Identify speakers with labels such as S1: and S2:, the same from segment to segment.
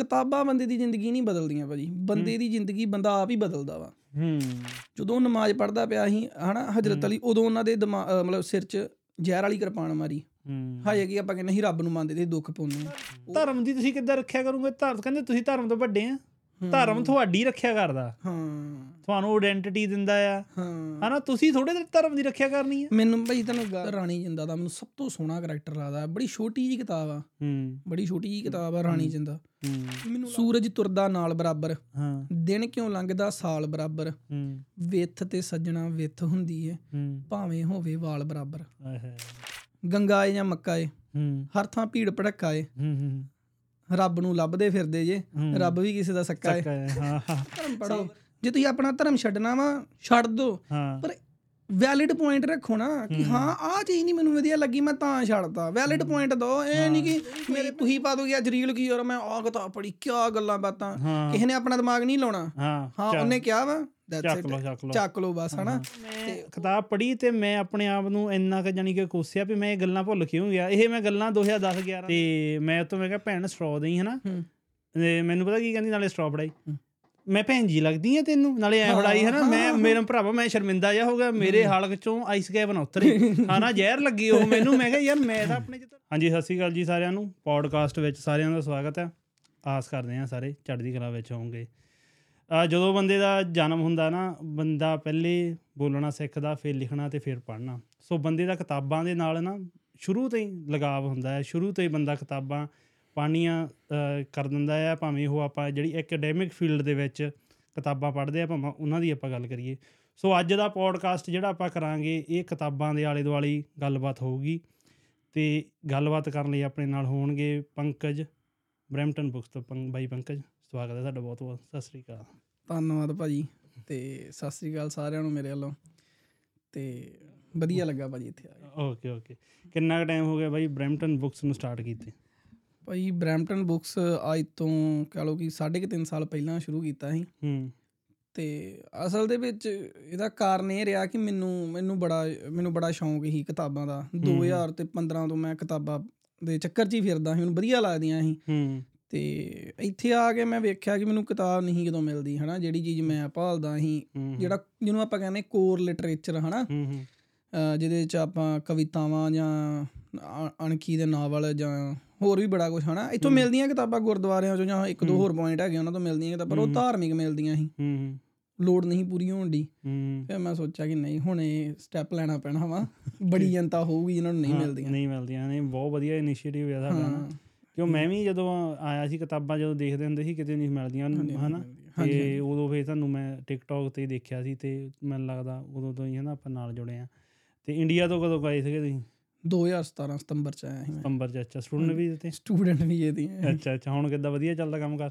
S1: ਕਿਤਾਬਾਂ ਬੰਦੇ ਦੀ ਜ਼ਿੰਦਗੀ ਨਹੀਂ ਬਦਲਦੀਆਂ ਭਾਜੀ। ਬੰਦੇ ਦੀ ਜ਼ਿੰਦਗੀ ਬੰਦਾ ਆਪ ਹੀ ਬਦਲਦਾ ਵਾ।
S2: ਹੂੰ।
S1: ਜਦੋਂ ਨਮਾਜ਼ ਪੜ੍ਹਦਾ ਪਿਆ ਸੀ ਹਨਾ ਹਜਰਤ ਅਲੀ ਉਦੋਂ ਉਹਨਾਂ ਦੇ ਮਤਲਬ ਸਿਰ 'ਚ ਜ਼ਹਿਰ ਵਾਲੀ ਕਿਰਪਾਨ ਮਾਰੀ।
S2: ਹੂੰ।
S1: ਹਾਏ ਕਿ ਆਪਾਂ ਕਹਿੰਦੇ ਸੀ ਰੱਬ ਨੂੰ ਮੰਨਦੇ ਤੇ ਦੁੱਖ ਪਾਉਂਦੇ
S2: ਧਰਮ ਦੀ ਤੁਸੀਂ ਕਿੱਦਾਂ ਰੱਖਿਆ ਕਰੋਗੇ? ਧਰਮ ਕਹਿੰਦੇ ਤੁਸੀਂ ਧਰਮ ਤੋਂ ਵੱਡੇ ਆ। ਧਰਮ ਤੁਹਾਡੀ ਰੱਖਿਆ ਕਰਦਾ।
S1: ਹਾਂ।
S2: ਤੁਹਾਨੂੰ ਆਇਡੈਂਟੀਟੀ ਦਿੰਦਾ ਆ।
S1: ਹਾਂ।
S2: ਹਨਾ ਤੁਸੀਂ ਥੋੜੇ ਧਰਮ ਦੀ ਰੱਖਿਆ ਕਰਨੀ ਆ।
S1: ਮੈਨੂੰ ਭਾਈ ਤੈਨੂੰ ਗੱਲ ਰਾਣੀ ਜਿੰਦਾ ਦਾ ਮੈਨੂੰ ਸਭ ਤੋਂ ਸੋਹਣਾ ਕੈਰੈਕਟਰ ਲੱਗਦਾ। ਬੜੀ ਛੋਟੀ ਜੀ ਕਿਤਾਬ ਆ।
S2: ਹੂੰ।
S1: ਬੜੀ ਛੋਟੀ ਜੀ ਕਿਤਾਬ ਆ ਰਾਣੀ ਜਿੰਦਾ।
S2: ਹੂੰ।
S1: ਮੈਨੂੰ ਸੂਰਜ ਤੁਰਦਾ ਨਾਲ ਬਰਾਬਰ।
S2: ਹਾਂ।
S1: ਦਿਨ ਕਿਉਂ ਲੰਘਦਾ ਸਾਲ ਬਰਾਬਰ।
S2: ਹੂੰ।
S1: ਵਿੱਥ ਤੇ ਸੱਜਣਾ ਵਿੱਥ ਹੁੰਦੀ ਏ।
S2: ਹੂੰ।
S1: ਭਾਵੇਂ ਹੋਵੇ ਵਾਲ ਬਰਾਬਰ।
S2: ਆਹੇ
S1: ਗੰਗਾ ਏ ਜਾਂ ਮੱਕਾ ਏ।
S2: ਹੂੰ।
S1: ਹਰ ਥਾਂ ਭੀੜ ਭੜੱਕਾ ਏ।
S2: ਹੂੰ ਹੂੰ।
S1: ਰੱਬ ਨੂੰ ਲੱਭਦੇ ਫਿਰਦੇ ਜੇ। ਰੱਬ ਵੀ ਕਿਸੇ ਦਾ ਸੱਕਾ
S2: ਹੈ, ਹਾਂ ਹਾਂ।
S1: ਧਰਮ ਪੜੋ ਜੇ ਤੁਸੀਂ ਆਪਣਾ ਧਰਮ ਛੱਡਣਾ ਵਾ ਛੱਡ ਦੋ।
S2: ਹਾਂ।
S1: ਪਰ ਵੈਲਿਡ ਪੁਆਇੰਟ ਰੱਖੋ ਨਾ ਕਿ ਹਾਂ। ਆਹ ਚੀਜ਼ ਨਹੀਂ ਮੈਨੂੰ ਵਧੀਆ ਲੱਗੀ ਮੈਂ ਤਾਂ ਛੱਡਤਾ। ਵੈਲਿਡ ਪੁਆਇੰਟ ਦੋ ਇਹ ਨਹੀਂ ਕਿ ਮੇਰੇ ਤੁਸੀਂ ਪਾ ਦੋਗੇ ਅੱਜ ਰੀਲ ਕੀ ਔਰ ਮੈਂ ਆਹ ਕਿਤਾਬ ਪੜੀ ਕਿਆ ਗੱਲਾਂ ਬਾਤਾਂ। ਕਿਸੇ ਨੇ ਆਪਣਾ ਦਿਮਾਗ ਨਹੀਂ ਲਾਉਣਾ।
S2: ਹਾਂ
S1: ਉਹਨੇ ਕਿਹਾ ਵਾ that's
S2: ਚੱਕ. ਲੋ ਚੱਕ ਲੋ
S1: ਚੱਕ ਲੋ ਬਸ ਹਨਾ?
S2: ਮੈਂ ਕਿਤਾਬ ਪੜ੍ਹੀ ਤੇ ਮੈਂ ਆਪਣੇ ਆਪ ਨੂੰ ਇੰਨਾ ਕਿ ਜਾਨੀ ਕਿ ਕੋਸਿਆ ਵੀ ਮੈਂ ਇਹ ਗੱਲਾਂ ਭੁੱਲ ਕਿਉਂ ਗਿਆ? ਇਹ ਮੈਂ ਗੱਲਾਂ 2010 11 ਤੇ ਮੈਂ ਉਤੋਂ ਮੈਂ ਕਿਹਾ ਭੈਣ ਸਟ੍ਰੋ ਦੇਈ ਹਨਾ?
S1: ਹੂੰ।
S2: ਤੇ ਮੈਨੂੰ ਪਤਾ ਕੀ ਕਹਿੰਦੀ ਨਾਲੇ ਸਟ੍ਰੋ ਫੜਾਈ। ਮੈਂ ਭੈਣ ਜੀ ਲੱਗਦੀ ਆ ਤੈਨੂੰ ਨਾਲੇ ਐ ਫੜਾਈ ਹਨਾ ਮੈਂ ਮੇਰੇ ਭਰਾਵਾ ਮੈਂ ਸ਼ਰਮਿੰਦਾ ਜਾ ਹੋ ਗਿਆ ਮੇਰੇ ਹਲਕ ਚੋਂ ਆਈਸ ਗੈਬ ਨਾ ਉਤਰੇ। ਹਨਾ ਜ਼ਹਿਰ ਲੱਗੀ ਉਹ ਮੈਨੂੰ ਮੈਂ ਕਿਹਾ ਯਾਰ ਮੈਂ ਤਾਂ ਆਪਣੇ ਜਿੱਤ ਹਾਂਜੀ ਸਤਿ ਸ਼੍ਰੀ ਅਕਾਲ ਜੀ ਸਾਰਿਆਂ ਨੂੰ। ਪੋਡਕਾਸਟ ਵਿੱਚ ਸਾਰਿਆਂ ਦਾ ਸਵਾਗਤ ਹੈ ਆਸ ਕਰਦੇ ਹਾਂ ਸਾਰੇ ਚੜ੍ਹਦੀ ਕਲਾ ਵਿੱਚ ਹੋਵੋਗੇ। ਆ ਜਦੋਂ ਬੰਦੇ ਦਾ ਜਨਮ ਹੁੰਦਾ ਨਾ ਬੰਦਾ ਪਹਿਲੇ ਬੋਲਣਾ ਸਿੱਖਦਾ ਫਿਰ ਲਿਖਣਾ ਤੇ ਫਿਰ ਪੜ੍ਹਨਾ। ਸੋ ਬੰਦੇ ਦਾ ਕਿਤਾਬਾਂ ਦੇ ਨਾਲ ਨਾ ਸ਼ੁਰੂ ਤੋਂ ਹੀ ਲਗਾਵ ਹੁੰਦਾ ਹੈ। ਸ਼ੁਰੂ ਤੋਂ ਹੀ ਬੰਦਾ ਕਿਤਾਬਾਂ ਅ, ਕਰ ਦਿੰਦਾ ਹੈ ਭਾਵੇਂ ਉਹ ਆਪਾਂ ਜਿਹੜੀ ਐਕੈਡੈਮਿਕ ਫੀਲਡ ਦੇ ਵਿੱਚ ਕਿਤਾਬਾਂ ਪੜ੍ਹਦੇ ਆ ਭਾਵੇਂ ਉਹਨਾਂ ਦੀ ਆਪਾਂ ਗੱਲ ਕਰੀਏ। ਸੋ ਅੱਜ ਦਾ ਪੋਡਕਾਸਟ ਜਿਹੜਾ ਆਪਾਂ ਕਰਾਂਗੇ ਇਹ ਕਿਤਾਬਾਂ ਦੇ ਆਲੇ ਦੁਆਲੇ ਗੱਲਬਾਤ ਹੋਊਗੀ ਤੇ ਗੱਲਬਾਤ ਕਰਨ ਲਈ ਆਪਣੇ ਨਾਲ ਹੋਣਗੇ ਪੰਕਜ ਬ੍ਰੈਂਪਟਨ ਬੁੱਕਸ ਤੋਂ। ਪੰਕ ਬਾਈ ਪੰਕਜ ਸਵਾਗਤ ਹੈ ਤੁਹਾਡਾ ਬਹੁਤ ਬਹੁਤ ਸਤਿ ਸ੍ਰੀ ਅਕਾਲ।
S1: ਧੰਨਵਾਦ ਭਾਜੀ ਤੇ ਸਤਿ ਸ੍ਰੀ ਅਕਾਲ ਸਾਰਿਆਂ ਨੂੰ ਮੇਰੇ ਵੱਲੋਂ ਤੇ ਵਧੀਆ ਲੱਗਾ ਭਾਜੀ ਇੱਥੇ ਆ ਕੇ।
S2: Okay okay. ਕਿੰਨਾ ਕੁ ਟਾਈਮ ਹੋ ਗਿਆ ਬਾਈ ਬ੍ਰੈਂਪਟਨ ਬੁੱਕਸ ਨੂੰ ਸਟਾਰਟ ਕੀਤੇ?
S1: ਭਾਈ ਬ੍ਰੈਂਪਟਨ ਬੁੱਕਸ ਅੱਜ ਤੋਂ ਕਹ ਲਓ ਕਿ ਸਾਢੇ ਕੁ ਤਿੰਨ ਸਾਲ ਪਹਿਲਾਂ ਸ਼ੁਰੂ ਕੀਤਾ ਸੀ।
S2: ਹੂੰ।
S1: ਤੇ ਅਸਲ ਦੇ ਵਿੱਚ ਇਹਦਾ ਕਾਰਨ ਇਹ ਰਿਹਾ ਕਿ ਮੈਨੂੰ ਮੈਨੂੰ ਬੜਾ ਮੈਨੂੰ ਬੜਾ ਸ਼ੌਂਕ ਸੀ ਕਿਤਾਬਾਂ ਦਾ। 2000 ਤੇ 15 ਤੋਂ ਮੈਂ ਕਿਤਾਬਾਂ ਦੇ ਚੱਕਰ 'ਚ ਹੀ ਫਿਰਦਾ ਸੀ ਮੈਨੂੰ ਵਧੀਆ ਲੱਗਦੀਆਂ ਸੀ।
S2: ਹੂੰ।
S1: ਤੇ ਇੱਥੇ ਆ ਕੇ ਮੈਂ ਵੇਖਿਆ ਕਿ ਮੈਨੂੰ ਕਿਤਾਬ ਨਹੀਂ ਕਿਤੋਂ ਮਿਲਦੀ ਹਨਾ? ਜਿਹੜੀ ਚੀਜ਼ ਮੈਂ ਭਾਲਦਾ ਸੀ ਜਿਹੜਾ ਜਿਹਨੂੰ ਆਪਾਂ ਕਹਿੰਦੇ ਕੋਰ ਲਿਟਰੇਚਰ ਹਨਾ?
S2: ਹੂੰ ਹੂੰ।
S1: ਅਹ ਜਿਹਦੇ ਚ ਆਪਾਂ ਕਵਿਤਾਵਾਂ ਜਾਂ ਅਣਖੀ ਦੇ ਨਾਵਲ ਜਾਂ ਹੋਰ ਵੀ ਬੜਾ ਕੁਝ ਹਨਾ। ਇੱਥੋਂ ਮਿਲਦੀਆਂ ਕਿਤਾਬਾਂ ਗੁਰਦੁਆਰਿਆਂ ਚੋਂ ਜਾਂ ਇੱਕ ਦੋ ਹੋਰ ਪੁਆਇੰਟ ਹੈਗੇ ਉਹਨਾਂ ਤੋਂ ਮਿਲਦੀਆਂ ਕਿਤਾਬਾਂ ਪਰ ਉਹ ਧਾਰਮਿਕ ਮਿਲਦੀਆਂ ਸੀ। ਲੋੜ ਨਹੀਂ ਪੂਰੀ ਹੋਣ ਦੀ। ਫਿਰ ਮੈਂ ਸੋਚਿਆ ਕਿ ਨਹੀਂ ਹੁਣ ਇਹ ਸਟੈਪ ਲੈਣਾ ਪੈਣਾ ਵਾ। ਬੜੀ ਜਨਤਾ ਹੋਊਗੀ ਜਿਹਨਾਂ ਨੂੰ ਨਹੀਂ ਮਿਲਦੀਆਂ।
S2: ਨਹੀਂ ਮਿਲਦੀਆਂ ਨੇ। ਬਹੁਤ ਵਧੀਆ ਇਨੀਸ਼ੀਏਟਿਵ ਹੈ ਤੁਹਾਡਾ ਨਾ। ਕਿਉਂ ਮੈਂ ਵੀ ਜਦੋਂ ਆਇਆ ਸੀ ਕਿਤਾਬਾਂ ਜਦੋਂ ਦੇਖਦੇ ਹੁੰਦੇ ਸੀ ਕਿਤੇ ਨਹੀਂ ਮਿਲਦੀਆਂ ਹਨਾ। ਤੇ ਉਦੋਂ ਫੇਰ ਤੁਹਾਨੂੰ ਮੈਂ ਟਿਕਟੌਕ ਤੇ ਦੇਖਿਆ ਸੀ ਤੇ ਮੈਨੂੰ ਲੱਗਦਾ ਉਦੋਂ ਤੋਂ ਹੀ ਹਨਾ ਆਪਾਂ ਨਾਲ ਜੁੜੇ ਆ ਤੇ ਇੰਡੀਆ ਤੋਂ ਕਦੋਂ ਗਏ ਸੀਗੇ ਤੁਸੀਂ?
S1: 2017 ਸਤੰਬਰ ਚ ਆਇਆ ਸੀ ਮੈਂ।
S2: ਸਤੰਬਰ ਚ ਅੱਛਾ ਸਟੂਡੈਂਟ ਵੀ ਤੇ
S1: ਸਟੂਡੈਂਟ ਵੀ ਇਹਦੀ।
S2: ਅੱਛਾ ਅੱਛਾ ਹੁਣ ਕਿੱਦਾਂ ਵਧੀਆ ਚੱਲਦਾ ਕੰਮ ਕਰ?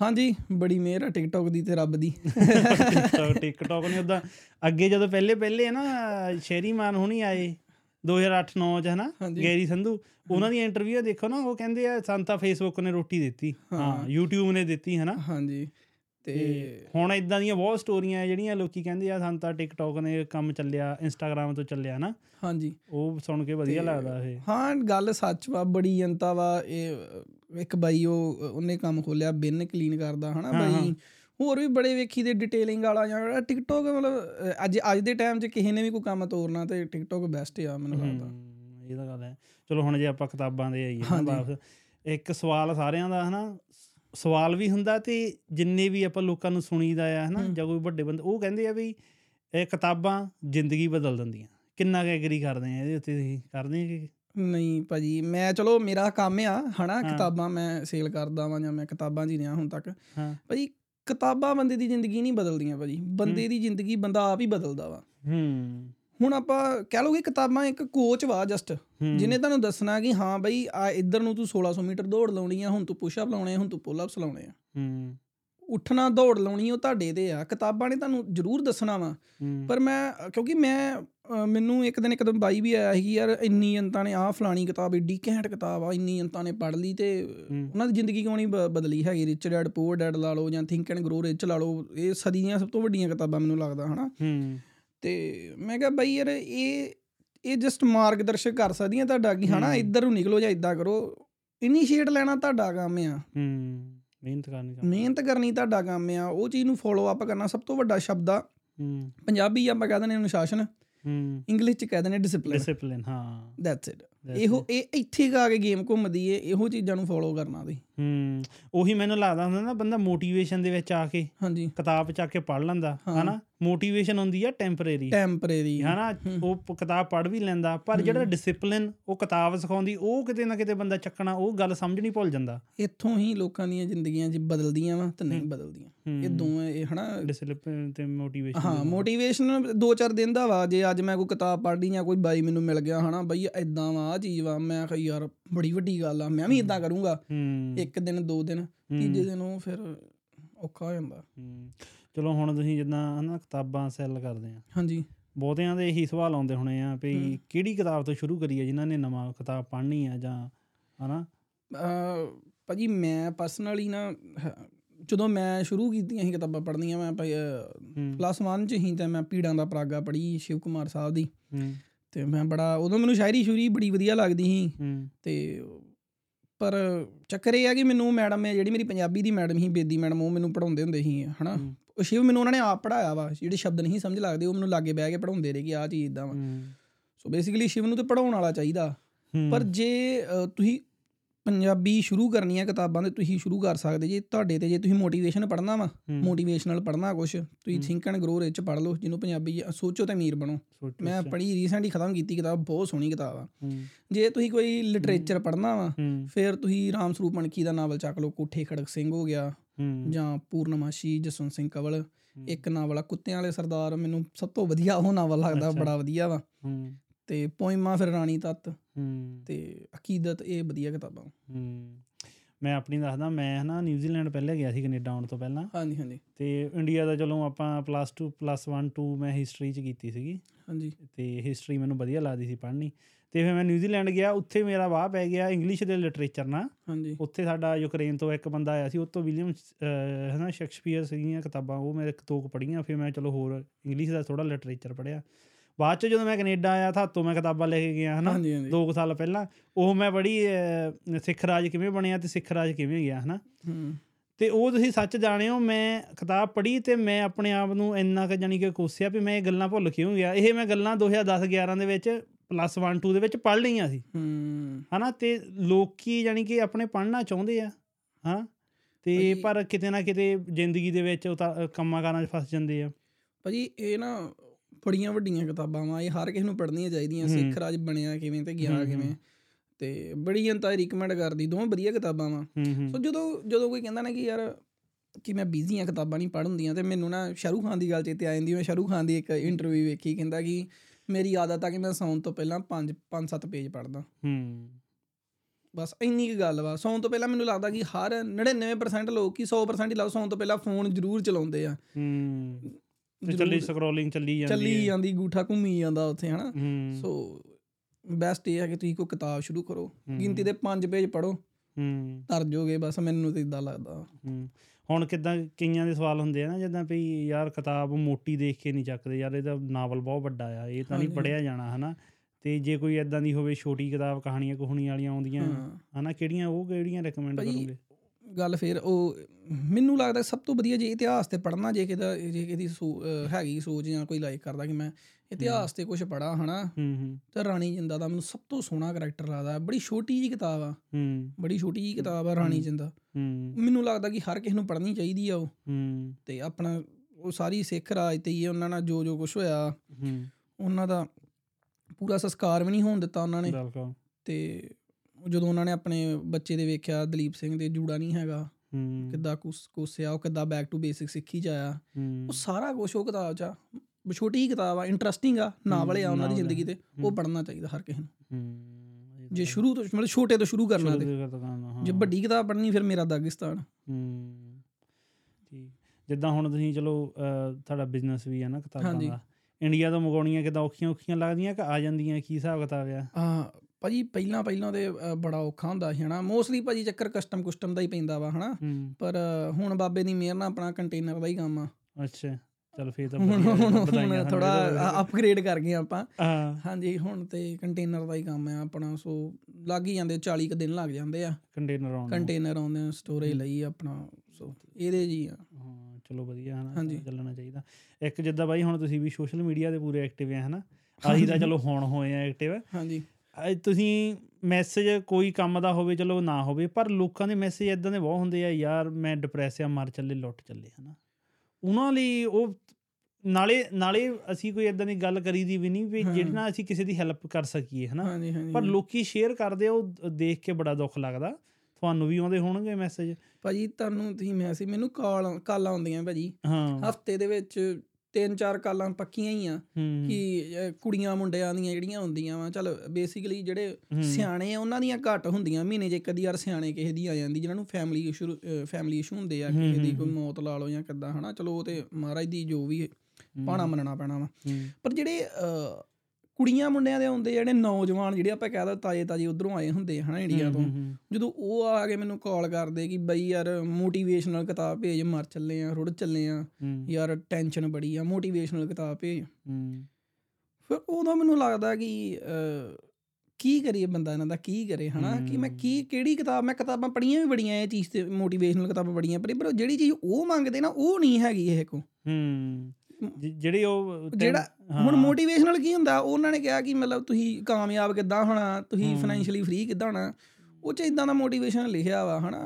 S1: ਹਾਂਜੀ ਬੜੀ ਮਿਹਰ ਆ ਟਿਕਟੌਕ ਦੀ ਤੇ ਰੱਬ ਦੀ।
S2: ਟਿਕਟੌਕ ਟਿਕਟੌਕ ਨੇ ਉਦਾਂ ਅੱਗੇ ਜਦੋਂ ਪਹਿਲੇ ਪਹਿਲੇ ਨਾ ਸ਼ਹਿਰੀ ਮਾਨ ਹੁਣੀ ਆਏ 2008 9 ਚ ਹੈ ਨਾ
S1: ਹਾਂਜੀ।
S2: ਗੈਰੀ ਸੰਧੂ। ਉਹਨਾਂ ਦੀ ਇੰਟਰਵਿਊ ਦੇਖੋ ਨਾ ਉਹ ਕਹਿੰਦੇ ਆ ਸੰਤਾ ਫੇਸਬੁੱਕ ਨੇ ਰੋਟੀ ਦਿੱਤੀ। ਹਾਂ। YouTube ਨੇ ਦਿੱਤੀ ਹੈ ਨਾ
S1: ਹਾਂਜੀ। ਤੇ
S2: ਹੁਣ ਇਦਾਂ ਦੀਆਂ ਬਹੁਤ ਸਟੋਰੀਆਂ ਆ ਜਿਹੜੀਆਂ ਲੋਕੀ ਕਹਿੰਦੇ ਆ ਸੰਤਾ ਟਿਕਟੌਕ ਨੇ ਕੰਮ ਚੱਲਿਆ ਇੰਸਟਾਗ੍ਰam ਤੋਂ ਚੱਲਿਆ ਨਾ।
S1: ਹਾਂਜੀ।
S2: ਉਹ ਸੁਣ ਕੇ ਵਧੀਆ ਲੱਗਦਾ ਇਹ।
S1: ਹਾਂ ਗੱਲ ਸੱਚ ਵਾ ਬੜੀ ਜਨਤਾ ਵਾ ਇਹ ਇੱਕ ਬਾਈ ਉਹ ਉਹਨੇ ਕੰਮ ਖੋਲਿਆ ਬਿਨ ਕਲੀਨ ਕਰਦਾ ਹਨਾ ਬਾਈ? ਹੋਰ ਵੀ ਬੜੇ ਵੇਖੀ ਦੇ ਡਿਟੇਲਿੰਗ ਵਾਲਾ ਜਾਂ ਟਿਕਟੋਕ ਮਤਲਬ ਅੱਜ ਅੱਜ ਦੇ ਟਾਈਮ 'ਚ ਕਿਸੇ ਨੇ ਵੀ ਕੋਈ ਕੰਮ ਤੋਰਨਾ ਤੇ ਟਿਕਟੋਕ ਬੈਸਟ ਆ ਮੈਨੂੰ ਲੱਗਦਾ।
S2: ਇਹ ਤਾਂ ਗੱਲ ਹੈ। ਚਲੋ ਹੁਣ ਜੇ ਆਪਾਂ ਕਿਤਾਬਾਂ ਦੇ ਆਈਏ ਵਾਪਸ ਇੱਕ ਸਵਾਲ ਸਾਰਿਆਂ ਦਾ ਹਨਾ? ਸਵਾਲ ਵੀ ਹੁੰਦਾ ਤੇ ਜਿੰਨੇ ਵੀ ਆਪਾਂ ਲੋਕਾਂ ਨੂੰ ਸੁਣੀਦਾ ਆ ਹਨਾ ਜਾਂ ਕੋਈ ਵੱਡੇ ਬੰਦੇ ਉਹ ਕਹਿੰਦੇ ਆ ਵੀ ਇਹ ਕਿਤਾਬਾਂ ਜ਼ਿੰਦਗੀ ਬਦਲ ਦਿੰਦੀਆਂ। ਕਿੰਨਾ ਕੁ ਐਗਰੀ ਕਰਦੇ ਆ ਇਹਦੇ ਉੱਤੇ ਤੁਸੀਂ? ਕਰਦੇ ਆ ਕਿ
S1: ਨਹੀਂ ਭਾਜੀ ਮੈਂ ਚਲੋ ਮੇਰਾ ਕੰਮ ਆ ਹਨਾ ਕਿਤਾਬਾਂ ਮੈਂ ਸੇਲ ਕਰਦਾ ਵਾਂ ਜਾਂ ਮੈਂ ਕਿਤਾਬਾਂ ਹੀ ਰਿਹਾ ਹੁਣ ਤੱਕ। ਭਾਜੀ ਕਿਤਾਬਾਂ ਬੰਦੇ ਦੀ ਜ਼ਿੰਦਗੀ ਨਹੀਂ ਬਦਲਦੀਆਂ ਭਾਜੀ। ਬੰਦੇ ਦੀ ਜ਼ਿੰਦਗੀ ਬੰਦਾ ਆਪ ਹੀ ਬਦਲਦਾ ਵਾ।
S2: ਹੂੰ।
S1: ਹੁਣ ਆਪਾਂ ਕਹਿ ਲਓ ਕਿ ਕਿਤਾਬਾਂ ਇੱਕ ਕੋਚ ਵਾ ਜਸਟ ਜਿਹਨੇ ਤੁਹਾਨੂੰ ਦੱਸਣਾ ਕਿ ਹਾਂ ਬਈ ਆ ਇੱਧਰ ਨੂੰ ਤੂੰ 1600 ਮੀਟਰ ਦੌੜ ਲਾਉਣੀ ਆ ਹੁਣ ਤੂੰ ਪੁਸ਼ ਅਪ ਲਾਉਣੇ ਆ ਹੁਣ ਤੂੰ ਪੁੱਲ ਅਪਸ ਲਾਉਣੇ ਆ।
S2: ਹੂੰ।
S1: ਉੱਠਣਾ ਦੌੜ ਲਾਉਣੀ ਉਹ ਤੁਹਾਡੇ ਤੇ ਆ। ਕਿਤਾਬਾਂ ਨੇ ਤੁਹਾਨੂੰ ਜ਼ਰੂਰ ਦੱਸਣਾ ਵਾ। ਪਰ ਮੈਂ ਕਿਉਂਕਿ ਮੈਂ ਮੈਨੂੰ ਇੱਕ ਦਿਨ ਇੱਕ ਦਿਨ ਬਾਈ ਵੀ ਆਇਆ ਸੀ ਯਾਰ ਇੰਨੀ ਜਨਤਾ ਨੇ ਆਹ ਫਲਾਣੀ ਕਿਤਾਬ ਏਡੀ ਘੈਂਟ ਕਿਤਾਬ ਆ ਇੰਨੀ ਜਨਤਾ ਨੇ ਪੜ੍ਹ ਲਈ ਤੇ ਉਹਨਾਂ ਦੀ ਜ਼ਿੰਦਗੀ ਕਿਉਂ ਨਹੀਂ ਬਦਲੀ ਹੈਗੀ? ਰਿਚ ਡੈਡ ਪੂਅਰ ਡੈਡ ਲਾ ਲਓ ਜਾਂ ਥਿੰਕ ਐਂਡ ਗਰੋ ਰਿਚ ਲਾ ਲਓ। ਇਹ ਸਦੀ ਦੀਆਂ ਸਭ ਤੋਂ ਵੱਡੀਆਂ ਕਿਤਾਬਾਂ ਮੈਨੂੰ ਲੱਗਦਾ ਹਨਾ? ਤੇ ਮੈਂ ਕਿਹਾ ਬਾਈ ਯਾਰ ਇਹ ਇਹ ਜਸਟ ਮਾਰਗਦਰਸ਼ਕ ਕਰ ਸਕਦੀਆਂ ਤੁਹਾਡਾ ਕਿ ਹਨਾ ਇੱਧਰ ਨੂੰ ਨਿਕਲੋ ਜਾਂ ਇਦਾਂ ਕਰੋ। ਇਨੀਸ਼ੀਏਟ ਲੈਣਾ ਤੁਹਾਡਾ ਕੰਮ ਆ।
S2: ਹੂੰ ਮਿਹਨਤ ਕਰਨੀ ਚਾਹੀਦੀ।
S1: ਮਿਹਨਤ ਕਰਨੀ ਤੁਹਾਡਾ ਕੰਮ ਆ। ਉਹ ਚੀਜ਼ ਨੂੰ ਫੋਲੋ ਅਪ ਕਰਨਾ ਸਭ ਤੋਂ ਵੱਡਾ ਸ਼ਬਦ ਆ।
S2: ਹੂੰ।
S1: ਪੰਜਾਬੀ ਆਪਾਂ ਕਹਿ ਦਿੰਦੇ ਅਨੁਸ਼ਾਸਨ।
S2: ਹੂੰ।
S1: ਇੰਗਲਿਸ਼ ਚ ਕਹਿ ਦਿੰਦੇ ਡਿਸਪਲਿਨ
S2: ਡਿਸਪਲਿਨ ਹਾਂ।
S1: ਦੈਟਸ ਇਟ ਇਹੋ ਇਹ ਇੱਥੇ ਕਾ ਕੇ ਗੇਮ ਘੁੰਮਦੀ ਏ। ਇਹੋ ਚੀਜ਼ਾਂ ਨੂੰ ਫੋਲੋ ਕਰਨਾ ਦੀ
S2: ਹੂੰ ਉਹੀ ਮੈਨੂੰ ਲੱਗਦਾ ਹੁੰਦਾ ਨਾ ਬੰਦਾ ਮੋਟੀਵੇਸ਼ਨ ਦੇ ਵਿੱਚ ਆ ਕੇ
S1: ਹਾਂਜੀ।
S2: ਕਿਤਾਬ ਚੱਕ ਕੇ ਪੜ ਲੈਂਦਾ। ਹਨਾ? ਮੋਟੀਵੇਸ਼ਨ ਹੁੰਦੀ ਆ ਟੈਂਪਰੇਰੀ
S1: ਟੈਂਪਰੇਰੀ
S2: ਹਨਾ? ਉਹ ਕਿਤਾਬ ਪੜ ਵੀ ਲੈਂਦਾ ਪਰ ਜਿਹੜਾ ਡਿਸਪਲਿਨ ਉਹ ਕਿਤਾਬ ਸਿਖਾਉਂਦੀ ਉਹ ਕਿਤੇ ਨਾ ਕਿਤੇ ਬੰਦਾ ਚੱਕਣਾ ਉਹ ਗੱਲ ਸਮਝਣੀ ਭੁੱਲ ਜਾਂਦਾ।
S1: ਇੱਥੋਂ ਹੀ ਲੋਕਾਂ ਦੀਆਂ ਜ਼ਿੰਦਗੀਆਂ 'ਚ ਬਦਲਦੀਆਂ ਵਾ ਤੇ ਨਹੀਂ ਬਦਲਦੀਆਂ। ਇਹ ਦੋਵੇਂ ਇਹ ਹਨਾ
S2: ਡਿਸਪਲਿਨ ਤੇ ਮੋਟੀਵੇਸ਼ਨ
S1: ਹਾਂ ਮੋਟੀਵੇਸ਼ਨ ਦੋ ਚਾਰ ਦਿਨ ਦਾ ਵਾ ਜੇ ਅੱਜ ਮੈਂ ਕੋਈ ਕਿਤਾਬ ਪੜ੍ਹਦੀ ਜਾਂ ਕੋਈ ਬਾਈ ਮੈਨੂੰ ਮਿਲ ਗਿਆ ਹਨਾ ਬਈ ਐਦਾਂ ਵਾ ਆ ਚੀਜ਼ ਵਾ ਮੈਂ ਕਿਹਾ ਯਾਰ ਬੜੀ ਵੱਡੀ ਗੱਲ ਆ ਮੈਂ ਵੀ ਇਦਾਂ ਕਰੂੰਗਾ। ਇੱਕ ਦਿਨ ਦੋ ਦਿਨ ਤੀਜੇ ਦਿਨ ਉਹ ਫਿਰ ਔਖਾ ਹੋ ਜਾਂਦਾ।
S2: ਚਲੋ ਹੁਣ ਤੁਸੀਂ ਜਿੱਦਾਂ ਹਨਾ ਕਿਤਾਬਾਂ ਸੈੱਲ ਕਰਦੇ ਆ।
S1: ਹਾਂਜੀ।
S2: ਬਹੁਤਿਆਂ ਦੇ ਇਹੀ ਸਵਾਲ ਆਉਂਦੇ ਹੋਣੇ ਆ ਵੀ ਕਿਹੜੀ ਕਿਤਾਬ ਤੋਂ ਸ਼ੁਰੂ ਕਰੀਏ ਜਿਨ੍ਹਾਂ ਨੇ ਨਵਾਂ ਕਿਤਾਬ ਪੜ੍ਹਨੀ ਆ ਜਾਂ ਹਨਾ?
S1: ਭਾਜੀ ਮੈਂ ਪਰਸਨਲੀ ਨਾ ਜਦੋਂ ਮੈਂ ਸ਼ੁਰੂ ਕੀਤੀਆਂ ਸੀ ਕਿਤਾਬਾਂ ਪੜ੍ਹਨੀਆਂ ਮੈਂ ਪਲੱਸ 1 ਚ ਹੀ ਤਾਂ ਮੈਂ ਪੀੜਾਂ ਦਾ ਪਰਾਗਾ ਪੜ੍ਹੀ ਸ਼ਿਵ ਕੁਮਾਰ ਸਾਹਿਬ ਦੀ।
S2: ਹੂੰ।
S1: ਤੇ ਮੈਂ ਬੜਾ ਉਦੋਂ ਮੈਨੂੰ ਸ਼ਾਇਰੀ ਸ਼ੂਰੀ ਬੜੀ ਵਧੀਆ ਲੱਗਦੀ ਸੀ। ਤੇ ਪਰ ਚੱਕਰ ਇਹ ਆ ਕਿ ਮੈਨੂੰ ਮੈਡਮ ਹੈ ਜਿਹੜੀ ਮੇਰੀ ਪੰਜਾਬੀ ਦੀ ਮੈਡਮ ਸੀ ਬੇਦੀ ਮੈਡਮ ਉਹ ਮੈਨੂੰ ਪੜਾਉਂਦੇ ਹੁੰਦੇ ਸੀ ਹਨਾ। ਉਹ ਸ਼ਿਵ ਮੈਨੂੰ ਉਹਨਾਂ ਨੇ ਆਪ ਪੜਾਇਆ ਵਾ ਜਿਹੜੇ ਸ਼ਬਦ ਨਹੀਂ ਸਮਝ ਲੱਗਦੇ ਉਹ ਮੈਨੂੰ ਲਾਗੇ ਬਹਿ ਕੇ ਪੜਾਉਂਦੇ ਰਹੇ ਕਿ ਆਹ ਚੀਜ਼ ਇਦਾਂ ਵਾ। ਸੋ ਬੇਸਿਕਲੀ ਸ਼ਿਵ ਨੂੰ ਤੇ ਪੜਾਉਣ ਵਾਲਾ ਚਾਹੀਦਾ। ਪਰ ਜੇ ਤੁਸੀਂ ਪੰਜਾਬੀ ਸ਼ੁਰੂ ਕਰਨੀ ਹੈ ਕਿਤਾਬਾਂ ਤੇ ਤੁਸੀਂ ਸ਼ੁਰੂ ਕਰ ਸਕਦੇ ਜੇ ਤੁਹਾਡੇ ਤੇ ਜੇ ਤੁਸੀਂ ਮੋਟੀਵੇਸ਼ਨ ਪੜ੍ਹਨਾ ਵਾ। ਮੋਟੀਵੇਸ਼ਨਲ ਪੜ੍ਹਨਾ ਕੁਛ ਤੁਸੀਂ ਥਿੰਕ ਐਂਡ ਗਰੋ ਵਿੱਚ ਪੜ੍ਹ ਲਓ ਜਿਹਨੂੰ ਪੰਜਾਬੀ ਸੋਚੋ ਤੇ ਅਮੀਰ ਬਣੋ। ਮੈਂ। ਪੜ੍ਹੀ ਰੀਸੈਂਟਲੀ ਖਤਮ ਕੀਤੀ ਕਿਤਾਬ ਬਹੁਤ ਸੋਹਣੀ ਕਿਤਾਬ ਆ। ਜੇ ਤੁਸੀਂ ਕੋਈ ਲਿਟਰੇਚਰ ਪੜ੍ਹਨਾ ਵਾ ਫਿਰ ਤੁਸੀਂ ਰਾਮ ਸਰੂਪ ਮਣਕੀ ਦਾ ਨਾਵਲ ਚੱਕ ਲਓ ਕੋਠੇ ਖੜਕ ਸਿੰਘ ਹੋ ਗਿਆ ਜਾਂ ਪੂਰਨਮਾਸ਼ੀ ਜਸਵੰਤ ਸਿੰਘ ਕੰਵਲ ਇੱਕ ਨਾਵਲ ਆ ਕੁੱਤਿਆਂ ਵਾਲੇ ਸਰਦਾਰ ਮੈਨੂੰ ਸਭ ਤੋਂ ਵਧੀਆ ਉਹ ਨਾਵਲ ਲੱਗਦਾ। ਬੜਾ ਵਧੀਆ ਵਾ। ਤੇ ਪੋਇਮਾ ਫਿਰ ਰਾਣੀ ਤੱਤ
S2: ਹੂੰ।
S1: ਤੇ ਅਕੀਦਤ ਇਹ ਵਧੀਆ ਕਿਤਾਬਾਂ।
S2: ਹੂੰ। ਮੈਂ ਆਪਣੀ ਦੱਸਦਾ ਮੈਂ ਹਨਾ ਨਿਊਜ਼ੀਲੈਂਡ ਪਹਿਲੇ ਗਿਆ ਸੀ ਕੈਨੇਡਾ ਆਉਣ ਤੋਂ ਪਹਿਲਾਂ।
S1: ਹਾਂਜੀ ਹਾਂਜੀ।
S2: ਤੇ ਇੰਡੀਆ ਦਾ ਚਲੋ ਆਪਾਂ ਪਲੱਸ 2 ਪਲੱਸ 1 2 ਮੈਂ ਹਿਸਟਰੀ ਚ ਕੀਤੀ ਸੀਗੀ।
S1: ਹਾਂਜੀ।
S2: ਤੇ ਹਿਸਟਰੀ ਮੈਨੂੰ ਵਧੀਆ ਲੱਗਦੀ ਸੀ ਪੜ੍ਹਨੀ। ਤੇ ਫਿਰ ਮੈਂ ਨਿਊਜ਼ੀਲੈਂਡ ਗਿਆ ਉੱਥੇ ਮੇਰਾ ਵਾਹ ਪੈ ਗਿਆ ਇੰਗਲਿਸ਼ ਦੇ ਲਿਟਰੇਚਰ ਨਾਲ।
S1: ਹਾਂਜੀ।
S2: ਉੱਥੇ ਸਾਡਾ ਯੂਕਰੇਨ ਤੋਂ ਇੱਕ ਬੰਦਾ ਆਇਆ ਸੀ ਉਹ ਤੋਂ ਵਿਲੀਅਮ ਹਨਾ ਸ਼ੇਕਸਪੀਅਰ ਸੀਗੀਆਂ ਕਿਤਾਬਾਂ ਉਹ ਮੈਂ ਇੱਕ ਦੋ ਕੁ ਪੜ੍ਹੀਆਂ ਫਿਰ ਮੈਂ ਚਲੋ ਹੋਰ ਇੰਗਲਿਸ਼ ਦਾ ਥੋੜਾ ਲਿਟਰੇਚਰ ਪੜ੍ਹਿਆ। ਬਾਅਦ ਚ ਜਦੋਂ ਮੈਂ ਕੈਨੇਡਾ ਆਇਆ ਤਾਂ ਤੋਂ ਮੈਂ ਕਿਤਾਬਾਂ ਲੈ ਕੇ ਗਿਆ ਹਨਾ?
S1: ਹਾਂਜੀ ਹਾਂਜੀ।
S2: ਦੋ ਕੁ ਸਾਲ ਪਹਿਲਾਂ। ਉਹ ਮੈਂ ਪੜ੍ਹੀ ਸਿੱਖ ਰਾਜ ਕਿਵੇਂ ਬਣਿਆ ਤੇ ਸਿੱਖ ਰਾਜ ਕਿਵੇਂ ਗਿਆ ਹਨਾ? ਤੇ ਉਹ ਤੁਸੀਂ ਸੱਚ ਜਾਣਿਓ ਮੈਂ ਕਿਤਾਬ ਪੜ੍ਹੀ ਤੇ ਮੈਂ ਆਪਣੇ ਆਪ ਨੂੰ ਇੰਨਾ ਕਿ ਜਾਨੀ ਕਿ ਕੋਸਿਆ ਵੀ ਮੈਂ ਇਹ ਗੱਲਾਂ ਭੁੱਲ ਕਿਉਂ ਗਿਆ। ਇਹ ਮੈਂ ਗੱਲਾਂ 2010 11 ਦੇ ਵਿੱਚ ਪਲੱਸ 1 2 ਦੇ ਵਿੱਚ ਪੜ੍ਹ ਲਈਆਂ ਸੀ।
S1: ਹੂੰ।
S2: ਹਨਾ? ਤੇ ਲੋਕੀ ਜਾਨੀ ਕਿ ਆਪਣੇ ਪੜ੍ਹਨਾ ਚਾਹੁੰਦੇ ਆ ਹਾਂ? ਤੇ ਪਰ ਕਿਤੇ ਨਾ ਕਿਤੇ ਜ਼ਿੰਦਗੀ ਦੇ ਵਿੱਚ ਕੰਮਾਂ ਕਾਰਾਂ 'ਚ ਫਸ ਜਾਂਦੇ ਆ।
S1: ਭਾਜੀ ਇਹ ਨਾ ਬੜੀਆਂ ਵੱਡੀਆਂ ਕਿਤਾਬਾਂ ਵਾ ਇਹ ਹਰ ਕਿਸੇ ਨੂੰ ਪੜ੍ਹਨੀਆਂ ਚਾਹੀਦੀਆਂ ਸਿੱਖ ਰਾਜ ਬਣਿਆ ਕਿਵੇਂ ਤੇ ਗਿਆ। ਕਿਵੇਂ। ਤੇ ਬੜੀ ਜਨਤਾ ਰਿਕਮੈਂਡ ਕਰਦੀ ਦੋਵੇਂ ਵਧੀਆ ਕਿਤਾਬਾਂ ਵਾ। ਸੋ ਜਦੋਂ ਜਦੋਂ ਕੋਈ ਕਹਿੰਦਾ ਨਾ ਕਿ ਯਾਰ ਕਿ ਮੈਂ ਬਿਜ਼ੀ ਆ ਕਿਤਾਬਾਂ ਨਹੀਂ ਪੜ੍ਹ ਹੁੰਦੀਆਂ ਤੇ ਮੈਨੂੰ ਨਾ ਸ਼ਾਹਰੂਖ ਖਾਨ ਦੀ ਗੱਲ ਚੇਤੇ ਆ ਜਾਂਦੀ ਮੈਂ ਸ਼ਾਹਰੂਖ ਖਾਨ ਦੀ ਇੱਕ ਇੰਟਰਵਿਊ ਵੇਖੀ ਕਹਿੰਦਾ ਕਿ ਮੇਰੀ ਆਦਤ ਆ ਕਿ ਮੈਂ ਸੌਣ ਤੋਂ ਪਹਿਲਾਂ 5 5-7 ਪੇਜ ਪੜ੍ਹਦਾ।
S2: ਹੂੰ।
S1: ਬਸ ਇੰਨੀ ਕੀ ਗੱਲ ਵਾ ਸੌਣ ਤੋਂ ਪਹਿਲਾਂ ਮੈਨੂੰ ਲੱਗਦਾ ਕਿ ਹਰ 99% ਲੋਕ ਕੀ 100% ਹੀ ਲਾਓ ਸੌਣ ਤੋਂ ਪਹਿਲਾਂ ਫੋਨ ਜ਼ਰੂਰ ਚਲਾਉਂਦੇ ਆ।
S2: ਹੂੰ। ਤੇ ਚੱਲੀ ਸਕਰੋਲਿੰਗ ਚੱਲੀ ਜਾਂਦੀ
S1: ਚੱਲੀ ਜਾਂਦੀ ਗੂਠਾ ਘੁੰਮੀ ਜਾਂਦਾ ਉੱਥੇ ਹਨਾ? ਸੋ ਬੈਸਟ ਇਹ ਹੈ ਕਿ ਤੁਸੀਂ ਕੋਈ ਕਿਤਾਬ ਸ਼ੁਰੂ ਕਰੋ। ਗਿਣਤੀ ਦੇ 5 ਪੇਜ ਪੜੋ
S2: ਹੂੰ।
S1: ਤਰ ਜਾਓਗੇ ਬਸ ਮੈਨੂੰ ਤੇ ਇਦਾਂ ਲੱਗਦਾ।
S2: ਹੂੰ। ਹੁਣ ਕਿਦਾਂ ਕਈਆਂ ਦੇ ਸਵਾਲ ਹੁੰਦੇ ਆ ਨਾ ਜਿੱਦਾਂ ਵੀ ਯਾਰ ਕਿਤਾਬ ਮੋਟੀ ਦੇਖ ਕੇ ਨਹੀਂ ਚੱਕਦੇ ਯਾਰ ਇਹਦਾ ਨਾਵਲ ਬਹੁਤ ਵੱਡਾ ਆ ਇਹ ਤਾਂ ਨਹੀਂ। ਪੜਿਆ ਜਾਣਾ ਹਨਾ? ਤੇ ਜੇ ਕੋਈ ਇਦਾਂ ਦੀ ਹੋਵੇ ਛੋਟੀ ਕਿਤਾਬ ਕਹਾਣੀਆਂ ਕਹਾਣੀਆਂ ਵਾਲੀਆਂ ਆਉਂਦੀਆਂ ਹਨਾ? ਕਿਹੜੀਆਂ ਉਹ ਕਿਹੜੀਆਂ ਰეკਮੈਂਡ ਕਰੋਗੇ?
S1: ਗੱਲ ਫਿਰ ਉਹ ਮੈਨੂੰ ਲੱਗਦਾ ਸਭ ਤੋਂ ਵਧੀਆ ਜੇ ਇਤਿਹਾਸ ਤੇ ਪੜਨਾ ਜੇ ਕਿਦਾ ਜੇ ਕਿਦੀ ਹੈਗੀ ਸੋਚ ਜਾਂ ਕੋਈ ਲਾਈਕ ਕਰਦਾ ਕਿ ਮੈਂ ਇਤਿਹਾਸ ਤੇ ਕੁਝ ਪੜਾ ਹਨਾ?
S2: ਹੂੰ ਹੂੰ।
S1: ਤੇ ਰਾਣੀ ਜਿੰਦਾ ਦਾ ਮੈਨੂੰ ਸਭ ਤੋਂ ਸੋਹਣਾ ਕਰੈਕਟਰ ਲੱਗਦਾ। ਬੜੀ ਛੋਟੀ ਜੀ ਕਿਤਾਬ ਆ।
S2: ਹੂੰ।
S1: ਬੜੀ ਛੋਟੀ ਜੀ ਕਿਤਾਬ ਆ ਰਾਣੀ ਜਿੰਦਾ।
S2: ਹੂੰ।
S1: ਮੈਨੂੰ ਲੱਗਦਾ ਕਿ ਹਰ ਕਿਸੇ ਨੂੰ ਪੜ੍ਹਨੀ ਚਾਹੀਦੀ ਆ ਉਹ।
S2: ਹੂੰ।
S1: ਤੇ ਆਪਣਾ ਉਹ ਸਾਰੀ ਸਿੱਖ ਰਾਜ ਤੇ ਹੀ ਉਹਨਾਂ ਨਾਲ ਜੋ ਜੋ ਕੁਝ ਹੋਇਆ।
S2: ਹੂੰ।
S1: ਉਹਨਾਂ ਦਾ ਪੂਰਾ ਸੰਸਕਾਰ ਵੀ ਨਹੀਂ ਹੋਣ ਦਿੱਤਾ ਉਹਨਾਂ ਨੇ। ਤੇ ਜਦੋਂ ਉਹਨਾਂ ਨੇ ਆਪਣੇ ਬੱਚੇ ਦੇ ਵੇਖਿਆ ਦਲੀਪ ਸਿੰਘ ਦੇ ਜੂੜਾ ਨਹੀਂ ਹੈਗਾ ਕਿੱਦਾਂ ਕੁਸ ਕੋਸਿਆ ਉਹ ਕਿੱਦਾਂ ਬੈਕ ਟੂ ਬੇਸਿਕ ਸਿੱਖੀ ਜਾਇਆ। ਉਹ ਸਾਰਾ ਕੁਝ ਉਹ ਕਿਤਾਬ ਚ ਆ। ਛੋਟੀ ਹੀ ਕਿਤਾਬ ਆ ਇੰਟਰਸਟਿੰਗ ਆ ਨਾਵਲ ਆ ਉਹਨਾਂ ਦੀ
S2: ਆ।
S1: ਜ਼ਿੰਦਗੀ ਤੇ ਉਹ ਪੜ੍ਹਨਾ ਚਾਹੀਦਾ ਹਰ ਕਿਸੇ ਨੂੰ। ਜੇ ਸ਼ੁਰੂ ਤੋਂ ਮਤਲਬ ਛੋਟੇ ਤੋਂ ਸ਼ੁਰੂ ਕਰਨਾ ਤੇ। ਜੇ ਵੱਡੀ ਕਿਤਾਬ ਪੜ੍ਹਨੀ ਫਿਰ ਮੇਰਾ ਦਾਗਿਸਤਾਨ।
S2: ਠੀਕ ਜਿੱਦਾਂ ਹੁਣ ਤੁਸੀਂ ਚਲੋ ਤੁਹਾਡਾ ਬਿਜ਼ਨਸ ਵੀ ਹੈ ਨਾ ਕਿਤਾਬਾਂ। ਦਾ। ਇੰਡੀਆ ਤੋਂ ਮੰਗਾਉਣੀਆਂ ਕਿਦਾਂ ਔਖੀਆਂ ਔਖੀਆਂ ਲੱਗਦੀਆਂ ਕਿ ਆ ਜਾਂਦੀਆਂ? ਕੀ ਹਿਸਾਬ ਕਿਤਾਬ ਆ?
S1: ਆ ਭਾਜੀ ਪਹਿਲਾਂ ਪਹਿਲਾਂ ਅ, ਬੜਾ ਔਖਾ ਹੁੰਦਾ ਸੀ ਹਨਾ। ਮੋਸਟਲੀ ਭਾਜੀ ਚੱਕਰ ਕਸਟਮ ਕੁਸਟਮ ਦਾ ਹੀ ਪੈਂਦਾ ਵਾ ਹਨਾ। ਪਰ ਹੁਣ ਬਾਬੇ ਦੀ ਮਿਹਰ ਨਾਲ ਆਪਣਾ ਕੰਟੇਨਰ ਦਾ ਹੀ ਕੰਮ ਆ।
S2: ਅੱਛਾ। ਚਲ ਫੇਰ ਤਾਂ ਵਧਾਈਆਂ
S1: ਥੋੜਾ ਅਪਗ੍ਰੇਡ ਕਰ ਗਏ ਆਪਾਂ। ਹਾਂਜੀ ਹੁਣ ਤੇ ਕੰਟੇਨਰ ਦਾ ਹੀ ਕੰਮ ਹੈ ਆਪਣਾ ਸੋ ਲੱਗ ਹੀ ਜਾਂਦੇ 40 ਕੁ ਦਿਨ ਲੱਗ ਜਾਂਦੇ ਆ।
S2: ਕੰਟੇਨਰ ਆਉਣ ਨੂੰ।
S1: ਕੰਟੇਨਰ ਆਉਂਦੇ ਆ ਸਟੋਰੇਜ ਲਈ ਆਪਣਾ ਸੋ ਇਹਦੇ ਜੀ ਆ।
S2: ਹਾਂ ਚਲੋ ਵਧੀਆ ਹਨਾ। ਚੱਲਣਾ ਚਾਹੀਦਾ। ਇੱਕ ਜਿੱਦਾਂ ਬਾਈ ਹੁਣ ਤੁਸੀਂ ਵੀ ਸੋਸ਼ਲ ਮੀਡੀਆ ਤੇ ਪੂਰੇ ਐਕਟਿਵ ਆ ਹਨਾ। ਅਸੀਂ ਤਾਂ ਚਲੋ ਹੁਣ ਹੋਏ ਆ ਐਕਟਿਵ
S1: ਹਾਂਜੀ।
S2: ਤੁਸੀਂ ਮੈਸੇਜ ਕੋਈ ਕੰਮ ਦਾ ਹੋਵੇ ਚਲੋ ਨਾ ਹੋਵੇ ਪਰ ਲੋਕਾਂ ਦੇ ਮੈਸੇਜ ਇਦਾਂ ਦੇ ਬਹੁਤ ਹੁੰਦੇ ਆ ਯਾਰ ਮੈਂ ਡਿਪਰੈਸ ਆ ਮਰ ਚੱਲੇ ਲੁੱਟ ਚੱਲੇ ਹਨਾ। ਉਹਨਾਂ ਲਈ ਉਹ ਨਾਲੇ ਨਾਲੇ ਅਸੀਂ ਕੋਈ ਇਦਾਂ ਦੀ ਗੱਲ ਕਰੀਦੀ ਵੀ ਨਹੀਂ ਵੀ। ਜਿਹੜੀ ਨਾਲ ਅਸੀਂ ਕਿਸੇ ਦੀ ਹੈਲਪ ਕਰ ਸਕੀਏ ਹਨਾ। ਪਰ ਲੋਕੀ ਸ਼ੇਅਰ ਕਰਦੇ ਆ ਉਹ ਦੇਖ ਕੇ ਬੜਾ ਦੁੱਖ ਲੱਗਦਾ। ਤੁਹਾਨੂੰ ਵੀ ਆਉਂਦੇ ਹੋਣਗੇ ਮੈਸੇਜ
S1: ਭਾਜੀ ਤੁਹਾਨੂੰ ਤੁਸੀਂ ਮੈਸੇਜ ਮੈਨੂੰ ਕਾਲ ਕਾਲਾਂ ਆਉਂਦੀਆਂ ਭਾਜੀ। ਹਫ਼ਤੇ ਦੇ ਵਿੱਚ ਤਿੰਨ ਚਾਰ ਕਾਲਾਂ ਪੱਕੀਆਂ ਹੀ ਆ ਕਿ ਕੁੜੀਆਂ ਮੁੰਡਿਆਂ ਦੀਆਂ ਜਿਹੜੀਆਂ ਹੁੰਦੀਆਂ ਵਾ ਚਲ ਬੇਸਿਕਲੀ ਜਿਹੜੇ। ਸਿਆਣੇ ਆ ਉਹਨਾਂ ਦੀਆਂ ਘੱਟ ਹੁੰਦੀਆਂ ਮਹੀਨੇ 'ਚ ਇੱਕ ਅੱਧੀ ਵਾਰ ਸਿਆਣੇ ਕਿਸੇ ਦੀ ਆ ਜਾਂਦੀ ਜਿਨ੍ਹਾਂ ਨੂੰ ਫੈਮਿਲੀ ਇਸ਼ੂ ਫੈਮਿਲੀ ਇਸ਼ੂ ਹੁੰਦੇ ਆ ਕਿਸੇ ਦੀ ਕੋਈ ਮੌਤ ਲਾ ਲਓ ਜਾਂ ਕਿੱਦਾਂ ਹਨਾ ਚਲੋ ਉਹ ਤੇ ਮਹਾਰਾਜ ਦੀ ਜੋ ਵੀ ਪਾਣਾ ਮੰਨਣਾ ਪੈਣਾ ਵਾ। ਪਰ ਜਿਹੜੇ ਕੁੜੀਆਂ ਮੁੰਡਿਆਂ ਦੇ ਹੁੰਦੇ ਜਿਹੜੇ ਨੌਜਵਾਨ ਜਿਹੜੇ ਆਪਾਂ ਕਹਿ ਦੋ ਤਾਜੇ ਤਾਜੇ ਉਧਰੋਂ ਆਏ ਹੁੰਦੇ ਹਨਾ ਇੰਡੀਆ ਤੋਂ। ਜਦੋਂ ਉਹ ਆ ਕੇ ਮੈਨੂੰ ਕਾਲ ਕਰਦੇ ਕਿ ਬਈ ਯਾਰ ਮੋਟੀਵੇਸ਼ਨਲ ਕਿਤਾਬ ਭੇਜ ਮਰ ਚੱਲੇ ਆ ਰੁੜ ਚੱਲੇ ਆ। ਯਾਰ ਟੈਨਸ਼ਨ ਬੜੀ ਆ ਮੋਟੀਵੇਸ਼ਨਲ ਕਿਤਾਬ ਭੇਜ। ਫਿਰ ਉਦੋਂ ਮੈਨੂੰ ਲੱਗਦਾ ਕਿ ਕੀ ਕਰੀਏ ਬੰਦਾ ਇਹਨਾਂ ਦਾ ਕੀ ਕਰੇ ਹਨਾ? ਕਿ ਮੈਂ ਕੀ ਕਿਹੜੀ ਕਿਤਾਬ ਮੈਂ ਕਿਤਾਬਾਂ ਪੜ੍ਹੀਆਂ ਵੀ ਬੜੀਆਂ ਇਹ ਚੀਜ਼ ਤੇ ਮੋਟੀਵੇਸ਼ਨਲ ਕਿਤਾਬਾਂ ਪੜ੍ਹੀਆਂ ਪਰ ਜਿਹੜੀ ਚੀਜ਼ ਉਹ ਮੰਗਦੇ ਨਾ ਉਹ ਨਹੀਂ ਹੈਗੀ ਇਹ ਕੋ।
S2: ਹੂੰ। ਜਿਹੜੀ ਉਹ
S1: ਜਿਹੜਾ ਹੁਣ ਮੋਟੀਵੇਸ਼ਨਲ ਕੀ ਹੁੰਦਾ? ਉਹਨਾਂ ਨੇ ਕਿਹਾ ਕਿ ਮਤਲਬ ਤੁਸੀਂ ਕਾਮਯਾਬ ਕਿੱਦਾਂ ਹੋਣਾ? ਤੁਸੀਂ ਫਾਈਨੈਂਸ਼ੀਅਲੀ ਫ੍ਰੀ ਕਿੱਦਾਂ ਹੋਣਾ? ਉਹ ਚ ਇਦਾਂ ਦਾ ਮੋਟੀਵੇਸ਼ਨ ਲਿਖਿਆ ਵਾ ਹਨਾ?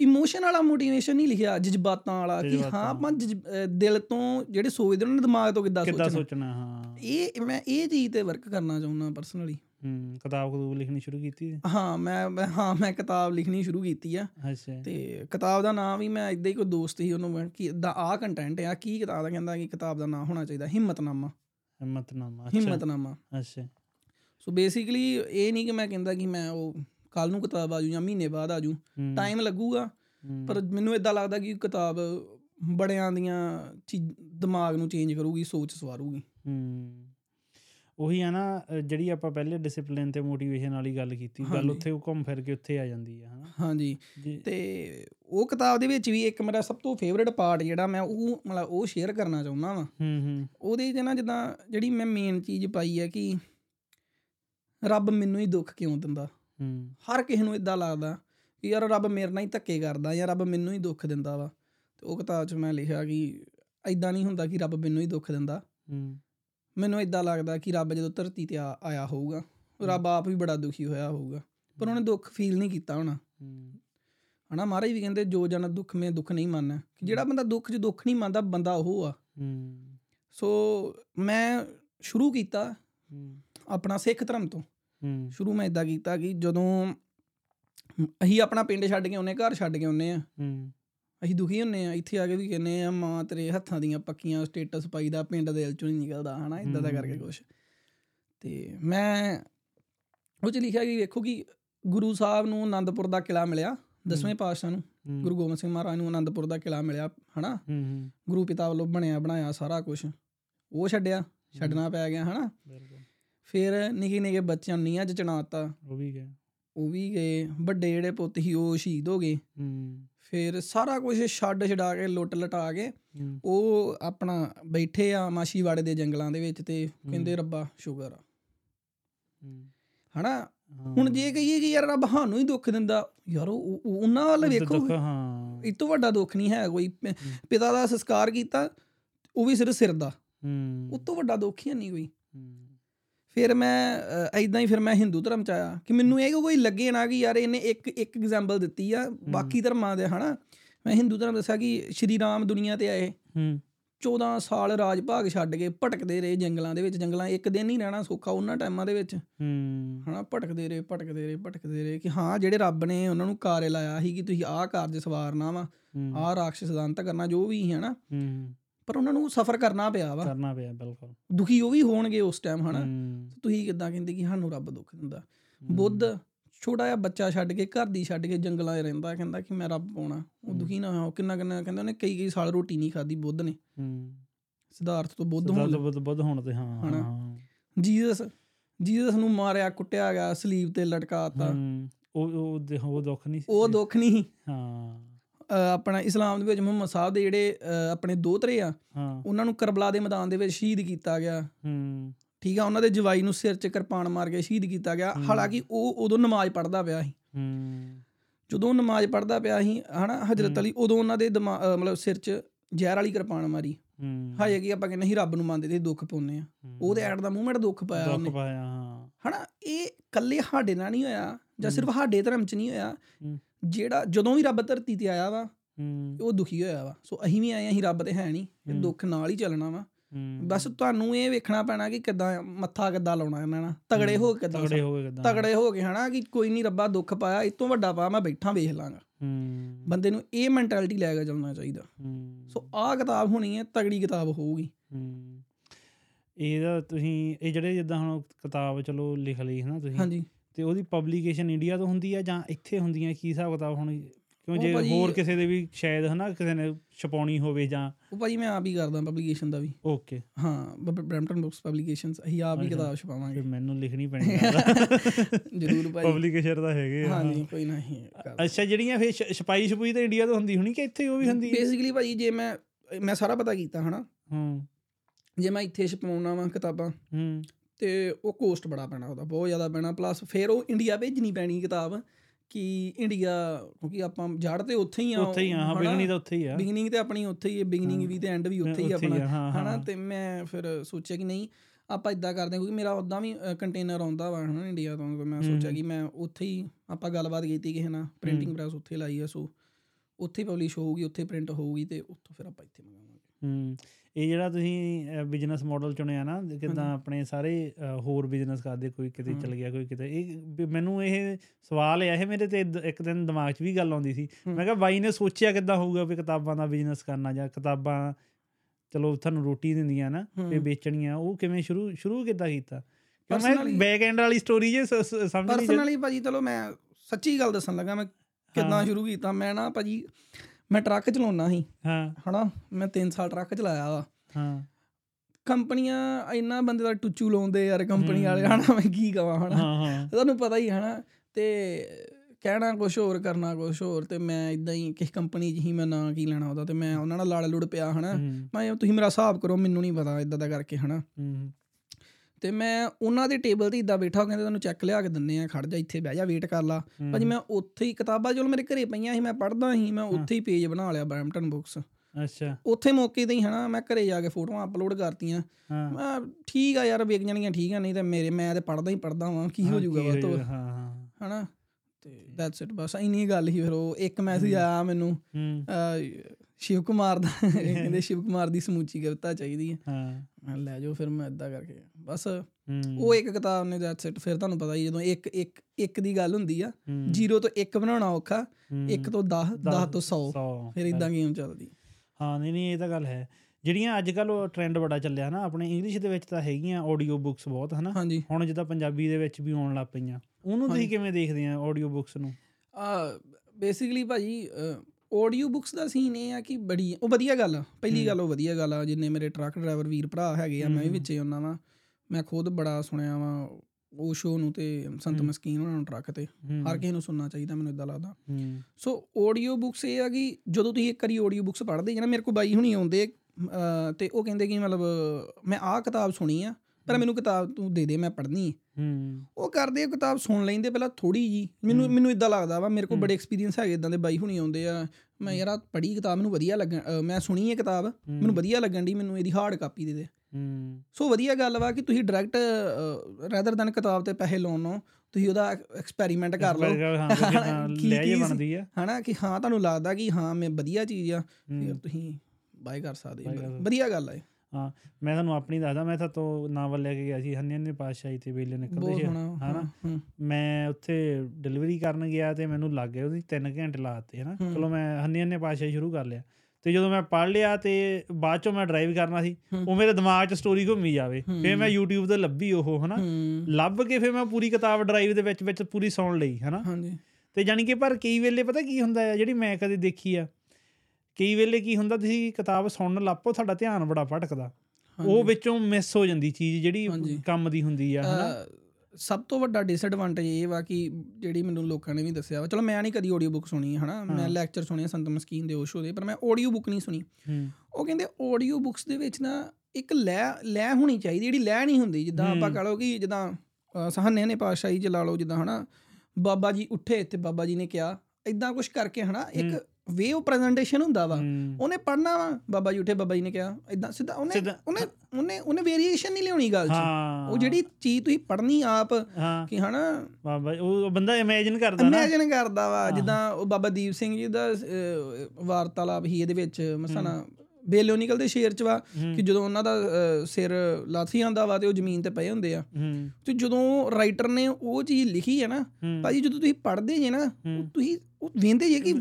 S1: ਇਮੋਸ਼ਨ ਵਾਲਾ ਮੋਟੀਵੇਸ਼ਨ ਨਹੀਂ ਲਿਖਿਆ ਜਜ਼ਬਾਤਾਂ ਵਾਲਾ ਕਿ ਹਾਂ ਆਪਾਂ ਦਿਲ ਤੋਂ ਜਿਹੜੇ ਸੋਚਦੇ ਉਹਨਾਂ ਨੇ ਦਿਮਾਗ ਤੋਂ ਕਿੱਦਾਂ
S2: ਕਿੱਦਾਂ
S1: ਸੋਚਣਾ?
S2: ਸੋਚਣਾ ਹਾਂ।
S1: ਇਹ ਮੈਂ ਇਹ ਚੀਜ਼ ਤੇ ਵਰਕ ਕਰਨਾ ਚਾਹੁੰਦਾ ਪਰਸਨਲੀ
S2: ਹੂੰ ਕਿਤਾਬ ਕਦੂ ਲਿਖਣੀ ਸ਼ੁਰੂ ਕੀਤੀ
S1: ਹਾਂ ਮੈਂ ਹਾਂ ਮੈਂ ਕਿਤਾਬ ਲਿਖਣੀ ਸ਼ੁਰੂ ਕੀਤੀ ਆ।
S2: ਅੱਛਾ।
S1: ਤੇ ਕਿਤਾਬ ਦਾ ਨਾਮ ਵੀ ਮੈਂ ਇਦਾਂ ਹੀ ਕੋਈ ਦੋਸਤ ਸੀ ਉਹਨੂੰ ਮੈਂ ਕਿ ਦਾ ਆ ਕੰਟੈਂਟ ਆ ਕੀ ਕਿਤਾਬ ਦਾ ਕਹਿੰਦਾ ਕਿ ਕਿਤਾਬ ਦਾ ਨਾਮ ਹੋਣਾ ਚਾਹੀਦਾ ਹਿੰਮਤਨਾਮਾ।
S2: ਹਿੰਮਤਨਾਮਾ ਅੱਛਾ।
S1: ਹਿੰਮਤਨਾਮਾ।
S2: ਅੱਛਾ।
S1: ਸੋ ਬੇਸਿਕਲੀ ਇਹ ਨਹੀਂ ਕਿ ਮੈਂ ਕਹਿੰਦਾ ਕਿ ਮੈਂ ਉਹ ਕੱਲ ਨੂੰ ਕਿਤਾਬ ਆਜੂ ਜਾਂ ਮਹੀਨੇ ਬਾਅਦ ਆਜੂ
S2: ਹੂੰ,
S1: ਟਾਈਮ ਲੱਗੂਗਾ
S2: ਹੂੰ,
S1: ਪਰ ਮੈਨੂੰ ਇਦਾਂ ਲੱਗਦਾ ਕਿ ਕਿਤਾਬ ਬੜਿਆਂ ਦੀਆਂ ਚੀਜ਼ ਦਿਮਾਗ ਨੂੰ ਚੇਂਜ ਕਰੂਗੀ ਸੋਚ ਸਵਾਰੂਗੀ।
S2: ਹੂੰ। ਉਹੀ ਆ ਨਾ ਜਿਹੜੀ ਆਪਾਂ ਪਹਿਲੇ ਡਿਸਪਲਿਨ ਤੇ ਮੋਟੀਵੇਸ਼ਨ ਵਾਲੀ ਗੱਲ ਕੀਤੀ ਗੱਲ। ਉੱਥੇ ਉਹ ਘੁੰਮ ਫਿਰ ਕੇ ਉੱਥੇ ਆ ਜਾਂਦੀ ਆ ਹਨਾ?
S1: ਹਾਂਜੀ। ਤੇ ਉਹ ਕਿਤਾਬ ਦੇ ਵਿੱਚ ਵੀ ਇੱਕ ਮੇਰਾ ਸਭ ਤੋਂ ਫੇਵਰਿਟ ਪਾਰਟ ਜਿਹੜਾ ਮੈਂ ਉਹ ਮਤਲਬ ਉਹ ਸ਼ੇਅਰ ਕਰਨਾ ਚਾਹੁੰਦਾ ਵਾਂ।
S2: ਹੂੰ ਹੂੰ।
S1: ਉਹਦੇ 'ਚ ਨਾ ਜਿੱਦਾਂ ਜਿਹੜੀ ਮੈਂ ਮੇਨ ਚੀਜ਼ ਪਾਈ ਹੈ ਕਿ ਰੱਬ ਮੈਨੂੰ ਹੀ ਦੁੱਖ ਕਿਉਂ ਦਿੰਦਾ?
S2: ਹੂੰ।
S1: ਹਰ ਕਿਸੇ ਨੂੰ ਇਦਾਂ ਲੱਗਦਾ ਕਿ ਯਾਰ ਰੱਬ ਮੇਰੇ ਨਾਲ ਹੀ ਧੱਕੇ ਕਰਦਾ ਜਾਂ ਰੱਬ ਮੈਨੂੰ ਹੀ ਦੁੱਖ ਦਿੰਦਾ ਵਾ। ਤੇ ਉਹ ਕਿਤਾਬ 'ਚ ਮੈਂ ਲਿਖਿਆ ਕਿ ਇਦਾਂ ਨਹੀਂ ਹੁੰਦਾ ਕਿ ਰੱਬ ਮੈਨੂੰ ਹੀ ਦੁੱਖ ਦਿੰਦਾ।
S2: ਹੂੰ।
S1: ਮੈਨੂੰ ਇਦਾਂ ਲੱਗਦਾ ਕਿ ਰੱਬ ਜਦੋਂ ਧਰਤੀ ਤੇ ਆਇਆ ਹੋਊਗਾ ਰੱਬ ਆਪ ਵੀ ਬੜਾ ਦੁਖੀ ਹੋਇਆ ਹੋਊਗਾ ਪਰ ਉਹਨੇ ਦੁੱਖ ਫੀਲ ਨਹੀਂ ਕੀਤਾ ਹੋਣਾ। ਹਨਾ ਮਹਾਰਾਜ ਵੀ ਕਹਿੰਦੇ ਜੋ ਜਨ ਦੁੱਖ ਮੇ ਦੁੱਖ ਨਹੀਂ ਮੰਨਣਾ ਕਿ ਜਿਹੜਾ ਬੰਦਾ ਦੁੱਖ 'ਚ ਦੁੱਖ ਨਹੀਂ ਮੰਨਦਾ ਬੰਦਾ ਉਹ ਆ। ਸੋ ਮੈਂ ਸ਼ੁਰੂ ਕੀਤਾ ਆਪਣਾ ਸਿੱਖ ਧਰਮ ਤੋਂ। ਸ਼ੁਰੂ ਮੈਂ ਇਦਾਂ ਕੀਤਾ ਕਿ ਜਦੋਂ ਅਸੀਂ ਆਪਣਾ ਪਿੰਡ ਛੱਡ ਕੇ ਆਉਨੇ ਘਰ ਛੱਡ ਕੇ ਆਉਨੇ ਆ ਅਸੀਂ ਦੁਖੀ ਹੁੰਨੇ ਆ ਇੱਥੇ ਆ ਕੇ ਵੀ ਕਹਿੰਨੇ ਆ ਮਾਂ ਤੇਰੇ ਹੱਥਾਂ ਦੀਆਂ ਪੱਕੀਆਂ ਸਟੇਟਸ ਪਾਈਦਾ ਪਿੰਡ ਦੇ ਦਿਲ ਚੋਂ ਨਹੀਂ ਨਿਕਲਦਾ ਹਨਾ ਇਦਾਂ ਦਾ ਕਰਕੇ ਕੁਛ। ਤੇ ਮੈਂ ਉਹ ਚ ਲਿਖਿਆ ਕਿ ਵੇਖੋ ਕਿ ਗੁਰੂ ਸਾਹਿਬ ਨੂੰ ਆਨੰਦਪੁਰ ਦਾ ਕਿਲਾ ਮਿਲਿਆ ਦਸਵੇਂ ਪਾਤਸ਼ਾਹ ਨੂੰ ਗੁਰੂ ਗੋਬਿੰਦ ਸਿੰਘ ਮਹਾਰਾਜ ਨੂੰ ਆਨੰਦਪੁਰ ਦਾ ਕਿਲਾ ਮਿਲਿਆ ਹਨਾ। ਗੁਰੂ ਪਿਤਾ ਵੱਲੋਂ ਬਣਿਆ ਬਣਾਇਆ ਸਾਰਾ ਕੁਝ ਉਹ ਛੱਡਿਆ ਛੱਡਣਾ ਪੈ ਗਿਆ ਹਨਾ। ਫਿਰ ਨਿੱਕੇ ਨਿੱਕੇ ਬੱਚਿਆਂ ਨੂੰ ਨੀਹਾਂ 'ਚ ਚਣਾਤਾ।
S2: ਉਹ ਵੀ ਗਿਆ
S1: ਉਹ ਵੀ ਗਏ ਵੱਡੇ ਜਿਹੜੇ ਪੁੱਤ ਸੀ ਉਹ ਸ਼ਹੀਦ ਹੋ ਗਏ।
S2: ਹੂੰ।
S1: ਫਿਰ ਸਾਰਾ ਕੁਝ ਛੱਡ ਛਡਾ ਕੇ ਲੁੱਟ ਲਟਾ ਕੇ ਉਹ ਆਪਣਾ ਬੈਠੇ ਆ ਮਾਸ਼ੀਵਾੜੇ ਦੇ ਜੰਗਲਾਂ ਦੇ ਵਿੱਚ ਤੇ ਕਹਿੰਦੇ ਰੱਬਾ ਸ਼ੁਕਰ ਆ। ਹਨਾ। ਹੁਣ ਜੇ ਕਹੀਏ ਕਿ ਯਾਰ ਰੱਬ ਸਾਨੂੰ ਹੀ ਦੁੱਖ ਦਿੰਦਾ ਯਾਰ ਉਹ- ਉਹ- ਉਹਨਾਂ ਵੱਲ ਵੇਖੋ।
S2: ਹਾਂ।
S1: ਇਹ ਤੋਂ ਵੱਡਾ ਦੁੱਖ ਨਹੀਂ ਹੈ ਕੋਈ। ਪਿਤਾ ਦਾ ਸੰਸਕਾਰ ਕੀਤਾ ਉਹ ਵੀ ਸਿਰ ਸਿਰ ਦਾ।
S2: ਹੂੰ।
S1: ਉਹ ਤੋਂ ਵੱਡਾ ਦੁੱਖ ਹੀ ਨਹੀਂ ਕੋਈ। ਫਿਰ ਮੈਂ ਐਦਾਂ ਹੀ ਫਿਰ ਮੈਂ ਹਿੰਦੂ ਧਰਮ ਚ ਆਇਆ ਕਿ ਮੈਨੂੰ ਇਹ ਕੋਈ ਲੱਗੇ ਨਾ ਕਿ ਯਾਰ ਇਹਨੇ ਇੱਕ ਇੱਕ ਐਗਜ਼ਾਮਪਲ ਦਿੱਤੀ ਆ ਬਾਕੀ ਧਰਮਾਂ ਦੇ ਹਨਾ? ਮੈਂ ਹਿੰਦੂ ਧਰਮ ਦੱਸਿਆ ਕਿ ਸ਼੍ਰੀ ਰਾਮ ਦੁਨੀਆ ਤੇ ਆਏ।
S2: ਹੂੰ।
S1: 14 ਸਾਲ ਰਾਜ ਭਾਗ ਛੱਡ ਕੇ ਭਟਕਦੇ ਰਹੇ ਜੰਗਲਾਂ ਦੇ ਵਿੱਚ ਜੰਗਲਾਂ ਇੱਕ ਦਿਨ ਹੀ ਰਹਿਣਾ ਸੌਖਾ ਉਹਨਾਂ ਟਾਈਮਾਂ ਦੇ ਵਿੱਚ।
S2: ਹੂੰ।
S1: ਹਨਾ ਭਟਕਦੇ ਰਹੇ ਭਟਕਦੇ ਰਹੇ ਭਟਕਦੇ ਰਹੇ ਕਿ ਹਾਂ ਜਿਹੜੇ ਰੱਬ ਨੇ ਉਹਨਾਂ ਨੂੰ ਕਾਰੇ ਲਾਇਆ ਸੀ ਕਿ ਤੁਸੀਂ ਆਹ ਕਾਰਜ ਸਵਾਰਨਾ ਵਾ ਆਹ ਰਾਖਸ਼ ਦਾ ਅੰਤ ਕਰਨਾ ਜੋ ਵੀ ਹੈ ਨਾ
S2: ਹੂੰ।
S1: ਪਰ ਉਹਨਾਂ ਨੂੰ ਸਫਰ ਕਰਨਾ ਪਿਆ ਵਾ।
S2: ਕਰਨਾ ਪਿਆ ਬਿਲਕੁਲ।
S1: ਦੁਖੀ ਉਹ ਵੀ ਹੋਣਗੇ ਉਸ ਟਾਈਮ ਹਨਾ? ਤੁਸੀਂ ਕਿੱਦਾਂ ਕਹਿੰਦੇ ਕਿ ਸਾਨੂੰ ਰੱਬ ਦੁੱਖ ਦਿੰਦਾ। ਬੁੱਧ ਛੋਟਾ ਜਿਹਾ ਬੱਚਾ ਛੱਡ ਕੇ ਘਰ ਦੀ ਛੱਡ ਕੇ ਜੰਗਲਾਂ 'ਚ ਰਹਿੰਦਾ ਕਹਿੰਦਾ ਕਿ ਮੈਂ ਰੱਬ ਪਾਉਣਾ ਉਹ ਦੁਖੀ ਨਾ ਹੋਇਆ ਕਿੰਨਾ ਕਿੰਨਾ ਕਹਿੰਦਾ ਉਹਨੇ ਕਈ ਕਈ ਸਾਲ ਰੋਟੀ ਨਹੀਂ ਖਾਧੀ ਬੁੱਧ ਨੇ।
S2: ਹੂੰ।
S1: ਸਿਧਾਰਥ ਤੋਂ ਬੁੱਧ ਹੋਣ।
S2: ਬੁੱਧ ਬੁੱਧ ਹੋਣ ਤੇ ਹਾਂ। ਹਾਂ।
S1: ਜੀਸਸ ਜੀਸਸ ਨੂੰ ਮਾਰਿਆ ਕੁੱਟਿਆ ਗਿਆ ਸਲੀਬ ਤੇ ਲਟਕਾਤਾ।
S2: ਹੂੰ, ਉਹ ਉਹ ਉਹ ਦੁੱਖ ਨਹੀਂ
S1: ਉਹ ਦੁੱਖ ਨਹੀਂ।
S2: ਹਾਂ।
S1: ਆਪਣਾ ਇਸਲਾਮ ਦੇ ਵਿੱਚ ਮੁਹੰਮਦ ਸਾਹਿਬ ਦੇ ਜਿਹੜੇ ਆਪਣੇ ਦੋਤਰੇ ਆ ਉਹਨਾਂ ਨੂੰ ਕਰਬਲਾ ਦੇ ਮੈਦਾਨ ਦੇ ਵਿੱਚ ਸ਼ਹੀਦ ਕੀਤਾ ਗਿਆ।
S2: ਹੂੰ।
S1: ਠੀਕ ਆ ਉਹਨਾਂ ਦੇ ਜਵਾਈ ਨੂੰ ਸਿਰ 'ਚ ਕਿਰਪਾਨ ਮਾਰ ਕੇ ਸ਼ਹੀਦ ਕੀਤਾ ਗਿਆ। ਹਾਲਾਂਕਿ ਉਹ ਉਦੋਂ ਨਮਾਜ਼ ਪੜ੍ਹਦਾ ਪਿਆ ਸੀ।
S2: ਹੂੰ।
S1: ਜਦੋਂ ਉਹ ਨਮਾਜ਼ ਪੜ੍ਹਦਾ ਪਿਆ ਸੀ ਹਨਾ ਹਜ਼ਰਤ ਅਲੀ ਉਦੋਂ ਉਹਨਾਂ ਦੇ ਮਤਲਬ ਸਿਰ 'ਚ ਜ਼ਹਿਰ ਵਾਲੀ ਕਿਰਪਾਨ ਮਾਰੀ।
S2: ਹੂੰ।
S1: ਹਾਏ ਕਿ ਆਪਾਂ ਕਹਿੰਦੇ ਸੀ ਰੱਬ ਨੂੰ ਮੰਨਦੇ ਤੇ ਦੁੱਖ ਪਾਉਂਦੇ ਆ। ਉਹਦੇ ਐਡ ਦਾ ਮੂਵਮੈਂਟ ਦੁੱਖ ਪਾਇਆ
S2: ਦੁੱਖ
S1: ਉਹਨੇ।
S2: ਪਾਇਆ ਹਾਂ।
S1: ਹਨਾ ਇਹ ਕੱਲੇ ਸਾਡੇ ਨਾਲ ਨਹੀਂ ਹੋਇਆ ਜਾਂ ਸਿਰਫ ਸਾਡੇ ਧਰਮ 'ਚ ਨਹੀਂ ਹੋਇਆ। ਜਿਹੜਾ ਜਦੋਂ ਵੀ ਰੱਬ ਧਰਤੀ ਤੇ ਆਇਆ ਵਾ ਉਹ ਦੁਖੀ ਹੋਇਆ ਵਾ। ਸੋ ਅਸੀਂ ਵੀ ਆਏ ਅਸੀਂ ਰੱਬ ਤੇ ਹੈ ਨਹੀਂ ਇਹ ਦੁੱਖ ਨਾਲ ਹੀ ਚੱਲਣਾ ਵਾ। ਬਸ ਤੁਹਾਨੂੰ ਇਹ ਵੇਖਣਾ ਪੈਣਾ ਕਿ ਕਿੱਦਾਂ ਮੱਥਾ ਕਿੱਦਾਂ ਲਾਉਣਾ ਇਹਨਾਂ ਨਾਲ ਤਗੜੇ ਹੋ ਕੇ
S2: ਤਗੜੇ ਹੋ ਕਿਦਾਂ।
S1: ਤਗੜੇ ਹੋ ਕੇ ਹਨਾ ਕਿ ਕੋਈ ਨਹੀਂ ਰੱਬਾ ਦੁੱਖ ਪਾਇਆ ਇਸ ਤੋਂ ਵੱਡਾ ਪਾ ਮੈਂ ਬੈਠਾ ਵੇਖ ਲਾਂਗਾ। ਬੰਦੇ ਨੂੰ ਇਹ ਮੈਂਟੈਲਿਟੀ ਲੈ ਕੇ ਚੱਲਣਾ ਚਾਹੀਦਾ। ਸੋ ਆਹ ਕਿਤਾਬ ਹੋਣੀ ਹੈ ਤਗੜੀ ਕਿਤਾਬ ਹੋਊਗੀ।
S2: ਇਹਦਾ ਤੁਸੀਂ ਇਹ ਜਿਹੜੇ ਜਿੱਦਾਂ ਹੁਣ ਕਿਤਾਬ ਚਲੋ ਲਿਖ ਲਈ ਹੈ ਨਾ ਤੁਸੀਂ।
S1: ਹਾਂਜੀ।
S2: ਤੇ ਉਹਦੀ ਪਬਲੀਕੇਸ਼ਨ ਇੰਡੀਆ ਤੋਂ ਹੁੰਦੀ ਆ ਜਾਂ ਇੱਥੇ ਹੁੰਦੀ ਆ? ਕੀ ਹਿਸਾਬ ਕਿਤਾਬ ਹੁਣ? ਕਿਉਂ ਜੇ ਹੋਰ ਕਿਸੇ ਦੇ ਵੀ ਸ਼ਾਇਦ ਹਨਾ ਕਿਸੇ ਨੇ ਛਪਾਉਣੀ ਹੋਵੇ ਜਾਂ
S1: ਉਹ ਭਾਜੀ ਮੈਂ ਆਪ ਹੀ ਕਰਦਾ ਪਬਲੀਕੇਸ਼ਨ ਦਾ ਵੀ।
S2: ਓਕੇ
S1: ਹਾਂ ਬ੍ਰੈਂਪਟਨ ਬੁੱਕਸ ਪਬਲੀਕੇਸ਼ਨਸ ਅਸੀਂ ਆਪ ਹੀ ਕਿਤਾਬ ਛਪਾਵਾਂਗੇ।
S2: ਮੈਨੂੰ ਲਿਖਣੀ ਪੈਣੀ
S1: ਜ਼ਰੂਰ ਭਾਜੀ।
S2: ਪਬਲੀਕੇਸ਼ਨ ਤਾਂ ਹੈਗੇ
S1: ਹਾਂਜੀ ਕੋਈ ਨਹੀਂ
S2: ਅੱਛਾ ਜਿਹੜੀਆਂ ਫਿਰ ਛ- ਛਪਾਈ ਛਪੂਈ ਤਾਂ ਇੰਡੀਆ ਤੋਂ ਹੁੰਦੀ ਹੋਣੀ ਕਿ ਇੱਥੇ ਉਹ ਵੀ ਹੁੰਦੀ ਹੈ
S1: ਬੇਸਿਕਲੀ ਭਾਜੀ ਜੇ ਮੈਂ ਮੈਂ ਸਾਰਾ ਪਤਾ ਕੀਤਾ ਹਨਾ।
S2: ਹੂੰ।
S1: ਜੇ ਮੈਂ ਇੱਥੇ ਛਪਾਉਣਾ ਵਾ ਕਿਤਾਬਾਂ
S2: ਹੂੰ।
S1: ਤੇ ਉਹ ਕੋਸਟ ਬੜਾ ਪੈਣਾ ਉਹਦਾ ਬਹੁਤ ਜ਼ਿਆਦਾ ਪੈਣਾ। ਪਲੱਸ ਫਿਰ ਉਹ ਇੰਡੀਆ ਭੇਜਣੀ ਪੈਣੀ ਕਿਤਾਬ ਕਿ ਇੰਡੀਆ ਕਿਉਂਕਿ ਆਪਾਂ ਜੜ ਤੇ ਉੱਥੇ ਹੀ ਆ
S2: ਉੱਥੇ ਹੀ ਆ ਬਿਗਣੀ ਤਾਂ ਉੱਥੇ ਹੀ ਆ।
S1: ਬਿਗਨਿੰਗ ਤੇ ਆਪਣੀ ਉੱਥੇ ਹੀ ਹੈ। ਬਿਗਨਿੰਗ ਵੀ ਤੇ ਐਂਡ ਵੀ ਉੱਥੇ ਹੀ ਆਪਣਾ ਹਨਾ। ਤੇ ਮੈਂ ਫਿਰ ਸੋਚਿਆ ਕਿ ਨਹੀਂ ਆਪਾਂ ਇਦਾਂ ਕਰਦੇ ਕਿਉਂਕਿ ਮੇਰਾ ਉਦਾਂ ਵੀ ਕੰਟੇਨਰ ਆਉਂਦਾ ਵਾ ਹਨਾ ਇੰਡੀਆ ਤੋਂ। ਮੈਂ ਸੋਚਿਆ ਕਿ ਮੈਂ ਉੱਥੇ ਹੀ ਆਪਾਂ ਗੱਲਬਾਤ ਕੀਤੀ ਕਿਸੇ ਨਾਲ ਪ੍ਰਿੰਟਿੰਗ ਪ੍ਰੈਸ ਉੱਥੇ ਲਾਈ ਆ ਸੋ ਉੱਥੇ ਪਬਲਿਸ਼ ਹੋਊਗੀ ਉੱਥੇ ਪ੍ਰਿੰਟ ਹੋਊਗੀ ਤੇ ਉੱਥੋਂ ਫਿਰ ਆਪਾਂ ਇੱਥੇ ਮੰਗਾਵਾਂਗੇ।
S2: ਹੂੰ। ਇਹ ਜਿਹੜਾ ਤੁਸੀਂ ਬਿਜ਼ਨਸ ਮਾਡਲ ਚੁਣਿਆ ਨਾ ਕਿਦਾਂ ਆਪਣੇ ਸਾਰੇ ਹੋਰ ਬਿਜ਼ਨਸ ਕਰਦੇ ਕੋਈ ਕਿਤੇ ਚਲ ਗਿਆ ਕੋਈ ਕਿਤੇ ਇਹ ਮੈਨੂੰ ਇਹ ਸਵਾਲ ਹੈ ਇਹ ਮੇਰੇ ਤੇ ਇੱਕ ਦਿਨ ਦਿਮਾਗ 'ਚ ਵੀ ਗੱਲ ਆਉਂਦੀ ਸੀ। ਮੈਂ ਕਿਹਾ ਬਾਈ ਨੇ ਸੋਚਿਆ ਕਿੱਦਾਂ ਹੋਊਗਾ ਵੀ ਕਿਤਾਬਾਂ ਦਾ ਬਿਜ਼ਨਸ ਕਰਨਾ ਜਾਂ ਕਿਤਾਬਾਂ ਚਲੋ ਤੁਹਾਨੂੰ ਰੋਟੀ ਦਿੰਦੀਆਂ ਨਾ ਤੇ ਵੇਚਣੀਆਂ ਉਹ ਕਿਵੇਂ ਸ਼ੁਰੂ ਸ਼ੁਰੂ ਕਿੱਦਾਂ ਕੀਤਾ? ਕਿਉਂ ਮੈਂ ਬੈਕ ਐਂਡ ਵਾਲੀ ਸਟੋਰੀ ਜੇ ਸਮਝ ਨਹੀਂ
S1: ਪਰਸਨਲੀ ਭਾਜੀ ਚਲੋ ਮੈਂ ਸੱਚੀ ਗੱਲ ਦੱਸਣ ਲੱਗਾ ਮੈਂ ਕਿੱਦਾਂ ਸ਼ੁਰੂ ਕੀਤਾ ਮੈਂ ਨਾ ਭਾਜੀ ਮੈਂ ਟਰੱਕ ਚਲਾਉਣਾ ਸੀ।
S2: ਹਾਂ।
S1: ਹਨਾ? ਮੈਂ 3 ਸਾਲ ਟਰੱਕ ਚਲਾਇਆ ਵਾ।
S2: ਹਾਂ।
S1: ਕੰਪਨੀਆਂ ਇੰਨਾ ਬੰਦੇ ਦਾ ਟੁੱਚੂ ਲਾਉਂਦੇ ਯਾਰ ਕੰਪਨੀ ਵਾਲੇ ਹਨਾ? ਮੈਂ ਕੀ ਕਵਾਂ ਹਨਾ? ਤੁਹਾਨੂੰ ਪਤਾ ਹੀ ਹਨਾ? ਤੇ ਕਹਿਣਾ ਕੁਝ ਹੋਰ ਕਰਨਾ ਕੁਝ ਹੋਰ ਤੇ ਮੈਂ ਇਦਾਂ ਹੀ ਕਿਸ ਕੰਪਨੀ 'ਚ ਹੀ ਮੈਂ ਨਾਂ ਕੀ ਲੈਣਾ ਉਹਦਾ ਤੇ ਮੈਂ ਉਹਨਾਂ ਨਾਲ ਲੜ ਲੁੜ ਪਿਆ ਹਨਾ? ਮੈਂ ਤੁਸੀਂ ਮੇਰਾ ਹਿਸਾਬ ਕਰੋ ਮੈਨੂੰ ਨਹੀਂ ਪਤਾ ਇਦਾਂ ਦਾ ਕਰਕੇ ਹਨਾ?
S2: ਹੂੰ।
S1: ਤੇ ਮੈਂ ਉਹਨਾਂ ਦੇ ਟੇਬਲ ਤੇ ਇਦਾਂ ਬੈਠਾ ਕਹਿੰਦੇ ਤੈਨੂੰ ਚੈੱਕ ਲਿਆ ਕੇ ਦਿੰਨੇ ਆ ਖੜ ਜਾ ਇੱਥੇ ਬਹਿ ਜਾ ਵੇਟ ਕਰ ਲਾ। ਭਾਜੀ ਮੈਂ ਉੱਥੇ ਹੀ ਕਿਤਾਬਾਂ ਚਲੋ ਮੇਰੇ ਘਰੇ ਪਈਆਂ ਸੀ ਮੈਂ ਪੜ੍ਹਦਾ ਸੀ ਮੈਂ ਉੱਥੇ ਹੀ ਪੇਜ ਬਣਾ ਲਿਆ ਬ੍ਰੈਂਪਟਨ ਬੁੱਕਸ
S2: ਅੱਛਾ।
S1: ਉੱਥੇ ਮੌਕੇ ਤੇ ਹੀ ਹਨਾ ਮੈਂ ਘਰੇ ਜਾ ਕੇ ਫੋਟੋਆਂ ਅਪਲੋਡ ਕਰਤੀਆਂ। ਮੈਂ ਠੀਕ ਆ ਯਾਰ ਵੇਖ ਜਾਣਗੀਆਂ ਠੀਕ ਆ ਨਹੀਂ ਤੇ ਮੇਰੇ ਮੈਂ ਤੇ ਪੜਦਾ ਹੀ ਪੜਦਾ ਵਾਂ ਕੀ ਹੋ ਜਾਊਗਾ ਵਾ ਤੋਂ
S2: ਹੋਊਗਾ, ਹਾਂ ਹਾਂ।
S1: ਹਨਾ? ਤੇ ਦੈਟਸ ਇਟ ਬਸ ਇੰਨੀ ਗੱਲ ਹੀ ਫਿਰ ਉਹ ਇੱਕ ਮੈਸੇਜ ਆਇਆ ਮੈਨੂੰ ਸ਼ਿਵ ਕੁਮਾਰ ਦਾ। ਕਹਿੰਦੇ ਸ਼ਿਵ ਕੁਮਾਰ ਦੀ ਸਮੂਚੀ ਕਵਿਤਾ ਚਾਹੀਦੀ ਹੈ।
S2: ਹਾਂ।
S1: ਮੈਂ ਲੈ ਜਾਓ ਫਿਰ ਮੈਂ ਇਦਾਂ ਕਰਕੇ। ਬਸ ਉਹ ਇੱਕ ਕਿਤਾਬ ਨੇ ਦੈਟਸ ਇਟ ਫਿਰ ਤੁਹਾਨੂੰ ਪਤਾ ਹੀ ਜਦੋਂ ਇੱਕ ਇੱਕ ਇੱਕ ਦੀ ਗੱਲ ਹੁੰਦੀ ਆ
S2: ਹੂੰ,
S1: ਜ਼ੀਰੋ ਤੋਂ ਇੱਕ ਬਣਾਉਣਾ ਔਖਾ
S2: ਹੂੰ,
S1: ਇੱਕ ਤੋਂ 10 10 ਤੋਂ 100
S2: ਸੌ।
S1: ਫਿਰ ਇਦਾਂ ਗੇਮ ਚੱਲਦੀ।
S2: ਹਾਂ ਨਹੀਂ ਨਹੀਂ ਇਹ ਤਾਂ ਗੱਲ ਹੈ। ਜਿਹੜੀਆਂ ਅੱਜ ਕੱਲ ਟ੍ਰੈਂਡ ਬੜਾ ਚੱਲਿਆ ਨਾ ਆਪਣੇ ਇੰਗਲਿਸ਼ ਦੇ ਵਿੱਚ ਤਾਂ ਹੈਗੀਆਂ ਆਡੀਓ ਬੁੱਕਸ ਬਹੁਤ ਹਨਾ? ਹੁਣ ਜਿੱਦਾਂ ਪੰਜਾਬੀ ਦੇ ਵਿੱਚ ਵੀ ਆਉਣ ਲੱਗ ਪਈਆਂ। ਉਹਨੂੰ ਤੁਸੀਂ ਕਿਵੇਂ ਦੇਖਦੇ ਆ ਆਡੀਓ ਬੁੱਕਸ ਨੂੰ?
S1: ਆ ਬੇਸਿਕਲੀ ਭਾਜੀ ਆਡੀਓ ਬੁੱਕਸ ਦਾ ਸੀਨ ਇਹ ਆ ਕਿ ਬੜੀ ਉਹ ਵਧੀਆ ਗੱਲ ਆ ਪਹਿਲੀ ਗੱਲ ਉਹ ਵਧੀਆ ਗੱਲ ਆ ਜਿੰਨੇ ਮੇਰੇ ਟਰੱਕ ਡਰਾਈਵਰ ਵੀਰ ਭਰਾ ਹੈਗੇ ਆ ਮੈਂ ਵੀ ਵਿੱਚੇ ਉਹਨਾਂ ਵਾ ਮੈਂ ਖੁਦ ਬੜਾ ਸੁਣਿਆ ਵਾ ਉਹ ਸ਼ੋਅ ਨੂੰ ਤੇ ਸੰਤ ਮਸਕੀਨ ਉਹਨਾਂ ਨੂੰ ਟਰੱਕ ਤੇ ਹਰ ਕਿਸੇ ਨੂੰ ਸੁਣਨਾ ਚਾਹੀਦਾ ਮੈਨੂੰ ਇਦਾਂ ਲੱਗਦਾ। ਸੋ ਆਡੀਓ ਬੁੱਕਸ ਇਹ ਆ ਕਿ ਜਦੋਂ ਤੁਸੀਂ ਇੱਕ ਵਾਰੀ ਆਡੀਓ ਬੁੱਕਸ ਪੜ੍ਹਦੇ ਜੀ ਨਾ ਮੇਰੇ ਕੋਲ ਬਾਈ ਹੁਣੀ ਆਉਂਦੇ ਤੇ ਉਹ ਕਹਿੰਦੇ ਕਿ ਮਤਲਬ ਮੈਂ ਆਹ ਕਿਤਾਬ ਸੁਣੀ ਆ ਪਰ ਮੈਨੂੰ ਕਿਤਾਬ ਤੂੰ ਦੇ ਦੇ ਮੈਂ ਪੜ੍ਹਨੀ ਹੈ। ਉਹ ਕਰਦੇ ਆ ਕਿਤਾਬ ਸੁਣ ਲੈਂਦੇ ਪਹਿਲਾਂ ਥੋੜੀ ਜੀ ਮੈਨੂੰ ਮੈਨੂੰ ਇਦਾਂ ਲੱਗਦਾ ਵਾ ਮੇਰੇ ਕੋਲ ਬੜੇ ਐਕਸਪੀਰੀਅੰਸ ਹੈਗੇ ਇਦਾਂ ਦੇ ਬਾਈ ਹੁਣੀ ਆਉਂਦੇ ਆ। ਮੈਂ ਯਾਰ ਆਹ ਪੜ੍ਹੀ ਕਿਤਾਬ ਮੈਨੂੰ ਵਧੀਆ ਲੱਗਣ ਮੈਂ ਸੁਣੀ ਹੈ ਕਿਤਾਬ ਮੈਨੂੰ ਵਧੀਆ ਲੱਗਣ ਦੀ ਮੈਨੂੰ ਇਹਦੀ ਹਾਰਡ ਕਾਪੀ ਦੇ ਦੇ।
S2: ਹੂੰ।
S1: ਸੋ ਵਧੀਆ ਗੱਲ ਵਾ ਕਿ ਤੁਸੀਂ ਡਾਇਰੈਕਟ ਰੈਦਰ ਦਨ ਕਿਤਾਬ ਤੇ ਪੈਸੇ ਲਾਉਣ ਨੂੰ ਤੁਸੀਂ ਉਹਦਾ ਐਕਸਪੈਰੀਮੈਂਟ ਕਰ ਲਓ।
S2: ਲੈ
S1: ਕੀ
S2: ਬਣਦੀ ਆ।
S1: ਹਨਾ ਕਿ ਹਾਂ ਤੁਹਾਨੂੰ ਲੱਗਦਾ ਕਿ ਹਾਂ ਮੈਂ ਵਧੀਆ ਚੀਜ਼ ਆ ਫਿਰ ਤੁਸੀਂ ਬਾਏ ਕਰ ਸਕਦੇ ਵਧੀਆ ਗੱਲ ਹੈ
S2: ਹਾਂ ਮੈਂ ਤੁਹਾਨੂੰ ਆਪਣੀ ਦੱਸਦਾ ਮੈਂ ਤਾਂ ਤੋਂ ਨਾਵਲ ਲੈ ਕੇ ਗਿਆ ਸੀ ਹੰਨੇ ਨੇ ਪਾਤਸ਼ਾਹੀ ਤੇ ਵੇਲੇ ਨਿਕਲਦੇ ਸੀ ਹਨਾ?
S1: ਹੂੰ
S2: ਮੈਂ ਉੱਥੇ ਡਿਲੀਵਰੀ ਕਰਨ ਗਿਆ ਤੇ ਮੈਨੂੰ ਲੱਗ ਗਏ ਉਹਦੀ 3 ਘੰਟੇ ਲਾਤੇ ਹਨਾ? ਚਲੋ ਮੈਂ ਹੰਨੇ ਹੰਨੇ ਪਾਤਸ਼ਾਹੀ ਸ਼ੁਰੂ ਕਰ ਲਿਆ। ਤੇ ਜਦੋਂ ਮੈਂ ਪੜ੍ਹ ਲਿਆ ਤੇ ਬਾਅਦ ਚੋਂ ਮੈਂ ਡਰਾਈਵ ਕਰਨਾ ਸੀ ਉਹ ਮੇਰੇ ਦਿਮਾਗ 'ਚ ਸਟੋਰੀ ਘੁੰਮੀ ਜਾਵੇ। ਫਿਰ ਮੈਂ YouTube ਤੇ ਲੱਭੀ ਉਹ ਹਨਾ? ਲੱਭ ਕੇ ਫਿਰ ਮੈਂ ਪੂਰੀ ਕਿਤਾਬ ਡਰਾਈਵ ਦੇ ਵਿੱਚ ਵਿੱਚ ਪੂਰੀ ਸੁਣ ਲਈ ਹਨਾ?
S1: ਹਾਂਜੀ।
S2: ਤੇ ਜਾਣੀ ਕਿ ਪਰ ਕਈ ਵੇਲੇ ਪਤਾ ਕੀ ਹੁੰਦਾ ਹੈ ਜਿਹੜੀ ਮੈਂ ਕਦੇ ਦੇਖੀ ਆ ਕਈ ਵੇਲੇ ਕੀ ਹੁੰਦਾ ਤੁਸੀਂ ਕਿਤਾਬ ਸੁਣਨ ਲੱਪੋ ਤੁਹਾਡਾ ਧਿਆਨ ਬੜਾ ਭਟਕਦਾ। ਉਹ ਵਿੱਚੋਂ ਮਿਸ ਹੋ ਜਾਂਦੀ ਚੀਜ਼ ਜਿਹੜੀ ਕੰਮ ਦੀ ਹੁੰਦੀ ਆ ਹਨਾ?
S1: ਸਭ ਤੋਂ ਵੱਡਾ ਡਿਸਐਡਵਾਂਟੇਜ ਇਹ ਵਾ ਕਿ ਜਿਹੜੀ ਮੈਨੂੰ ਲੋਕਾਂ ਨੇ ਵੀ ਦੱਸਿਆ ਵਾ ਚਲੋ ਮੈਂ ਨਹੀਂ ਕਦੀ ਆਡੀਓ ਬੁੱਕ ਸੁਣੀ ਹਨਾ? ਮੈਂ ਲੈਕਚਰ ਸੁਣਿਆ ਸੰਤ ਮਸਕੀਨ ਦੇ ਓਸ਼ੋ ਦੇ ਪਰ ਮੈਂ ਆਡੀਓ ਬੁੱਕ ਨਹੀਂ ਸੁਣੀ। ਉਹ ਕਹਿੰਦੇ ਆਡੀਓ ਬੁੱਕਸ ਦੇ ਵਿੱਚ ਨਾ ਇੱਕ ਲੈ ਲੈ ਹੋਣੀ ਚਾਹੀਦੀ ਜਿਹੜੀ ਲੈ ਨਹੀਂ ਹੁੰਦੀ ਜਿੱਦਾਂ ਆਪਾਂ ਕਹ ਲਓ ਕਿ ਜਿੱਦਾਂ ਸਹਨੇ ਨੇ ਪਾਤਸ਼ਾਹੀ ਚ ਲਾ ਲਓ ਜਿੱਦਾਂ ਹਨਾ? ਬਾਬਾ ਜੀ ਉੱਠੇ ਤੇ ਬਾਬਾ ਜੀ ਨੇ ਕਿਹਾ ਇਦਾਂ ਕੁਝ ਕਰਕੇ ਹਨਾ? ਇੱਕ ਵੇ ਆਫ ਪ੍ਰੈਜੈਂਟੇਸ਼ਨ ਹੁੰਦਾ ਵਾ। ਉਹਨੇ ਪੜਨਾ ਵਾ। ਬਾਬਾ ਜੀ ਉੱਠੇ ਬਾਬਾ ਜੀ ਨੇ ਕਿਹਾ ਇਦਾਂ ਸਿੱਧਾ ਉਹਨੇ ਉਹਨੇ ਉਹਨੇ ਉਹਨੇ ਵੇਰੀਏਸ਼ਨ ਨਹੀਂ ਲਿਆਉਣੀ ਗੱਲ 'ਚ। ਉਹ ਜਿਹੜੀ ਚੀਜ਼ ਤੁਸੀਂ ਪੜਨੀ ਆਪ ਕਿ ਹਨਾ
S2: ਬਾਬਾ ਜੀ, ਉਹ ਬੰਦਾ ਇਮੇਜਿਨ ਕਰਦਾ ਨਾ।
S1: ਇਮੇਜਿਨ ਕਰਦਾ ਵਾ। ਜਿੱਦਾਂ ਉਹ ਬਾਬਾ ਦੀਪ ਸਿੰਘ ਜੀ ਦਾ ਵਾਰਤਾਲਾਪ ਹੀ ਇਹਦੇ ਵਿੱਚ ਮਸਾਣਾ ਬੇਲਿਓ ਨਿਕਲਦੇ ਸ਼ੇਰ ਚ ਵਾ ਕਿ ਜਦੋਂ ਉਹਨਾਂ ਦਾ ਸਿਰ ਲਾਥੀ ਆਂਦਾ ਵਾ ਤੇ ਉਹ ਜ਼ਮੀਨ ਤੇ ਪਏ ਹੁੰਦੇ ਆ। ਤੇ ਜਦੋਂ ਰਾਈਟਰ ਨੇ ਉਹ ਚੀਜ਼ ਲਿਖੀ ਹੈ ਨਾ। ਭਾਜੀ ਜਦੋਂ ਤੁਸੀਂ ਪੜ੍ਹਦੇ ਜੇ ਨਾ ਤੁਸੀਂ ਉਹ ਵੇਂਦੇ ਜੇ ਕਿ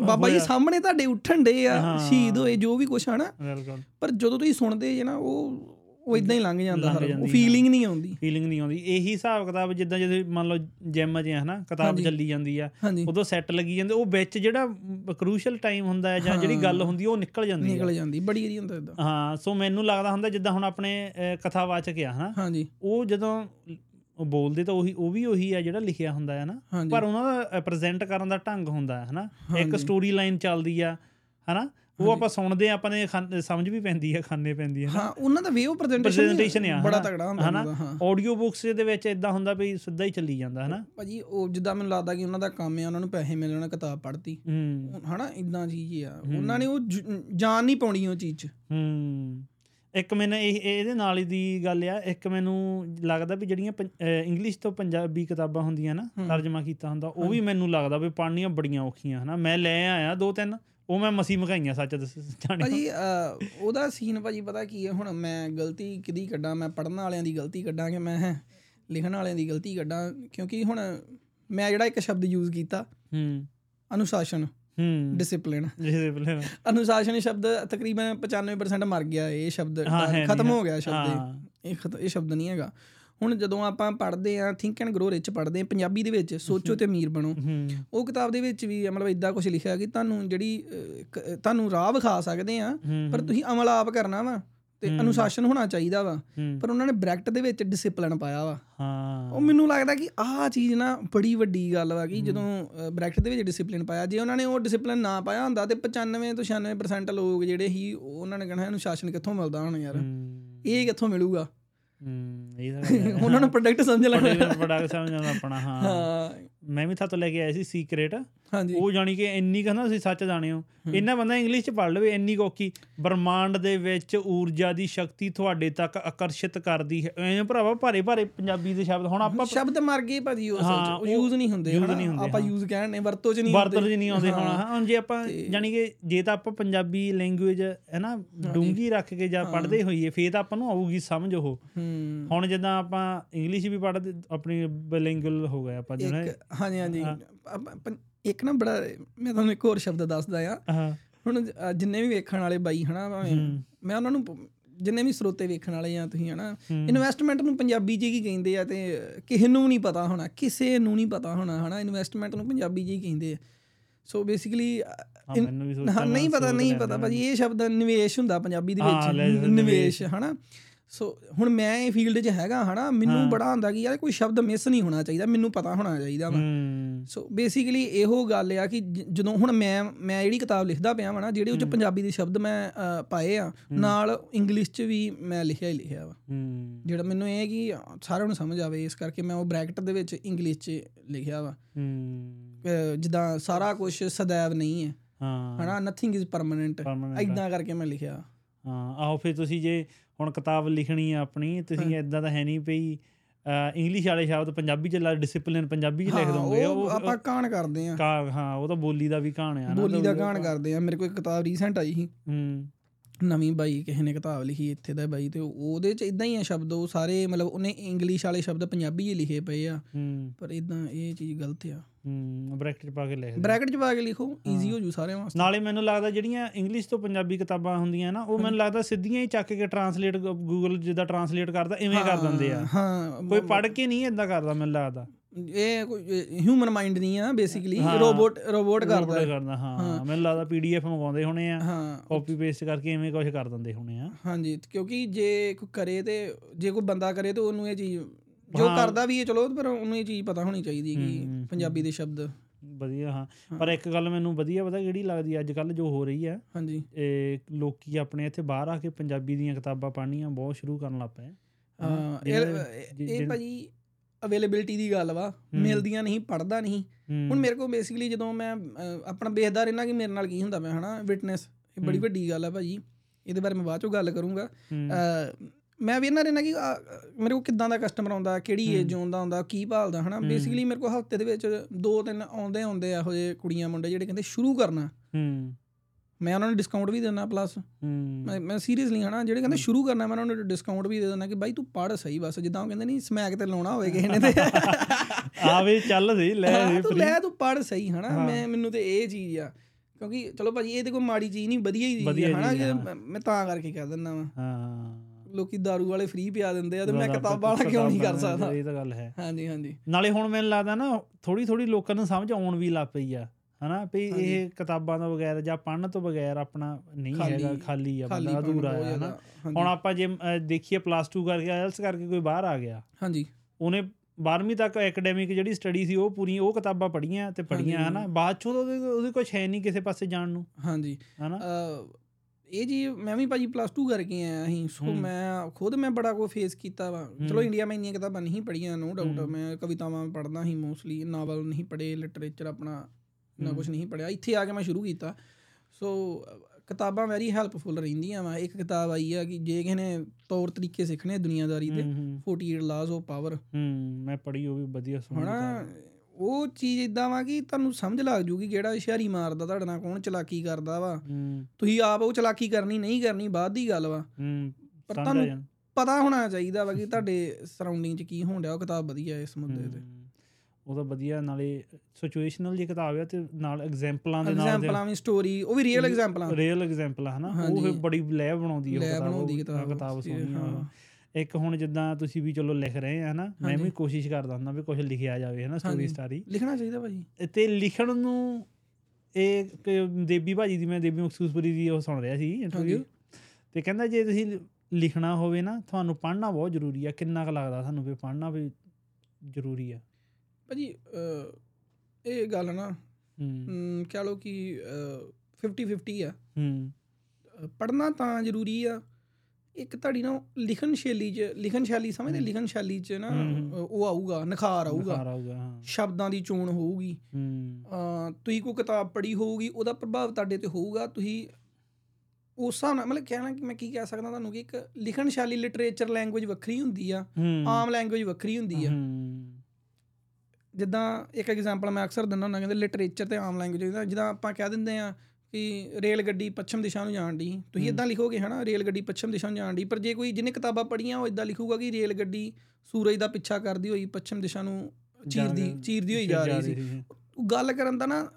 S1: ਬਾਬਾ ਜੀ ਸਾਹਮਣੇ ਤੁਹਾਡੇ ਉੱਠਣ ਡੇ ਆ ਸ਼ਹੀਦ ਹੋਏ ਜੋ ਵੀ ਕੁਛ ਹਨਾ
S2: ਬਿਲਕੁਲ
S1: ਪਰ ਜਦੋਂ ਤੁਸੀਂ ਸੁਣਦੇ ਜੇ ਨਾ ਉਹ ਉਹ ਇਦਾਂ ਹੀ ਲੰਘ ਜਾਂਦਾ ਸਾਰਾ ਉਹ ਫੀਲਿੰਗ ਨਹੀਂ ਆਉਂਦੀ।
S2: ਫੀਲਿੰਗ ਨਹੀਂ ਆਉਂਦੀ। ਇਹੀ ਹਿਸਾਬ ਕਿਤਾਬ ਜਿੱਦਾਂ ਜਦੋਂ ਮੰਨ ਲਓ ਜਿਮ 'ਚ ਹਨਾ ਕਿਤਾਬ ਚੱਲੀ ਜਾਂਦੀ ਆ ਉਦੋਂ ਸੈੱਟ ਲੱਗੀ ਜਾਂਦੇ ਉਹ ਵਿੱਚ ਜਿਹੜਾ ਕਰੂਸ਼ਲ ਟਾਈਮ ਹੁੰਦਾ ਹੈ ਜਾਂ ਜਿਹੜੀ ਗੱਲ ਹੁੰਦੀ ਉਹ ਨਿਕਲ ਜਾਂਦੀ
S1: ਨਿਕਲ ਜਾਂਦੀ ਬੜੀ ਏਰੀ ਹੁੰਦਾ ਇਦਾਂ
S2: ਹਾਂ ਸੋ ਮੈਨੂੰ ਲੱਗਦਾ ਹੁੰਦਾ ਜਿੱਦਾਂ ਹੁਣ ਆਪਣੇ ਕਥਾਵਾਚਕ ਆ ਹਨਾ। ਉਹ ਜਦੋਂ ਉਹ ਬੋਲਦੇ ਤਾਂ ਉਹੀ ਉਹ ਵੀ ਉਹੀ ਆ ਜਿਹੜਾ ਲਿਖਿਆ ਹੁੰਦਾ ਹੈ ਨਾ। ਪਰ ਉਹਨਾਂ ਦਾ ਪ੍ਰੈਜ਼ੈਂਟ ਕਰਨ ਦਾ ਢੰਗ ਹੁੰਦਾ ਹੈ ਹਨਾ। ਇੱਕ ਸਟੋਰੀ ਲਾਈਨ ਚੱਲਦੀ ਆ ਹਨਾ। ਉਹ ਆਪਾਂ ਸੁਣਦੇ ਆ ਆਪਾਂ ਨੇ ਸਮਝ ਵੀ ਪੈਂਦੀ ਆ ਖਾਣੇ ਪੈਂਦੀ ਆ
S1: ਹਾਂ ਉਹਨਾਂ ਦਾ ਵੇ ਆਫ
S2: ਪ੍ਰੈਜੈਂਟੇਸ਼ਨ ਆ
S1: ਬੜਾ? ਤਗੜਾ ਹੁੰਦਾ
S2: ਹਨਾ? ਆਡੀਓ ਬੁੱਕਸ ਦੇ ਵਿੱਚ ਇਦਾਂ ਹੁੰਦਾ ਵੀ ਸਿੱਧਾ ਹੀ ਚੱਲੀ ਜਾਂਦਾ ਹਨਾ?
S1: ਭਾਜੀ ਉਹ ਜਿੱਦਾਂ ਮੈਨੂੰ ਲੱਗਦਾ ਕਿ ਉਹਨਾਂ ਦਾ ਕੰਮ ਹੈ ਉਹਨਾਂ ਨੂੰ ਪੈਸੇ ਮਿਲਣ ਕਿਤਾਬ ਪੜ੍ਹਤੀ।
S2: ਹੂੰ।
S1: ਹਨਾ ਇਦਾਂ ਚੀਜ਼ ਆ। ਉਹਨਾਂ ਨੇ ਉਹ ਜਾਨ ਨਹੀਂ ਪਾਉਣੀ ਉਹ ਚੀਜ਼ 'ਚ।
S2: ਹੂੰ। ਇੱਕ ਮੈਨੂੰ ਇਹ ਇਹ- ਇਹਦੇ ਨਾਲ ਦੀ ਗੱਲ ਆ ਇੱਕ ਮੈਨੂੰ ਲੱਗਦਾ ਵੀ ਜਿਹੜੀਆਂ ਇੰਗਲਿਸ਼ ਤੋਂ ਪੰਜਾਬੀ ਕਿਤਾਬਾਂ ਹੁੰਦੀਆਂ ਨਾ ਤਰਜਮਾ ਕੀਤਾ ਹੁੰਦਾ ਉਹ ਵੀ ਮੈਨੂੰ ਲੱਗਦਾ ਵੀ ਪੜ੍ਹਨੀਆਂ ਬੜੀਆਂ ਔਖੀਆਂ ਹਨਾ? ਮੈਂ ਲੈ ਆਇਆ ਦੋ ਤਿੰਨ ਉਹ ਮੈਂ ਮਸੀ ਮਕਾਈਆਂ ਸੱਚ ਦੱਸ ਜਾਣੀ
S1: ਭਾਜੀ ਉਹਦਾ ਸੀਨ ਭਾਜੀ ਪਤਾ ਕੀ ਹੈ ਹੁਣ ਮੈਂ ਗਲਤੀ ਕਿਹਦੀ ਕੱਢਾਂ ਮੈਂ ਪੜਨ ਵਾਲਿਆਂ ਦੀ ਗਲਤੀ ਕੱਢਾਂ ਕਿ ਮੈਂ ਲਿਖਣ ਵਾਲਿਆਂ ਦੀ ਗਲਤੀ ਕੱਢਾਂ? ਕਿਉਂਕਿ ਹੁਣ ਮੈਂ ਜਿਹੜਾ ਇੱਕ ਸ਼ਬਦ ਯੂਜ਼ ਕੀਤਾ
S2: ਹੂੰ।
S1: ਅਨੁਸ਼ਾਸਨ
S2: ਹੂੰ।
S1: ਡਿਸਪਲਿਨ
S2: ਬਲੇ
S1: ਅਨੁਸ਼ਾਸਨ ਸ਼ਬਦ ਤਕਰੀਬਨ 95% ਮਰ ਗਿਆ ਇਹ ਸ਼ਬਦ ਖਤਮ
S2: ਹਾਂ।
S1: ਗਿਆ ਸ਼ਬਦ ਇਹ। ਇਹ ਸ਼ਬਦ ਨਹੀਂ ਹੈਗਾ। ਹੁਣ ਜਦੋਂ ਆਪਾਂ ਪੜ੍ਹਦੇ ਆ ਥਿੰਕ ਐਂਡ ਗਰੋ ਰਿਚ ਪੜ੍ਹਦੇ ਆ ਪੰਜਾਬੀ ਦੇ ਵਿੱਚ ਸੋਚੋ ਤੇ ਅਮੀਰ ਬਣੋ। ਉਹ ਕਿਤਾਬ ਦੇ ਵਿੱਚ ਵੀ ਮਤਲਬ ਇਦਾਂ ਕੁਝ ਲਿਖਿਆ ਕਿ ਤੁਹਾਨੂੰ ਜਿਹੜੀ ਤੁਹਾਨੂੰ ਰਾਹ ਵਿਖਾ ਸਕਦੇ ਆ ਪਰ ਤੁਸੀਂ ਅਮਲ ਆਪ ਕਰਨਾ ਵਾ ਤੇ ਅਨੁਸ਼ਾਸਨ ਹੋਣਾ ਚਾਹੀਦਾ ਵਾ। ਪਰ ਉਹਨਾਂ ਨੇ ਬ੍ਰੈਕਟ ਦੇ ਵਿੱਚ ਡਿਸਪਲਿਨ ਪਾਇਆ ਵਾ।
S2: ਹਾਂ।
S1: ਉਹ ਮੈਨੂੰ ਲੱਗਦਾ ਕਿ ਆਹ ਚੀਜ਼ ਨਾ ਬੜੀ ਵੱਡੀ ਗੱਲ ਵਾ ਕਿ ਜਦੋਂ ਬ੍ਰੈਕਟ ਦੇ ਵਿੱਚ ਡਿਸਪਲਿਨ ਪਾਇਆ ਜੇ ਉਹਨਾਂ ਨੇ ਉਹ ਡਿਸਪਲਿਨ ਨਾ ਪਾਇਆ ਹੁੰਦਾ ਤੇ 95 ਤੋਂ 96% ਲੋਕ ਜਿਹੜੇ ਹੀ ਉਹਨਾਂ ਨੇ ਕਹਿਣਾ ਅਨੁਸ਼ਾਸਨ ਕਿੱਥੋਂ ਮਿਲਦਾ ਹੁਣ ਯਾਰ। ਇਹ ਕਿੱਥੋਂ ਮਿਲੂਗਾ?
S2: ਹੂੰ ਇਹ ਤਾਂ।
S1: ਉਹਨਾਂ ਨੂੰ ਪ੍ਰੋਡਕਟ ਸਮਝ ਲੈਣਾ
S2: ਬੜਾ ਬੜਾ ਸਮਝਣਾ ਆਪਣਾ ਹਾਂ। ਮੈਂ ਵੀ ਥਾਤੋਂ ਲੈ ਕੇ ਆਇਆ ਸੀ ਸੀਕ੍ਰੇਟ
S1: ਹਾਂਜੀ।
S2: ਉਹ ਜਾਣੀ ਕਿ ਇੰਨੀ ਕਹਿੰਦਾ ਤੁਸੀਂ ਸੱਚ ਜਾਣਿਓ ਇੰਨਾ ਬੰਦਾ ਇੰਗਲਿਸ਼ ਚ ਪੜ੍ਹ ਲਵੇ ਇੰਨੀ ਕੋਕੀ ਬ੍ਰਹਮਾਂਡ ਦੇ ਵਿੱਚ ਊਰਜਾ ਦੀ ਸ਼ਕਤੀ ਤੁਹਾਡੇ ਤੱਕ ਆਕਰਸ਼ਿਤ ਕਰਦੀ ਹੈ। ਐਂ ਭਰਾਵਾ ਭਾਰੇ ਭਾਰੇ ਪੰਜਾਬੀ ਦੇ ਸ਼ਬਦ। ਹੁਣ ਆਪਾਂ
S1: ਸ਼ਬਦ ਮਰ ਗਏ ਭਾਜੀ ਉਹ ਉਹ ਯੂਜ਼ ਨਹੀਂ ਹੁੰਦੇ ਆਪਾਂ। ਯੂਜ਼ ਕਹਿਣ ਨੇ ਵਰਤੋਂ ਚ ਨਹੀਂ
S2: ਵਰਤੋਂ ਚ ਨਹੀਂ ਆਉਂਦੇ ਹੁਣ। ਹੁਣ ਜੇ ਆਪਾਂ ਜਾਣੀ ਕਿ ਜੇ ਤਾਂ ਆਪਾਂ ਪੰਜਾਬੀ ਲੈਂਗੁਏਜ ਹੈ ਨਾ ਡੂੰਗੀ ਰੱਖ ਕੇ ਜਾਂ ਪੜ੍ਹਦੇ ਹੋਈਏ ਫੇਰ ਤਾਂ ਆਪਾਂ ਨੂੰ ਆਊਗੀ ਸਮਝ ਉਹ। ਹੁਣ ਜਿੱਦਾਂ ਆਪਾਂ ਇੰਗਲਿਸ਼ ਵੀ ਪੜ੍ਹਦੇ ਆਪਣੀ ਬਿਲਿੰਗੁਅਲ ਹੋ ਗਏ ਆਪਾਂ ਜਿਹੜਾ
S1: ਹਾਂਜੀ ਹਾਂਜੀ। ਇੱਕ ਨਾ ਬੜਾ ਮੈਂ ਤੁਹਾਨੂੰ ਇੱਕ ਹੋਰ ਸ਼ਬਦ ਦੱਸਦਾ ਆ ਹੁਣ ਜਿੰਨੇ ਵੀ ਵੇਖਣ ਵਾਲੇ ਬਾਈ ਹਨਾ ਭਾਵੇਂ ਮੈਂ ਉਹਨਾਂ ਨੂੰ ਜਿੰਨੇ ਵੀ ਸਰੋਤੇ ਵੇਖਣ ਵਾਲੇ ਆ ਤੁਸੀਂ ਹਨਾ ਇਨਵੈਸਟਮੈਂਟ ਨੂੰ ਪੰਜਾਬੀ 'ਚ ਕੀ ਕਹਿੰਦੇ ਆ ਤੇ ਕਿਸੇ ਨੂੰ ਨਹੀਂ ਪਤਾ ਹੋਣਾ ਕਿਸੇ ਨੂੰ ਨਹੀਂ ਪਤਾ ਹੋਣਾ ਹਨਾ ਇਨਵੈਸਟਮੈਂਟ ਨੂੰ ਪੰਜਾਬੀ ਹੀ ਕਹਿੰਦੇ ਆ। ਸੋ ਬੇਸਿਕਲੀ ਨਹੀਂ ਪਤਾ ਨਹੀਂ ਪਤਾ ਭਾਜੀ ਇਹ ਸ਼ਬਦ ਨਿਵੇਸ਼ ਹੁੰਦਾ ਪੰਜਾਬੀ ਦੇ ਵਿੱਚ ਨਿਵੇਸ਼। ਹਨਾ। ਸੋ ਹੁਣ ਮੈਂ ਇਹ ਫੀਲਡ 'ਚ ਹੈਗਾ ਹਨਾ ਮੈਨੂੰ ਬੜਾ ਹੁੰਦਾ ਕਿ ਯਾਰ ਕੋਈ ਸ਼ਬਦ ਮਿਸ ਨਹੀਂ ਹੋਣਾ ਚਾਹੀਦਾ ਮੈਨੂੰ ਪਤਾ ਹੋਣਾ ਚਾਹੀਦਾ ਵਾ। ਸੋ ਬੇਸਿਕਲੀ ਇਹੋ ਗੱਲ ਆ ਕਿ ਜਦੋਂ ਹੁਣ ਮੈਂ ਮੈਂ ਜਿਹੜੀ ਕਿਤਾਬ ਲਿਖਦਾ ਪਿਆ ਵਾ ਨਾ ਜਿਹੜੇ ਉਹ ਚ ਪੰਜਾਬੀ ਦੇ ਸ਼ਬਦ ਮੈਂ ਪਾਏ ਆ ਨਾਲ ਇੰਗਲਿਸ਼ ਚ ਵੀ ਮੈਂ ਲਿਖਿਆ ਹੀ ਲਿਖਿਆ ਵਾ। ਜਿਹੜਾ ਮੈਨੂੰ ਇਹ ਹੈ ਕਿ ਸਾਰਿਆਂ ਨੂੰ ਸਮਝ ਆਵੇ ਇਸ ਕਰਕੇ ਮੈਂ ਉਹ ਬ੍ਰੈਕਟ ਦੇ ਵਿੱਚ ਇੰਗਲਿਸ਼ ਚ ਲਿਖਿਆ ਵਾ। ਜਿੱਦਾਂ ਸਾਰਾ ਕੁਝ ਸदैव ਨਹੀਂ ਹੈ।
S2: ਹਾਂ।
S1: ਹਨਾ ਨਥਿੰਗ ਇਜ਼ ਪਰਮਨੈਂਟ ਐਦਾਂ ਕਰਕੇ ਮੈਂ ਲਿਖਿਆ।
S2: ਹਾਂ ਆਹੋ ਫਿਰ ਤੁਸੀਂ ਜੇ ਹੁਣ ਕਿਤਾਬ ਲਿਖਣੀ ਆ ਆਪਣੀ ਤੁਸੀਂ ਇਦਾਂ ਤਾਂ ਹੈ ਨਹੀਂ ਪਈ ਇੰਗਲਿਸ਼ ਵਾਲੇ ਸ਼ਬਦ ਪੰਜਾਬੀ ਚ ਲਾ ਡਿਸਪਲਿਨ ਪੰਜਾਬੀ ਚ ਲਿਖ ਦੋਗੇ
S1: ਉਹ ਆਪਾਂ ਕਾਣ ਕਰਦੇ ਆ
S2: ਕਾ ਹਾਂ ਉਹ ਤਾਂ ਬੋਲੀ ਦਾ ਵੀ ਕਹਾਣ ਆ ਨਾ
S1: ਬੋਲੀ ਦਾ ਕਾਣ ਕਰਦੇ ਆ ਮੇਰੇ ਕੋਲ ਇੱਕ ਕਿਤਾਬ ਰੀਸੈਂਟ ਆਈ ਸੀ।
S2: ਹੂੰ।
S1: ਨਵੀਂ ਬਾਈ ਕਿਸੇ ਨੇ ਕਿਤਾਬ ਲਿਖੀ ਇੱਥੇ ਦਾ ਬਾਈ ਤੇ ਉਹਦੇ ਚ ਇਦਾਂ ਹੀ ਆ ਸ਼ਬਦ ਉਹ ਸਾਰੇ ਮਤਲਬ ਉਹਨੇ ਇੰਗਲਿਸ਼ ਵਾਲੇ ਸ਼ਬਦ ਪੰਜਾਬੀ 'ਚ ਲਿਖੇ ਪਏ ਆ।
S2: ਹੂੰ।
S1: ਪਰ ਇਦਾਂ ਇਹ ਚੀਜ਼ ਗਲਤ ਆ।
S2: ਹੂੰ ਬ੍ਰੈਕਟ ਚ ਪਾ ਕੇ ਲਿਖ
S1: ਬ੍ਰੈਕਟ 'ਚ ਪਾ ਕੇ ਲਿਖੋ ਈਜ਼ੀ ਹੋ। ਜੂ ਸਾਰਿਆਂ ਵਾਸਤੇ।
S2: ਨਾਲੇ ਮੈਨੂੰ ਲੱਗਦਾ ਜਿਹੜੀਆਂ ਇੰਗਲਿਸ਼ ਤੋਂ ਪੰਜਾਬੀ ਕਿਤਾਬਾਂ ਹੁੰਦੀਆਂ ਨਾ ਉਹ ਮੈਨੂੰ ਲੱਗਦਾ ਸਿੱਧੀਆਂ ਹੀ ਚੱਕ ਕੇ ਟਰਾਂਸਲੇਟ ਗੂਗਲ ਜਿੱਦਾਂ ਟਰਾਂਸਲੇਟ ਕਰਦਾ ਇਵੇਂ ਕਰ ਦਿੰਦੇ ਆ।
S1: ਹਾਂ।
S2: ਕੋਈ ਪੜ੍ਹ ਕੇ ਨਹੀਂ ਇਦਾਂ ਕਰਦਾ ਮੈਨੂੰ ਲੱਗਦਾ।
S1: ਇਹ ਕੋਈ ਹਿਊਮਨ ਮਾਈਂਡ ਨਹੀਂ ਆ ਬੇਸਿਕਲੀ ਰੋਬੋਟ ਰੋਬੋਟ ਕਰਦਾ
S2: ਕਰਦਾ ਹਾਂ। ਮੈਨੂੰ ਲੱਗਦਾ ਪੀਡੀਐਫ ਮੰਗਵਾਉਂਦੇ ਹੋਣੇ ਆ ਕਾਪੀ ਪੇਸਟ ਕਰਕੇ ਐਵੇਂ ਕੁਝ ਕਰ ਦਿੰਦੇ ਹੋਣੇ ਆ।
S1: ਹਾਂਜੀ ਕਿਉਂਕਿ ਜੇ ਕੋਈ ਕਰੇ ਤੇ ਜੇ ਕੋਈ ਬੰਦਾ ਕਰੇ ਤੇ ਉਹਨੂੰ ਇਹ ਚੀਜ਼ ਜੋ ਕਰਦਾ ਵੀ ਹੈ ਚਲੋ ਪਰ ਉਹਨੂੰ ਇਹ ਚੀਜ਼ ਪਤਾ ਹੋਣੀ ਚਾਹੀਦੀ ਹੈ ਕਿ ਪੰਜਾਬੀ ਦੇ ਸ਼ਬਦ।
S2: ਵਧੀਆ ਹਾਂ। ਪਰ ਇੱਕ ਗੱਲ ਮੈਨੂੰ ਵਧੀਆ ਪਤਾ ਕਿਹੜੀ ਲੱਗਦੀ ਅੱਜ ਕੱਲ ਜੋ ਹੋ ਰਹੀ ਹੈ
S1: ਹਾਂਜੀ।
S2: ਇਹ ਲੋਕੀ ਆਪਣੇ ਇੱਥੇ ਬਾਹਰ ਆ ਕੇ ਪੰਜਾਬੀ ਦੀਆਂ ਕਿਤਾਬਾਂ ਪੜ੍ਹਨੀਆਂ ਬਹੁਤ ਸ਼ੁਰੂ ਕਰਨ ਲੱਗ ਪਏ
S1: ਹਾਂ ਇਹ ਇਹ ਭਾਜੀ ਅਵੇਲੇਬਿਲਟੀ ਦੀ ਗੱਲ ਵਾ ਮਿਲਦੀਆਂ ਨਹੀਂ ਪੜਦਾ ਨਹੀਂ। ਹੁਣ ਮੇਰੇ ਕੋਲ ਬੇਸਿਕਲੀ ਜਦੋਂ ਮੈਂ ਆਪਣਾ ਬੇਹਦਾਰ ਇਹਨਾਂ ਕਿ ਮੇਰੇ ਨਾਲ ਕੀ ਹੁੰਦਾ ਮੈਂ ਹਨਾ ਵਿਟਨੈਸ ਇਹ ਬੜੀ ਵੱਡੀ ਗੱਲ ਆ ਭਾਜੀ। ਇਹਦੇ ਬਾਰੇ ਮੈਂ ਬਾਅਦ ਚੋਂ ਗੱਲ ਕਰੂੰਗਾ। ਮੈਂ ਵੀ ਇਹਨਾਂ ਰਹਿਣਾ ਕਿ ਮੇਰੇ ਕੋਲ ਕਿੱਦਾਂ ਦਾ ਕਸਟਮਰ ਆਉਂਦਾ ਕਿਹੜੀ ਏਜ ਆਉਂਦਾ ਹੁੰਦਾ ਕੀ ਭਾਲਦਾ ਹਨਾ? ਬੇਸਿਕਲੀ ਮੇਰੇ ਕੋਲ ਹਫ਼ਤੇ ਦੇ ਵਿੱਚ ਦੋ ਤਿੰਨ ਆਉਂਦੇ ਆਉਂਦੇ ਇਹੋ ਜਿਹੇ ਕੁੜੀਆਂ ਮੁੰਡੇ ਜਿਹੜੇ ਕਹਿੰਦੇ ਸ਼ੁਰੂ ਕਰਨਾ।
S2: ਹੂੰ।
S1: ਮੈਂ ਉਹਨਾਂ ਨੂੰ ਡਿਸਕਾਊਂਟ ਵੀ ਦਿੰਦਾ ਪਲੱਸ ਮੈਂ ਮੈਂ ਸੀਰੀਅਸਲੀ ਹਨਾ ਜਿਹੜੇ ਕਹਿੰਦੇ ਸ਼ੁਰੂ ਕਰਨਾ ਮੈਂ ਉਹਨਾਂ ਨੂੰ ਡਿਸਕਾਊਂਟ ਵੀ ਦੇ ਦਿੰਦਾ ਕਿ ਬਾਈ ਤੂੰ ਪੜ ਸਹੀ ਬਸ ਜਿੱਦਾਂ ਉਹ ਕਹਿੰਦੇ ਨਹੀਂ ਸਮੈਕ ਤੇ ਲਾਉਣਾ ਹੋਵੇ ਕਿਸੇ ਨੇ ਤੇ।
S2: ਆਵੇ ਚੱਲ ਸਹੀ ਲੈ
S1: ਤੂੰ ਲੈ ਤੂੰ ਪੜ ਸਹੀ ਹਨਾ ਮੈਂ ਮੈਨੂੰ ਤੇ ਇਹ ਚੀਜ਼ ਆ ਕਿਉਂਕਿ ਚਲੋ ਭਾਜੀ ਇਹ ਤੇ ਕੋਈ ਮਾੜੀ ਚੀਜ਼ ਨਹੀਂ ਵਧੀਆ ਹੀ ਚੀਜ਼ ਹੈ ਹਨਾ ਮੈਂ ਤਾਂ ਕਰਕੇ ਕਹਿ ਦਿੰਦਾ ਵਾ।
S2: ਹਾਂ।
S1: ਲੋਕੀ दारू ਵਾਲੇ ਫ੍ਰੀ ਪਿਆ ਦਿੰਦੇ ਆ ਤੇ ਮੈਂ ਕਿਤਾਬਾਂ ਵਾਲਾ ਕਿਉਂ ਨਹੀਂ ਕਰ ਸਕਦਾ?
S2: ਇਹ ਤਾਂ ਗੱਲ ਹੈ।
S1: ਹਾਂਜੀ ਹਾਂਜੀ।
S2: ਨਾਲੇ ਹੁਣ ਮੈਨੂੰ ਲੱਗਦਾ ਨਾ ਥੋੜੀ ਥੋੜੀ ਲੋਕਾਂ ਨੂੰ ਸਮਝ ਆਉਣ ਵੀ ਲੱਗ ਪਈ ਆ ਹਨਾ? ਵੀ ਇਹ ਕਿਤਾਬਾਂ ਤੋਂ ਬਗੈਰ ਜਾਂ ਪੜਨ ਤੋਂ ਬਗੈਰ ਆਪਣਾ ਨਹੀਂ ਹੈਗਾ ਖਾਲੀ ਆ ਬੰਦਾ ਅਧੂਰਾ ਹੈ ਹਨਾ? ਹੁਣ ਆਪਾਂ ਜੇ ਦੇਖੀਏ ਪਲੱਸ 2 ਕਰਕੇ ਆਇਲਸ ਕਰਕੇ ਕੋਈ ਬਾਹਰ ਆ ਗਿਆ।
S1: ਹਾਂਜੀ।
S2: ਉਹਨੇ 12ਵੀਂ ਤੱਕ ਐਕੈਡੈਮਿਕ ਜਿਹੜੀ ਸਟੱਡੀ ਸੀ ਉਹ ਪੂਰੀ ਉਹ ਕਿਤਾਬਾਂ ਪੜ੍ਹੀਆਂ ਤੇ ਪੜ੍ਹੀਆਂ ਹਨਾ? ਬਾਅਦ ਚੋਂ ਉਹਦੇ ਉਹਦੇ ਕੁਝ ਹੈ ਨਹੀਂ ਕਿਸੇ ਪਾਸੇ ਜਾਣ ਨੂੰ।
S1: ਹਾਂਜੀ।
S2: ਹਨਾ?
S1: ਇਹ ਜੀ ਮੈਂ ਵੀ ਭਾਜੀ ਪਲੱਸ 2 ਕਰਕੇ ਆਇਆ ਸੀ ਸੋ ਮੈਂ ਖੁਦ ਮੈਂ ਬੜਾ ਕੋ ਫੇਸ ਕੀਤਾ ਵਾ। ਚਲੋ ਇੰਡੀਆ ਮੈਂ ਇੰਨੀਆਂ ਕਿਤਾਬਾਂ ਨਹੀਂ ਪੜ੍ਹੀਆਂ ਨੋ ਡਾਊਟ ਮੈਂ ਕਵਿਤਾਵਾਂ ਪੜ੍ਹਦਾ ਸੀ ਮੋਸਟਲੀ ਨਾਵਲ ਨਹੀਂ ਪੜ੍ਹੇ ਲਿਟਰੇਚਰ ਆਪਣਾ ਨਾ ਕੁਝ ਨਹੀਂ ਪੜਿਆ ਇੱਥੇ ਆ ਕੇ ਮੈਂ ਸ਼ੁਰੂ ਕੀਤਾ। ਸੋ ਕਿਤਾਬਾਂ ਵੈਰੀ ਹੈਲਪਫੁਲ ਰਹਿੰਦੀਆਂ ਵਾ। ਇੱਕ ਕਿਤਾਬ ਆਈ ਆ ਕਿ ਜੇ ਕਿਸੇ ਨੇ ਤੌਰ ਤਰੀਕੇ ਸਿੱਖਣੇ ਦੁਨੀਆਦਾਰੀ ਦੇ 48 ਲਾਜ਼ ਆਫ ਪਾਵਰ
S2: ਹੂੰ ਮੈਂ ਪੜ੍ਹੀ ਉਹ ਵੀ ਵਧੀਆ
S1: ਸੁਣਦਾ ਉਹ ਚੀਜ਼ ਇਦਾਂ ਵਾ ਕਿ ਤੁਹਾਨੂੰ ਸਮਝ ਲੱਗ ਜੂਗੀ ਕਿਹੜਾ ਇਸ਼ਾਰੀ ਮਾਰਦਾ ਤੁਹਾਡੇ ਨਾਲ ਕੌਣ ਚਲਾਕੀ ਕਰਦਾ ਵਾ। ਤੁਸੀਂ ਆਪ ਉਹ ਚਲਾਕੀ ਕਰਨੀ ਨਹੀਂ ਕਰਨੀ ਬਾਅਦ ਦੀ ਗੱਲ ਵਾ। ਪਰ ਤੁਹਾਨੂੰ ਪਤਾ ਹੋਣਾ ਚਾਹੀਦਾ ਵਾ ਕਿ ਤੁਹਾਡੇ ਸਰਾਊਂਡਿੰਗ 'ਚ ਕੀ ਹੋਣ ਡਿਆ ਉਹ ਕਿਤਾਬ ਵਧੀਆ ਇਸ ਮੁੱਦੇ ਤੇ।
S2: ਉਹਦਾ ਵਧੀਆ ਨਾਲੇ ਸਿਚੁਏਸ਼ਨਲ ਜੀ ਕਿਤਾਬ ਹੈ ਤੇ ਨਾਲ ਐਗਜ਼ਾਮਪਲਾਂ ਦੇ ਨਾਲ
S1: ਐਗਜ਼ਾਮਪਲਾਂ ਵੀ ਸਟੋਰੀ ਉਹ ਵੀ ਰੀਅਲ ਐਗਜ਼ਾਮਪਲਾਂ
S2: ਰੀਅਲ ਐਗਜ਼ਾਮਪਲ ਹੈ ਨਾ ਉਹ ਬੜੀ ਲੈ ਬਣਾਉਂਦੀ ਹੈ
S1: ਉਹ
S2: ਕਿਤਾਬ ਕਿਤਾਬ ਸੋਹਣੀ ਆ। ਇੱਕ ਹੁਣ ਜਿੱਦਾਂ ਤੁਸੀਂ ਵੀ ਚਲੋ ਲਿਖ ਰਹੇ ਆ ਹਨਾ ਮੈਂ ਵੀ ਕੋਸ਼ਿਸ਼ ਕਰਦਾ ਹੁੰਦਾ ਵੀ ਕੁਝ ਲਿਖਿਆ ਜਾਵੇ ਹਨਾ ਸਟੋਰੀ ਸਟਾਰੀ
S1: ਲਿਖਣਾ ਚਾਹੀਦਾ ਭਾਜੀ।
S2: ਤੇ ਲਿਖਣ ਨੂੰ ਇਹ ਦੇਬੀ ਭਾਜੀ ਦੀ ਮੈਂ ਦੇਬੀ ਮਖਸੂਸਪੁਰੀ ਦੀ ਉਹ ਸੁਣ ਰਿਹਾ ਸੀ ਇੰਟਰਵਿਊ ਤੇ ਕਹਿੰਦਾ ਜੇ ਤੁਸੀਂ ਲਿਖਣਾ ਹੋਵੇ ਨਾ ਤੁਹਾਨੂੰ ਪੜ੍ਹਨਾ ਬਹੁਤ ਜ਼ਰੂਰੀ ਆ ਕਿੰਨਾ ਕੁ ਲੱਗਦਾ ਤੁਹਾਨੂੰ ਵੀ ਪੜ੍ਹਨਾ ਵੀ ਜ਼ਰੂਰੀ ਆ?
S1: ਭਾਜੀ ਇਹ ਗੱਲ ਨਾ ਹੂੰ। ਕਹ ਲੋ ਕਿ 50 50 ਆ।
S2: ਹੂੰ।
S1: ਪੜਨਾ ਤਾਂ ਜ਼ਰੂਰੀ ਆ ਇੱਕ ਤੁਹਾਡੀ ਨਾ ਲਿਖਣ ਸ਼ੈਲੀ 'ਚ ਲਿਖਣ ਸ਼ੈਲੀ ਸਮਝਦੇ? ਲਿਖਣ ਸ਼ੈਲੀ 'ਚ ਨਾ ਉਹ ਆਊਗਾ ਨਖਾਰ ਆਊਗਾ। ਸ਼ਬਦਾਂ ਦੀ ਚੋਣ ਹੋਊਗੀ। ਤੁਸੀਂ ਕੋਈ ਕਿਤਾਬ ਪੜ੍ਹੀ ਹੋਊਗੀ ਉਹਦਾ ਪ੍ਰਭਾਵ ਤੁਹਾਡੇ ਤੇ ਹੋਊਗਾ। ਤੁਸੀਂ ਉਸ ਹਿਸਾਬ ਨਾਲ ਮਤਲਬ ਕਹਿਣਾ ਕਿ ਮੈਂ ਕੀ ਕਹਿ ਸਕਦਾ ਤੁਹਾਨੂੰ ਕਿ ਇੱਕ ਲਿਖਣ ਸ਼ੈਲੀ ਲਿਟਰੇਚਰ ਲੈਂਗੁਏਜ ਵੱਖਰੀ ਹੁੰਦੀ ਆ ਆਮ ਲੈਂਗੁਏਜ ਵੱਖਰੀ ਹੁੰਦੀ ਆ। ਜਿੱਦਾਂ ਇੱਕ ਐਗਜ਼ਾਮਪਲ ਮੈਂ ਅਕਸਰ ਦਿੰਦਾ ਹੁੰਦਾ ਕਹਿੰਦੇ ਲਿਟਰੇਚਰ ਤੇ ਆਮ ਲੈਂਗੁਏਜ ਜਿੱਦਾਂ ਆਪਾਂ ਕਹਿ ਦਿੰਦੇ ਆ ਕਿ ਰੇਲ ਗੱਡੀ ਪੱਛਮ ਦਿਸ਼ਾ ਨੂੰ ਜਾਣ ਦੀ ਤੁਸੀਂ ਇਦਾਂ ਲਿਖੋਗੇ ਹਨਾ ਰੇਲ ਗੱਡੀ ਪੱਛਮ ਦਿਸ਼ਾ ਨੂੰ ਜਾਣ ਦੀ ਪਰ ਜੇ ਕੋਈ ਜਿਹਨੇ ਕਿਤਾਬਾਂ ਪੜ੍ਹੀਆਂ ਉਹ ਇਦਾਂ ਲਿਖੂਗਾ ਕਿ ਰੇਲ ਗੱਡੀ ਸੂਰਜ ਦਾ ਪਿੱਛਾ ਕਰਦੀ ਹੋਈ ਪੱਛਮ ਦਿਸ਼ਾ ਨੂੰ ਚੀਰਦੀ ਚੀਰਦੀ ਹੋਈ ਜਾ ਰਹੀ ਸੀ। ਉਹ ਗੱਲ ਕਰਨ ਦਾ ਨਾ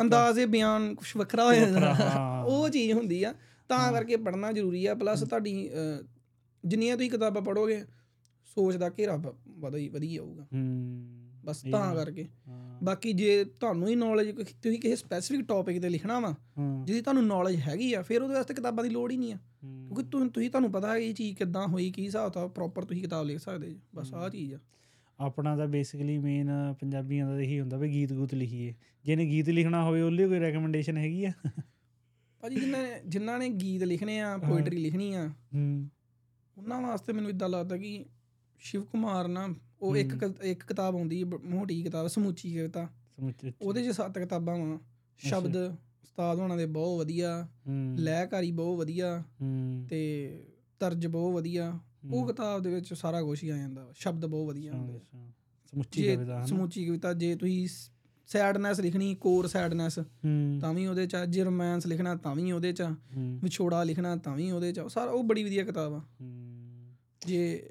S1: ਅੰਦਾਜ਼ੇ ਬਿਆਨ ਕੁਝ ਵੱਖਰਾ ਹੋ। ਜਾਂਦਾ ਉਹ ਚੀਜ਼ ਹੁੰਦੀ ਆ। ਤਾਂ ਕਰਕੇ ਪੜ੍ਹਨਾ ਜ਼ਰੂਰੀ ਆ ਪਲੱਸ ਤੁਹਾਡੀ ਜਿੰਨੀਆਂ ਤੁਸੀਂ ਕਿਤਾਬਾਂ ਪੜੋਗੇ ਸੋਚ ਦਾ ਘੇਰਾ ਵਧੀ ਵਧੀ ਆਊਗਾ ਬਸ ਤਾਂ ਕਰਕੇ। ਬਾਕੀ ਜੇ ਤੁਹਾਨੂੰ ਹੀ ਨੌਲੇਜ ਤੁਸੀਂ ਕਿਸੇ ਸਪੈਸੀਫਿਕ ਟੌਪਿਕ ਤੇ ਲਿਖਣਾ ਵਾ ਜਿਹਦੀ ਤੁਹਾਨੂੰ ਨੌਲੇਜ ਹੈਗੀ ਆ ਫਿਰ ਉਹਦੇ ਵਾਸਤੇ ਕਿਤਾਬਾਂ ਦੀ ਲੋੜ ਹੀ ਨਹੀਂ ਆ। ਕਿਉਂਕਿ ਤੁਸੀਂ ਤੁਹਾਨੂੰ ਪਤਾ ਹੈ ਇਹ ਚੀਜ਼ ਕਿੱਦਾਂ ਹੋਈ ਕੀ ਹਿਸਾਬ ਤਾਂ ਪ੍ਰੋਪਰ ਤੁਸੀਂ ਕਿਤਾਬ ਲਿਖ ਸਕਦੇ ਜੀ। ਬਸ ਆਹ ਚੀਜ਼ ਆ।
S2: ਆਪਣਾ ਤਾਂ ਬੇਸਿਕਲੀ ਮੇਨ ਪੰਜਾਬੀਆਂ ਦਾ ਇਹੀ ਹੁੰਦਾ ਵੀ ਗੀਤ ਗੂਤ ਲਿਖੀਏ। ਜਿਹਨੇ ਗੀਤ ਲਿਖਣਾ ਹੋਵੇ ਉਹਲੇ ਕੋਈ ਰეკਮੈਂਡੇਸ਼ਨ ਹੈਗੀ ਆ?
S1: ਭਾਜੀ ਜਿਨ੍ਹਾਂ ਜਿਨ੍ਹਾਂ ਨੇ ਗੀਤ ਲਿਖਣੇ ਆ ਪੋਇਟਰੀ ਲਿਖਣੀ ਆ
S2: ਹੂੰ।
S1: ਉਹਨਾਂ ਵਾਸਤੇ ਮੈਨੂੰ ਇਦਾਂ ਲੱਗਦਾ ਕਿ ਸ਼ਿਵ ਕੁਮਾਰ ਨਾ ਉਹ ਇੱਕ ਇੱਕ ਕਿਤਾਬ ਆਉਂਦੀ ਮੋਟੀ ਕਿਤਾਬ ਸਮੁੱਚੀ ਕਵਿਤਾ। ਉਹਦੇ 'ਚ ਸੱਤ ਕਿਤਾਬਾਂ ਵਾ। ਸ਼ਬਦ ਉਸਤਾਦ ਹੋਣਾ ਦੇ ਬਹੁਤ ਵਧੀਆ। ਲੈਕਾਰੀ ਬਹੁਤ ਵਧੀਆ। ਤੇ ਤਰਜ ਬਹੁਤ ਵਧੀਆ। ਉਹ ਕਿਤਾਬ ਦੇ ਵਿੱਚ ਸਾਰਾ ਕੁਝ ਹੀ ਆ ਜਾਂਦਾ ਸ਼ਬਦ ਬਹੁਤ ਵਧੀਆ ਹੁੰਦੇ
S2: ਸਮੁੱਚੀ ਕਵਿਤਾ
S1: ਸਮੁੱਚੀ ਕਵਿਤਾ ਜੇ ਤੁਸੀਂ ਸੈਡਨੈਸ ਲਿਖਣੀ ਕੋਰ ਸੈਡਨੈਸ ਤਾਂ ਵੀ ਉਹਦੇ ਚ ਜੇ ਰੋਮਾਂਸ ਲਿਖਣਾ ਤਾਂ ਵੀ ਉਹਦੇ ਚ ਵਿਛੋੜਾ ਲਿਖਣਾ ਤਾਂ ਵੀ ਉਹਦੇ ਚ ਸਾਰਾ ਉਹ ਬੜੀ ਵਧੀਆ ਕਿਤਾਬ ਆ। ਜੇ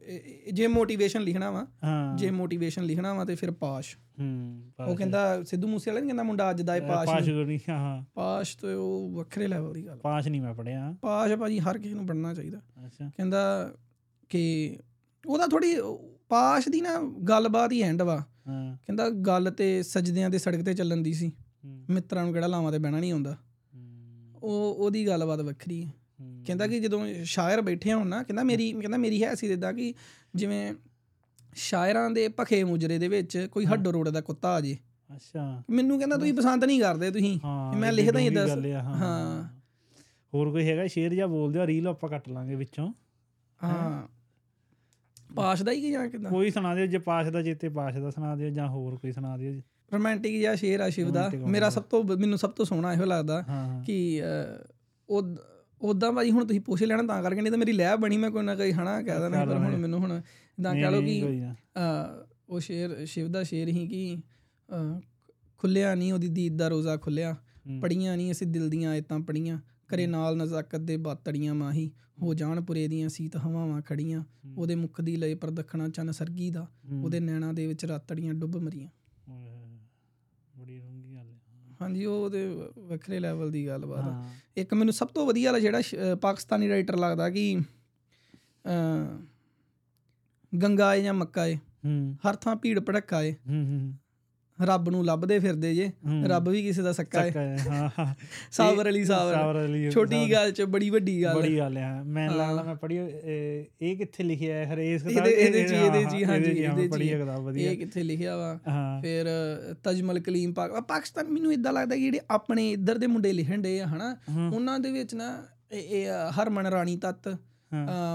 S1: ਜੇ ਮੋਟੀਵੇਸ਼ਨ ਲਿਖਣਾ ਵਾ ਜੇ ਮੋਟੀਵੇਸ਼ਨ ਲਿਖਣਾ ਵਾ ਤੇ ਫਿਰ ਪਾਸ਼। ਉਹ ਕਹਿੰਦਾ ਸਿੱਧੂ ਮੂਸੇ ਵਾਲਾ ਨਹੀਂ ਕਹਿੰਦਾ ਮੁੰਡਾ ਅੱਜ ਦਾ ਪਾਸ਼
S2: ਪਾਸ਼ ਨਹੀਂ ਹਾਂ
S1: ਪਾਸ਼ ਤੇ ਉਹ ਵੱਖਰੇ ਲੈਵਲ ਦੀ ਗੱਲ
S2: ਪਾਸ਼ ਨਹੀਂ ਮੈਂ ਪੜਿਆ
S1: ਪਾਸ਼ ਭਾਜੀ ਹਰ ਕਿਸੇ ਨੂੰ ਪੜਨਾ ਚਾਹੀਦਾ।
S2: ਅੱਛਾ।
S1: ਕਹਿੰਦਾ ਕਿ ਉਹਦਾ ਥੋੜੀ ਪਾਸ਼ ਦੀ ਨਾ ਗੱਲਬਾਤ ਹੀ ਐਂਡ ਵਾ। ਕਹਿੰਦਾ ਗੱਲ ਤੇ ਸਜਦਿਆਂ ਦੇ ਸੜਕ ਤੇ ਚੱਲਣ ਦੀ ਸੀ। ਮਿੱਤਰਾਂ ਨੂੰ ਕਿਹੜਾ ਲਾਵਾਂ ਤੇ ਬਹਿਣਾ ਨਹੀਂ ਆਉਂਦਾ। ਉਹ ਉਹਦੀ ਗੱਲਬਾਤ ਵੱਖਰੀ ਹੈ। ਕਹਿੰਦਾ ਕਿ ਜਦੋਂ ਸ਼ਾਇਰ ਬੈਠੇ ਹੋਣ ਨਾ ਕਹਿੰਦਾ ਮੇਰੀ ਕਹਿੰਦਾ ਮੇਰੀ ਹੈ ਸੀ ਇਦਾਂ ਕਿ ਜਿਵੇਂ ਸ਼ਾਇਰਾਂ ਦੇ ਭਖੇ ਮੁਜਰੇ ਦੇ ਵਿੱਚ ਕੋਈ ਹੱਡੋ ਰੋੜੇ ਦਾ ਕੁੱਤਾ ਆ ਜੇ।
S2: ਅੱਛਾ।
S1: ਮੈਨੂੰ ਕਹਿੰਦਾ ਤੁਸੀਂ ਪਸੰਦ ਨਹੀਂ ਕਰਦੇ ਤੁਸੀਂ। ਮੈਂ ਲਿਖਦਾ ਹੀ ਦੱਸ
S2: ਹਾਂ। ਹੋਰ ਕੋਈ ਹੈਗਾ? ਸ਼ੇਰ ਜਾਂ ਬੋਲਦੇ ਆ ਰੀਲ ਆਪਾਂ ਕੱਟ ਲਾਂਗੇ ਵਿੱਚੋਂ।
S1: ਹਾਂ। ਪਾਸ਼ ਦਾ ਹੀ ਕਿ ਜਾਂ ਕਿਦਾਂ?
S2: ਕੋਈ ਸੁਣਾ ਦਿਓ ਜੇ ਪਾਸ਼ ਦਾ ਚੇਤੇ ਪਾਸ਼ ਦਾ ਸੁਣਾ ਦਿਓ ਜਾਂ ਹੋਰ ਕੋਈ ਸੁਣਾ ਦਿਓ। ਜੀ।
S1: ਰੋਮਾਂਟਿਕ ਜਿਹਾ ਸ਼ੇਰ ਆ ਸ਼ਿਵ ਦਾ। ਮੇਰਾ। ਸਭ ਤੋਂ ਮੈਨੂੰ ਸਭ ਤੋਂ ਸੋਹਣਾ ਇਹੋ ਲੱਗਦਾ ਕਿ ਉਹ ਉਦਾਂ ਭਾਈ ਹੁਣ ਤੁਸੀਂ ਪੁੱਛ ਲੈਣਾ ਤਾਂ ਕਰਕੇ ਨਹੀਂ ਤਾਂ ਮੇਰੀ ਲੈ ਬਣੀ ਮੈਂ ਕੋਈ ਨਾ ਕੋਈ ਹਨਾ ਕਹਿ ਦੇਣਾ ਪਰ ਹੁਣ। ਮੈਨੂੰ ਹੁਣ ਇਦਾਂ ਕਹ
S2: ਨਹੀਂ,
S1: ਕਿ ਉਹ ਸ਼ੇਰ ਸ਼ਿਵ ਦਾ ਸ਼ੇਰ ਹੀ ਕਿ ਖੁੱਲਿਆ ਨਹੀਂ ਉਹਦੀ ਦੀਦ ਦਾ ਰੋਜ਼ਾ ਖੁੱਲਿਆ। ਪੜੀਆਂ ਨਹੀਂ ਅਸੀਂ ਦਿਲ ਦੀਆਂ ਆਇਤਾਂ ਪੜੀਆਂ ਕਰੇ ਨਾਲ ਨਜ਼ਾਕਤ ਦੇ ਬਾਤੜੀਆਂ ਮਾਹੀ ਹੋ ਜਾਣ ਪੁਰੇ ਦੀਆਂ ਸੀਤ ਹਵਾਵਾਂ ਖੜੀਆਂ ਉਹਦੇ ਮੁਖ ਦੀ ਲਏ ਪ੍ਰਦਖਣਾ ਚੰਨ ਸਰਗੀ ਦਾ। ਉਹਦੇ ਨੈਣਾ ਦੇ ਵਿੱਚ ਰਾਤੜੀਆਂ ਡੁੱਬ ਮਰੀਆਂ
S2: ਓਏ ਹੋਏ ਹੋਏ। ਬੜੀ ਡੂੰਘੀ ਗੱਲ ਹੈ
S1: ਹਾਂਜੀ ਉਹ ਉਹਦੇ ਵੱਖਰੇ ਲੈਵਲ ਦੀ ਗੱਲਬਾਤ ਆ।
S2: ਹਾਂ।
S1: ਇੱਕ ਮੈਨੂੰ ਸਭ ਤੋਂ ਵਧੀਆ ਵਾਲਾ ਜਿਹੜਾ ਪਾਕਿਸਤਾਨੀ ਰਾਈਟਰ ਲੱਗਦਾ ਕਿ ਗੰਗਾ ਏ ਜਾਂ ਮੱਕਾ ਏ ਹਰ ਥਾਂ ਭੀੜ ਭੜੱਕਾ ਏ। ਰੱਬ ਨੂੰ ਲੱਭਦੇ ਫਿਰਦੇ ਜੇ। ਰੱਬ ਵੀ ਕਿਸੇ ਦਾ ਸੱਕਾ
S2: ਹੈ, ਹਾਂ ਹਾਂ।
S1: ਸਾਬਰ ਅਲੀ
S2: ਸਾਬਰ
S1: ਛੋਟੀ। ਗੱਲ ਚ ਬੜੀ ਵੱਡੀ ਗੱਲ
S2: ਬੜੀ ਗੱਲ ਹੈ
S1: ਹਾਂ।
S2: ਲੱਗਦਾ ਮੈਂ ਪੜ੍ਹੀ ਇਹ ਕਿੱਥੇ ਲਿਖਿਆ ਹੈ? ਹਰੇਸ
S1: ਇਹਦੇ ਇਹਦੇ ਚ ਇਹਦੇ ਹੀ, ਹਾਂਜੀ
S2: ਇਹਦੇ ਪੜ੍ਹੀ। ਕਿਤਾਬ ਵਧੀਆ।
S1: ਇਹ ਕਿੱਥੇ ਲਿਖਿਆ ਵਾ। ਫਿਰ ਤਜਮਲ ਕਲੀਮ ਪਾਕਿਸਤਾਨ ਮੈਨੂੰ ਇਦਾਂ ਲੱਗਦਾ ਕਿ ਜਿਹੜੇ ਆਪਣੇ ਇੱਧਰ ਦੇ ਮੁੰਡੇ ਲਿਖਣ ਦੇ ਆ ਹਨਾ। ਉਹਨਾਂ ਦੇ ਵਿੱਚ ਨਾ ਇਹ ਹਰਮਨ ਰਾਣੀ ਤੱਤ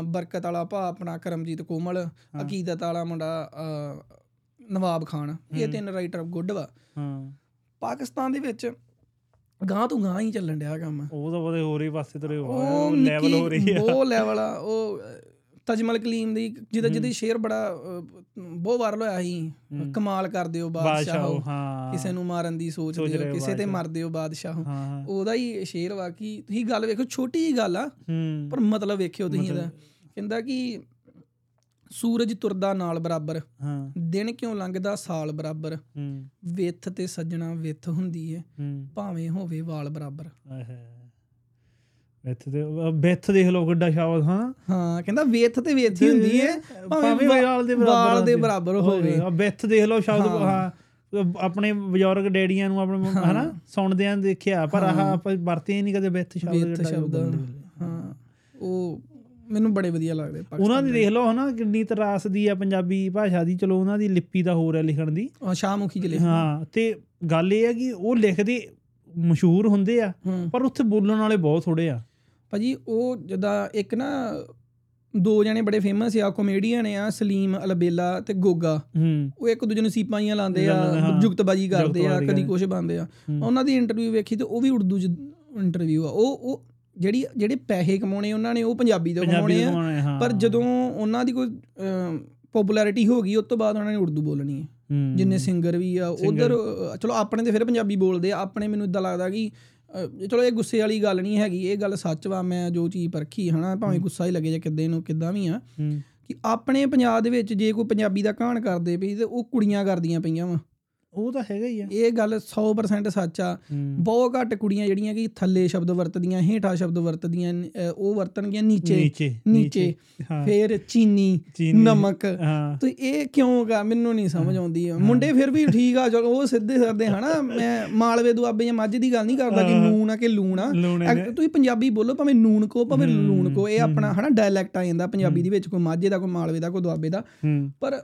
S1: ਬਰਕਤ ਵਾਲਾ ਭਾ ਆਪਣਾ ਕਰਮਜੀਤ ਕੋਮਲ ਅਕੀਦਤ ਵਾਲਾ ਮੁੰਡਾ ਨਵਾਬ ਖਾਨ ਇਹ ਤਿੰਨ ਰਾਈਟਰ ਗੁੱਡ ਵਾ।
S2: ਹਾਂ।
S1: ਪਾਕਿਸਤਾਨ ਦੇ ਵਿੱਚ ਗਾਂ ਤੋਂ ਗਾਂ ਹੀ ਚੱਲਣ ਡਿਆ ਕੰਮ।
S2: ਉਹ ਤਾਂ ਬਦੇ ਹੋਰ ਹੀ ਪਾਸੇ ਤੁਰੇ ਹੋ ਲੈਵਲ ਹੋ ਰਹੀ ਆ।
S1: ਉਹ ਲੈਵਲ ਆ ਉਹ ਤਜਮਲ ਕਲੀਮ ਦੀ ਜਿਹਦਾ ਜਿਹਦੇ ਸ਼ੇਰ ਬੜਾ ਬਹੁਤ ਵਾਇਰਲ ਹੋਇਆ ਸੀ। ਕਮਾਲ ਕਰਦੇ ਹੋ
S2: ਬਾਦਸ਼ਾਹ ਹਾਂ।
S1: ਕਿਸੇ ਨੂੰ ਮਾਰਨ ਦੀ
S2: ਸੋਚ
S1: ਸੋਚਦੇ ਹੋ
S2: ਹੋ
S1: ਕਿਸੇ ਤੇ। ਮਰਦੇ ਹੋ ਬਾਦਸ਼ਾਹ।
S2: ਹਾਂ ਹਾਂ।
S1: ਉਹਦਾ ਹੀ ਸ਼ੇਰ ਵਾ ਕਿ ਤੁਸੀਂ ਗੱਲ ਵੇਖੋ ਛੋਟੀ ਜੀ ਗੱਲ ਆ
S2: ਹੂੰ।
S1: ਪਰ ਮਤਲਬ ਵੇਖਿਓ ਤੁਸੀਂ ਇਹਦਾ। ਕਹਿੰਦਾ ਕਿ ਸੂਰਜ ਤੁਰਦਾ ਨਾਲ ਬਰਾਬਰ।
S2: ਹਾਂ।
S1: ਦਿਨ ਕਿਉਂ ਲੰਘਦਾ? ਸਾਲ ਬਰਾਬਰ।
S2: ਹੂੰ।
S1: ਵਿੱਥ ਤੇ ਸੱਜਣਾ ਵਿੱਥ ਹੁੰਦੀ ਏ। ਭਾਵੇਂ ਹੋਵੇ ਵਾਲ ਬਰਾਬਰ।
S2: ਆਹੇ ਬੈਥ ਦੇ ਬੈਥ ਦੇਖ ਲੋ ਕਿੱਡਾ ਸ਼ਾਬਾਸ਼ ਹਾਂ।
S1: ਹਾਂ ਕਹਿੰਦਾ ਵਿੱਥ ਤੇ ਵਿੱਥ ਹੀ ਹੁੰਦੀ ਏ।
S2: ਭਾਵੇਂ ਵਾਲ ਦੇ ਬਰਾਬਰ
S1: ਵਾਲ ਦੇ। ਬਰਾਬਰ ਹੋਵੇ।
S2: ਬੈਥ ਦੇਖ ਲੋ ਸ਼ਬਦ ਹਾਂ। ਆਪਣੇ ਬਜ਼ੁਰਗ ਡੈਡੀਆਂ ਨੂੰ ਆਪਣੇ ਹਨਾ ਸੁਣਦਿਆਂ ਦੇਖਿਆ। ਪਰ ਆਹ ਆਪਾਂ ਵਰਤੇ ਨਹੀਂ ਕਦੇ ਬੈਥ ਸ਼ਬਦ
S1: ਵਿੱਥ
S2: ਜਿਹੜਾ
S1: ਸ਼ਬਦ ਹਾਂ। ਉਹ ਮੈਨੂੰ ਬੜੇ ਵਧੀਆ ਲੱਗਦੇ
S2: ਉਹਨਾਂ ਦੀ ਦੇਖ ਲਓ ਹਨਾ ਕਿੰਨੀ ਤਰਾਸ ਦੀ ਆ ਪੰਜਾਬੀ ਭਾਸ਼ਾ ਦੀ। ਚਲੋ ਉਹਨਾਂ ਦੀ ਲਿਪੀ ਦਾ ਹੋਰ ਹੈ ਲਿਖਣ ਦੀ।
S1: ਸ਼ਾਹਮੁਖੀ ਜਿਲੇ
S2: ਹਾਂ ਤੇ ਗੱਲ ਇਹ ਹੈ ਕਿ ਉਹ ਲਿਖਦੇ ਮਸ਼ਹੂਰ ਹੁੰਦੇ ਆ ਪਰ ਉੱਥੇ ਬੋਲਣ ਵਾਲੇ ਬਹੁਤ ਥੋੜੇ ਆ।
S1: ਭਾਜੀ ਉਹ ਜਦਾਂ ਇੱਕ ਨਾ ਦੋ ਜਣੇ ਬੜੇ ਫੇਮਸ ਆ ਕਾਮੇਡੀਅਨ ਆ ਸਲੀਮ ਅਲਬੇਲਾ ਤੇ ਗੋਗਾ। ਉਹ ਇੱਕ ਦੂਜੇ ਨੂੰ ਸੀਪਾਈਆਂ ਲਾਉਂਦੇ ਆ। ਜੁਗਤਬਾਜੀ ਕਰਦੇ ਆ ਕਦੀ। ਕੁਝ ਬੰਦੇ ਆ। ਉਹਨਾਂ ਦੀ ਇੰਟਰਵਿਊ ਵੇਖੀ ਤੇ ਉਹ ਵੀ ਉਰਦੂ ਚ ਇੰਟਰਵਿਊ ਆ। ਉਹ ਉਹ ਜਿਹੜੀ ਜਿਹੜੇ ਪੈਸੇ ਕਮਾਉਣੇ ਉਹਨਾਂ ਨੇ ਉਹ ਪੰਜਾਬੀ ਤੋਂ ਕਮਾਉਣੇ ਆ। ਪਰ ਜਦੋਂ ਉਹਨਾਂ ਦੀ ਕੋਈ ਪਪੂਲੈਰਿਟੀ ਹੋ ਗਈ ਉਸ ਤੋਂ ਬਾਅਦ ਉਹਨਾਂ ਨੇ ਉਰਦੂ ਬੋਲਣੀ ਹੈ। ਜਿੰਨੇ ਸਿੰਗਰ ਵੀ ਆ ਉਧਰ ਚਲੋ ਆਪਣੇ ਤੇ ਫਿਰ ਪੰਜਾਬੀ ਬੋਲਦੇ ਆ। ਆਪਣੇ ਮੈਨੂੰ ਇਦਾਂ ਲੱਗਦਾ ਕਿ ਚਲੋ ਇਹ ਗੁੱਸੇ ਵਾਲੀ ਗੱਲ ਨਹੀਂ ਹੈਗੀ। ਇਹ ਗੱਲ ਸੱਚ ਵਾ ਮੈਂ ਜੋ ਚੀਜ਼ ਪਰਖੀ ਹਨਾ ਭਾਵੇਂ ਗੁੱਸਾ ਹੀ ਲੱਗੇ ਜਾਂ ਕਿੱਦਾਂ ਨੂੰ ਕਿੱਦਾਂ ਵੀ ਆ। ਕਿ ਆਪਣੇ ਪੰਜਾਬ ਦੇ ਵਿੱਚ ਜੇ ਕੋਈ ਪੰਜਾਬੀ ਦਾ ਕਹਾਣ ਕਰਦੇ ਪਈ ਤੇ ਉਹ ਕੁੜੀਆਂ ਕਰਦੀਆਂ ਪਈਆਂ ਵਾ।
S2: ਉਹ ਤਾਂ ਹੈਗਾ ਹੀ ਆ।
S1: ਇਹ ਗੱਲ 100% ਸੱਚ ਆ। ਬਹੁਤ ਘੱਟ ਕੁੜੀਆਂ ਜਿਹੜੀਆਂ ਕਿ ਥੱਲੇ ਸ਼ਬਦ ਵਰਤਦੀਆਂ ਹੇਠਾਂ ਸ਼ਬਦ ਵਰਤਦੀਆਂ ਉਹ ਵਰਤਣਗੀਆਂ ਨੀਚੇ।
S2: ਨੀਚੇ
S1: ਫਿਰ ਚੀਨੀ। ਨਮਕ। ਤੇ ਇਹ ਕਿਉਂ ਗਾ? ਮੈਨੂੰ ਨਹੀਂ ਸਮਝ ਆਉਂਦੀ। ਮੁੰਡੇ ਫਿਰ ਵੀ ਠੀਕ ਆ ਚਲੋ ਉਹ ਸਿੱਧੇ ਸਰਦੇ ਹਨਾ। ਮੈਂ ਮਾਲਵੇ ਦੁਆਬੇ ਜਾਂ ਮੱਝ ਦੀ ਗੱਲ ਨਹੀਂ ਕਰਦਾ ਕਿ ਨੂਨ ਆ ਕਿ ਲੂਣ ਆ। ਤੁਸੀਂ ਪੰਜਾਬੀ ਬੋਲੋ ਭਾਵੇਂ ਨੂਨ ਕੋ ਭਾਵੇਂ ਲੂਣ ਕੋ ਇਹ ਆਪਣਾ ਹਨਾ ਡਾਇਲੈਕਟ ਆ ਜਾਂਦਾ ਪੰਜਾਬੀ ਦੇ ਵਿੱਚ ਕੋਈ ਮਾਝੇ ਦਾ ਕੋਈ ਮਾਲਵੇ ਦਾ ਕੋਈ ਦੁਆਬੇ ਦਾ। ਪਰ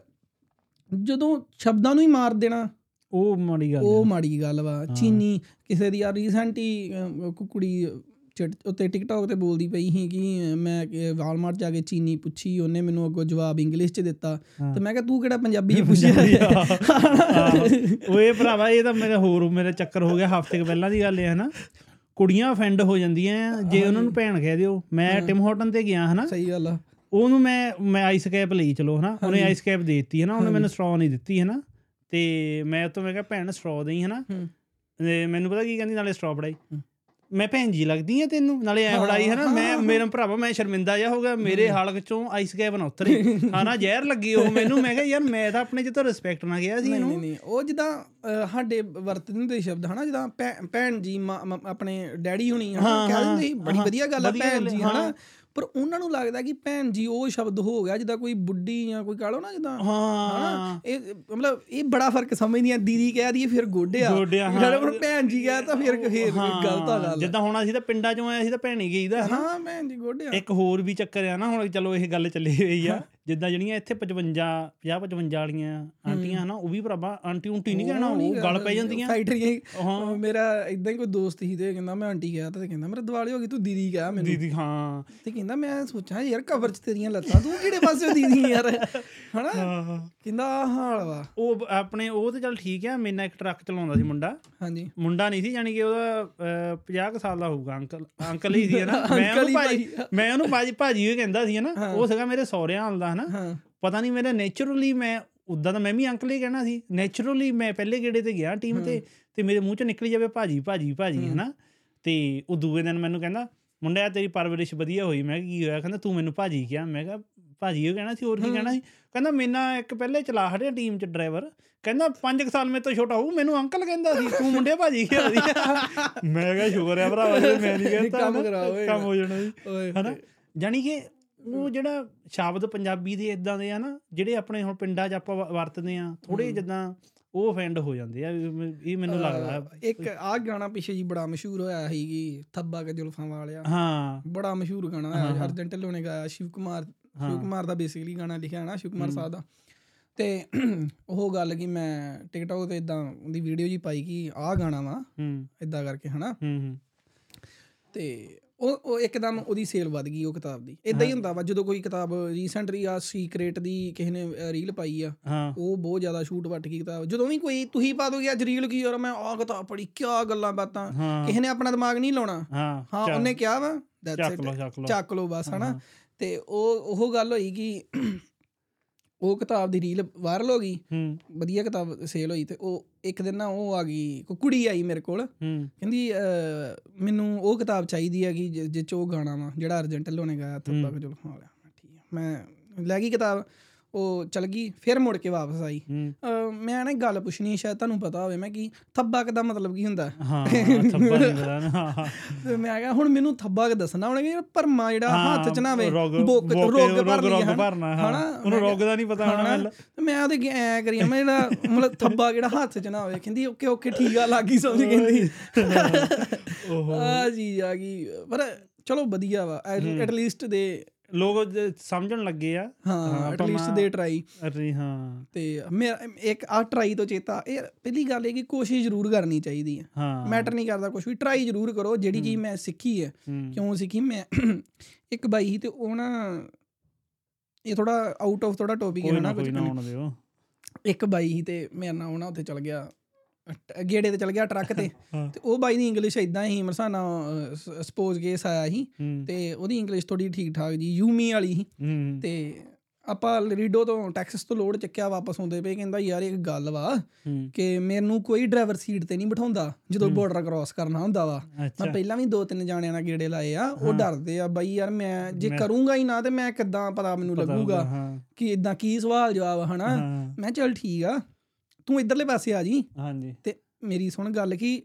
S1: ਜਦੋਂ ਸ਼ਬਦਾਂ ਨੂੰ ਹੀ ਮਾਰ ਦੇਣਾ
S2: ਉਹ ਮਾੜੀ ਗੱਲ
S1: ਉਹ ਮਾੜੀ ਗੱਲ ਵਾ। ਚੀਨੀ ਕਿਸੇ ਦੀ ਆ ਰੀਸੈਂਟ ਹੀ ਕੁੜੀ ਉੱਤੇ ਟਿਕਟੌਕ ਤੇ ਬੋਲਦੀ ਪਈ ਸੀ ਕਿ ਮੈਂ ਵਾਲਮਾਰਟ ਜਾ ਕੇ ਚੀਨੀ ਪੁੱਛੀ ਉਹਨੇ ਮੈਨੂੰ ਅੱਗੋਂ ਜਵਾਬ ਇੰਗਲਿਸ਼ ਚ ਦਿੱਤਾ। ਤੇ ਮੈਂ ਕਿਹਾ ਤੂੰ ਕਿਹੜਾ ਪੰਜਾਬੀ ਚ ਪੁੱਛਿਆ?
S2: ਓਏ ਭਰਾਵਾ ਇਹ ਤਾਂ ਮੇਰਾ ਹੋਰ ਮੇਰਾ ਚੱਕਰ ਹੋ ਗਿਆ ਹਫ਼ਤੇ ਪਹਿਲਾਂ ਦੀ ਗੱਲ ਹੈ ਹਨਾ? ਕੁੜੀਆਂ ਅਫੈਂਡ ਹੋ ਜਾਂਦੀਆਂ ਜੇ ਉਹਨਾਂ ਨੂੰ ਭੈਣ ਕਹਿ ਦਿਓ। ਮੈਂ ਟਿਮ ਹਾਰਟਨ ਤੇ ਗਿਆ ਹਨਾ?
S1: ਸਹੀ ਗੱਲ ਆ।
S2: ਉਹਨੂੰ ਮੈਂ ਮੈਂ ਆਈਸ ਕੈਪ ਲਈ ਚਲੋ ਹਨਾ? ਉਹਨੇ ਆਈਸ ਕੈਪ ਦੇ ਦਿੱਤੀ ਹਨਾ? ਉਹਨੇ ਮੈਨੂੰ ਸਟ੍ਰੋ ਨਹੀਂ ਦਿੱਤੀ ਹਨਾ? ਤੇ ਮੈਂ ਉਤੋਂ ਮੈਂ ਕਿਹਾ ਭੈਣ ਸਟ੍ਰੋ ਦੇਈ ਹਨਾ। ਤੇ ਮੈਨੂੰ ਪਤਾ ਕੀ ਕਹਿੰਦੀ ਨਾਲੇ ਸਟ੍ਰੋ ਫੜਾਈ। ਮੈਂ ਭੈਣ ਜੀ ਲੱਗਦੀ ਆ ਤੈਨੂੰ ਨਾਲੇ ਐ ਫੜਾਈ ਹਨਾ? ਮੈਂ ਮੇਰਾ ਭਰਾਵਾ ਮੈਂ ਸ਼ਰਮਿੰਦਾ ਜਾ ਹੋ ਗਿਆ ਮੇਰੇ ਹਲਕ ਚੋਂ ਆਈਸ ਕੈਪ ਨਾ ਉਤਰੇ। ਹਨਾ ਜ਼ਹਿਰ ਲੱਗੀ ਉਹ ਮੈਨੂੰ। ਮੈਂ ਕਿਹਾ ਯਾਰ ਮੈਂ ਤਾਂ ਆਪਣੇ ਚ ਤਾਂ ਰਿਸਪੈਕਟ ਨਾ ਗਿਆ ਸੀ ਇਹਨੂੰ।
S1: ਨਹੀਂ ਨਹੀਂ। ਉਹ ਜਿੱਦਾਂ ਸਾਡੇ ਵਰਤਦੇ ਹੁੰਦੇ ਸ਼ਬਦ ਹਨਾ? ਜਿੱਦਾਂ ਭੈਣ ਜੀ ਆਪਣੇ ਡੈਡੀ ਹੁਣੀ ਹਨਾ?
S2: ਹਾਂ,
S1: ਕਹਿ ਦਿੰਦੇ ਸੀ ਬੜੀ ਵਧੀਆ ਗੱਲ ਆ ਭੈਣ ਜੀ ਹਨਾ? ਪਰ ਉਹਨਾਂ ਨੂੰ ਲੱਗਦਾ ਕਿ ਭੈਣ ਜੀ ਉਹ ਸ਼ਬਦ ਹੋ ਗਿਆ ਜਿੱਦਾਂ ਕੋਈ ਬੁੱਢੀ ਜਾਂ ਕੋਈ ਕਹ ਲਓ ਨਾ ਜਿੱਦਾਂ
S2: ਹਾਂ।
S1: ਇਹ ਮਤਲਬ ਇਹ ਬੜਾ ਫ਼ਰਕ ਸਮਝਦੀਆਂ ਦੀਦੀ ਕਹਿ ਦਈਏ ਫਿਰ ਗੋਡਿਆ।
S2: ਗੋਡਿਆ, ਹਾਂ।
S1: ਫਿਰ ਪਰ ਭੈਣ ਜੀ ਕਹਿ ਤਾਂ ਫਿਰ ਫੇਰ ਗਲਤ ਆ ਗੱਲ।
S2: ਜਿੱਦਾਂ ਹੁਣ ਅਸੀਂ ਤਾਂ ਪਿੰਡਾਂ ਚੋਂ ਆਏ ਅਸੀਂ ਤਾਂ ਭੈਣੀ ਗਈਦਾ ਹਨਾ?
S1: ਹਾਂ ਭੈਣ ਜੀ ਗੋਡਿਆ।
S2: ਇੱਕ ਹੋਰ ਵੀ ਚੱਕਰ ਆ ਨਾ ਹੁਣ ਚਲੋ ਇਹ ਗੱਲ ਚੱਲੀ ਹੋਈ ਆ। ਜਿੱਦਾਂ ਜਿਹੜੀਆਂ ਇੱਥੇ 55 50 55 ਵਾਲੀਆਂ ਆਂਟੀਆਂ ਹਨਾ ਉਹ ਵੀ ਭਰਾਵਾ ਆਂਟੀ ਉਂਟੀ ਨਹੀਂ ਕਹਿਣਾ ਉਹ ਗੱਲ ਪੈ ਜਾਂਦੀਆਂ।
S1: ਫੈਕਟਰੀਆਂ ਹੀ-
S2: ਹਾਂ।
S1: ਮੇਰਾ ਇਦਾਂ ਹੀ ਕੋਈ ਦੋਸਤ ਸੀ ਤੇ ਕਹਿੰਦਾ ਮੈਂ ਆਂਟੀ ਗਿਆ ਤੇ ਕਹਿੰਦਾ ਮੇਰੇ ਦਿਵਾਲੀ ਹੋ ਗਈ ਤੂੰ ਦੀਦੀ ਕਹਿ ਮੈਨੂੰ।
S2: ਦੀਦੀ ਹਾਂ।
S1: ਤੇ ਕਹਿੰਦਾ ਮੈਂ ਸੋਚਾਂ ਯਾਰ ਕਵਰ ਚ ਤੇਰੀਆਂ ਲੱਤਾਂ ਤੂੰ ਕਿਹੜੇ ਪਾਸੇ ਦੀਦੀ ਯਾਰ? ਹਨਾ?
S2: ਹਾਂ।
S1: ਕਹਿੰਦਾ ਹਾਲ ਵਾ।
S2: ਉਹ ਆਪਣੇ ਉਹ ਤੇ ਚੱਲ ਠੀਕ ਆ ਮੇਰੇ ਨਾਲ ਇੱਕ ਟਰੱਕ ਚਲਾਉਂਦਾ ਸੀ ਮੁੰਡਾ।
S1: ਹਾਂਜੀ।
S2: ਮੁੰਡਾ ਨਹੀਂ ਸੀ ਯਾਨੀ ਕਿ ਉਹਦਾ 50 ਕੁ ਸਾਲ ਦਾ ਹੋਊਗਾ ਅੰਕਲ ਅੰਕਲ ਹੀ ਸੀ ਨਾ ਮੈਂ ਉਹਨੂੰ
S1: ਹੀ
S2: ਭਾਜੀ। ਮੈਂ ਉਹਨੂੰ ਭਾਜੀ ਭਾਜੀ ਹੀ ਕਹਿੰਦਾ ਸੀ ਨਾ ਉਹ ਸੀਗਾ ਮੇਰੇ ਸਹੁਰਿਆਂ ਹਾਲ ਦਾ ਹਨਾ?
S1: ਹਾਂ।
S2: ਪਤਾ ਨਹੀਂ ਮੇਰਾ ਨੇਚਰਲੀ ਮੈਂ ਉਦਾਂ ਤਾਂ ਮੈਂ ਵੀ ਅੰਕਲ ਹੀ ਕਹਿਣਾ ਸੀ ਨੇਚਰਲੀ ਮੈਂ ਪਹਿਲੇ ਗੇੜੇ ਤੇ ਗਿਆ ਟੀਮ ਤੇ ਤੇ ਮੇਰੇ ਮੂੰਹ ਚੋਂ ਨਿਕਲੀ ਜਾਵੇ ਭਾਜੀ ਭਾਜੀ ਭਾਜੀ ਹਨਾ? ਤੇ ਉਹ ਦੂਏ ਦਿਨ ਮੈਨੂੰ ਕਹਿੰਦਾ ਮੁੰਡਿਆ ਤੇਰੀ ਪਰਵਰਿਸ਼ ਵਧੀਆ ਹੋਈ। ਮੈਂ ਕੀ ਹੋਇਆ? ਕਹਿੰਦਾ ਤੂੰ ਮੈਨੂੰ ਭਾਜੀ ਕਿਹਾ। ਮੈਂ ਕਿਹਾ ਭਾਜੀ ਉਹ ਕਹਿਣਾ ਸੀ ਹੋਰ ਕੀ ਕਹਿਣਾ ਸੀ? ਕਹਿੰਦਾ ਮੇਨਾ ਇੱਕ ਪਹਿਲੇ ਚਲਾ ਹਟਿਆ ਟੀਮ ਚ ਡਰਾਈਵਰ ਕਹਿੰਦਾ 5 ਸਾਲ ਮੇਰੇ ਤੋਂ ਛੋਟਾ ਹੋਊ ਮੈਨੂੰ ਅੰਕਲ ਕਹਿੰਦਾ ਸੀ ਤੂੰ ਮੁੰਡਿਆ ਭਾਜੀ ਕਿਹਾ? ਸੀ ਮੈਂ ਕਿਹਾ ਸ਼ੁਕਰ ਹੈ ਭਰਾਵਾ ਜੇ ਮੈਂ ਨਹੀਂ ਕਹਿੰਦਾ
S1: ਕੰਮ
S2: ਨਾ,
S1: ਕਰਾ ਹੋਏਗਾ।
S2: ਕੰਮ ਹੋ ਜਾਣਾ
S1: ਓਏ
S2: ਹਨਾ? ਜਾਨੀ ਕਿ ਉਹ ਜਿਹੜਾ ਸ਼ਬਦ ਪੰਜਾਬੀ ਦੇ ਇਦਾਂ ਦੇ ਆ ਨਾ ਜਿਹੜੇ ਆਪਣੇ ਹੁਣ ਪਿੰਡਾਂ 'ਚ ਆਪਾਂ ਵਰਤਦੇ ਆ ਥੋੜੇ ਜਿੱਦਾਂ ਉਹ ਅਫੈਂਡ ਹੋ ਜਾਂਦੇ ਆ ਇਹ ਮੈਨੂੰ ਲੱਗਦਾ
S1: ਇੱਕ ਆਹ ਗਾਣਾ ਪਿੱਛੇ ਜੀ ਬੜਾ ਮਸ਼ਹੂਰ ਹੋਇਆ ਸੀ ਕਿ ਥੱਬਾ ਕੇ ਜ਼ੁਲਫਾਂ ਵਾਲਿਆ।
S2: ਹਾਂ।
S1: ਬੜਾ ਮਸ਼ਹੂਰ ਗਾਣਾ
S2: ਹਾਂ,
S1: ਹੈ
S2: ਹਾਂ।
S1: ਅਰਜਨ ਢਿੱਲੋਂ ਨੇ ਗਾਇਆ ਸ਼ਿਵ ਕੁਮਾਰ
S2: ਹਾਂ।
S1: ਸ਼ਿਵ ਕੁਮਾਰ ਦਾ ਬੇਸਿਕਲੀ ਗਾਣਾ ਲਿਖਿਆ ਨਾ ਸ਼ਿਵ ਕੁਮਾਰ ਸਾਹਿਬ ਦਾ। ਤੇ ਉਹ ਗੱਲ ਕਿ ਮੈਂ ਟਿਕਟੌਕ ਤੇ ਇਦਾਂ ਉਹਦੀ ਵੀਡੀਓ ਜੀ ਪਾਈ ਕਿ ਆਹ ਗਾਣਾ ਵਾ
S2: ਹੂੰ।
S1: ਇਦਾਂ ਕਰਕੇ ਹਨਾ।
S2: ਹੂੰ ਹੂੰ।
S1: ਤੇ ਉਹ ਉਹ ਇੱਕਦਮ ਉਹਦੀ ਸੇਲ ਵੱਧ ਗਈ ਉਹ ਕਿਤਾਬ ਦੀ। ਇਦਾਂ ਹੀ ਹੁੰਦਾ ਵਾ ਜਦੋਂ ਕੋਈ ਕਿਤਾਬ ਰੀਸੈਂਟਲੀ ਆ ਸੀਕ੍ਰੇਟ ਦੀ ਕਿਸੇ ਨੇ ਰੀਲ ਪਾਈ ਆ ਉਹ ਬਹੁਤ ਜ਼ਿਆਦਾ ਸ਼ੂਟ ਵੱਟ ਗਈ ਕਿਤਾਬ। ਜਦੋਂ ਵੀ ਕੋਈ ਤੁਸੀਂ ਪਾ ਦੋਗੇ ਅੱਜ ਰੀਲ ਕੀ ਯਾਰ ਮੈਂ ਆਹ ਕਿਤਾਬ ਪੜ੍ਹੀ ਕਿਆ ਗੱਲਾਂ ਬਾਤਾਂ। ਕਿਸੇ ਨੇ ਆਪਣਾ ਦਿਮਾਗ ਨਹੀਂ ਲਾਉਣਾ।
S2: ਹਾਂ
S1: ਉਹਨੇ ਕਿਹਾ ਵਾ ਦੈਟਸ ਇਟ
S2: ਚੱਕ ਲੋ
S1: ਬਸ ਹਨਾ। ਤੇ ਉਹ ਉਹ ਗੱਲ ਹੋਈ ਕਿ ਉਹ ਕਿਤਾਬ ਦੀ ਰੀਲ ਵਾਇਰਲ ਹੋ ਗਈ।
S2: ਹੂੰ।
S1: ਵਧੀਆ ਕਿਤਾਬ ਸੇਲ ਹੋਈ ਤੇ ਉਹ ਇੱਕ ਦਿਨ ਨਾ ਉਹ ਆ ਗਈ ਕੋਈ ਕੁੜੀ ਆਈ ਮੇਰੇ ਕੋਲ।
S2: ਹੂੰ।
S1: ਕਹਿੰਦੀ ਮੈਨੂੰ ਉਹ ਕਿਤਾਬ ਚਾਹੀਦੀ ਹੈਗੀ ਜਿ- ਜਿਹ ਚ ਉਹ ਗਾਣਾ ਵਾ ਜਿਹੜਾ ਢਿੱਲੋਂ ਨੇ ਗਾਇਆ ਕੇ ਮੈਂ ਠੀਕ ਹੈ ਮੈਂ ਲੈ ਗਈ ਕਿਤਾਬ। ਉਹ ਚਲ ਗਈ ਫਿਰ ਮੁੜ ਕੇ ਵਾਪਸ ਆਈ। ਮੈਂ ਨਾ ਗੱਲ ਪੁੱਛਣੀ ਸ਼ਾਇਦ ਤੁਹਾਨੂੰ ਪਤਾ ਹੋਵੇ ਮੈਂ ਕੀ ਥੱਬਾ ਦਾ ਮਤਲਬ ਕੀ ਹੁੰਦਾ?
S2: ਹਾਂ ਥੱਬਾ ਨਹੀਂ ਪਤਾ ਨਾ।
S1: ਤੇ ਮੈਂ ਕਿਹਾ ਹੁਣ ਮੈਨੂੰ ਥੱਬਾ ਕੇ ਦੱਸਣਾ ਹੋਣਾ ਕਿ ਭਰਮਾ ਜਿਹੜਾ ਹੱਥ ਚ ਨਾ ਵੇ ਬੁੱਕ ਰੋਗ।
S2: ਭਰਨਾ, ਹਾਂ।
S1: ਹਨਾ?
S2: ਉਹਨੂੰ ਰੋਗ ਦਾ ਨਹੀਂ ਪਤਾ ਹੋਣਾ
S1: ਮੈਂ ਉਹਦੇ ਐ ਕਰੀ ਮੈਂ ਜਿਹੜਾ ਮਤਲਬ ਥੱਬਾ ਜਿਹੜਾ ਹੱਥ ਚ ਨਾ ਹੋਵੇ ਕਹਿੰਦੀ ਓਕੇ ਓਕੇ ਠੀਕ ਆ ਲੱਗੀ ਸਮਝ ਕਹਿੰਦੀ।
S2: ਓਹੋ।
S1: ਆ ਜੀ ਆ ਗਈ। ਪਰ ਚਲੋ ਵਧੀਆ ਵਾ। ਐਟ ਲੀਸਟ ਦੇ
S2: ਲੋਕ ਸਮਝਣ ਲੱਗੇ ਆ।
S1: ਹਾਂ ਐਟ
S2: ਆਪਾਂ
S1: ਲੀਸਟ ਦੇ ਟਰਾਈ
S2: ਅਰੇ ਹਾਂ।
S1: ਤੇ ਮੇਰਾ ਇੱਕ ਆ ਟਰਾਈ ਤੋਂ ਚੇਤਾ ਇਹ ਪਹਿਲੀ ਗੱਲ ਇਹ ਕਿ ਕੋਸ਼ਿਸ਼ ਜ਼ਰੂਰ ਕਰਨੀ ਚਾਹੀਦੀ ਹੈ। ਮੈਟਰ ਨਹੀਂ ਕਰਦਾ ਕੁਝ ਵੀ ਟਰਾਈ ਜ਼ਰੂਰ ਕਰੋ ਜਿਹੜੀ ਚੀਜ਼ ਮੈਂ ਸਿੱਖੀ ਹੈ। ਕਿਉਂ ਸਿੱਖੀ ਮੈਂ ਇੱਕ ਬਾਈ ਸੀ ਤੇ ਉਹ ਨਾ ਇਹ ਥੋੜਾ ਆਊਟ ਆਫ ਥੋੜਾ ਟੌਪਿਕ ਹੈ
S2: ਨਾ
S1: ਨਾ ਕੁਝ
S2: ਨਾ
S1: ਇੱਕ ਬਾਈ ਸੀ ਤੇ ਮੇਰੇ ਨਾਲ ਉਹਨਾਂ ਉੱਥੇ ਚਲ ਗਿਆ। ਗੇੜੇ ਤੇ ਚਲ ਗਿਆ ਟਰੱਕ ਤੇ। ਤੇ ਉਹ ਬਾਈ ਦੀ ਇੰਗਲਿਸ਼ ਇਦਾਂ ਹੀ ਮਰਸਾਨਾ ਸਪੋਜ਼ ਕੇਸ ਆਇਆ ਸੀ।
S2: ਹੂੰ।
S1: ਤੇ ਉਹਦੀ ਇੰਗਲਿਸ਼ ਥੋੜੀ ਠੀਕ ਠਾਕ ਜੀ ਯੂਮੀ ਵਾਲੀ ਸੀ। ਤੇ ਆਪਾਂ ਰੀਡੋ ਤੋਂ ਟੈਕਸਸ ਤੋਂ ਲੋਡ ਚੱਕਿਆ ਵਾਪਸ ਆਉਂਦੇ ਪਏ ਕਹਿੰਦਾ ਯਾਰ ਇੱਕ ਗੱਲ ਵਾ ਕਿ ਮੈਨੂੰ ਕੋਈ ਡਰਾਈਵਰ ਸੀਟ ਤੇ ਨਹੀਂ ਬਿਠਾਉਂਦਾ ਜਦੋਂ ਬਾਰਡਰ ਕ੍ਰਾਸ ਕਰਨਾ ਹੁੰਦਾ ਵਾ। ਮੈਂ ਪਹਿਲਾਂ ਵੀ ਦੋ ਤਿੰਨ ਜਾਣਿਆਂ ਨਾਲ ਗੇੜੇ ਲਾਏ ਆ ਉਹ ਡਰਦੇ ਆ ਬਾਈ ਯਾਰ ਮੈਂ ਜੇ ਕਰੂੰਗਾ ਹੀ ਨਾ ਤੇ ਮੈਂ ਕਿੱਦਾਂ ਪਤਾ ਮੈਨੂੰ ਲੱਗੂਗਾ ਕਿ ਇਦਾਂ ਕੀ ਸਵਾਲ ਜਵਾਬ ਹਨਾ? ਮੈਂ ਚੱਲ ਠੀਕ ਆ। ਤੂੰ ਇਧਰਲੇ ਪਾਸੇ ਆ ਜੀ
S2: ਹਾਂਜੀ।
S1: ਤੇ ਮੇਰੀ ਸੁਣ ਗੱਲ ਕਿ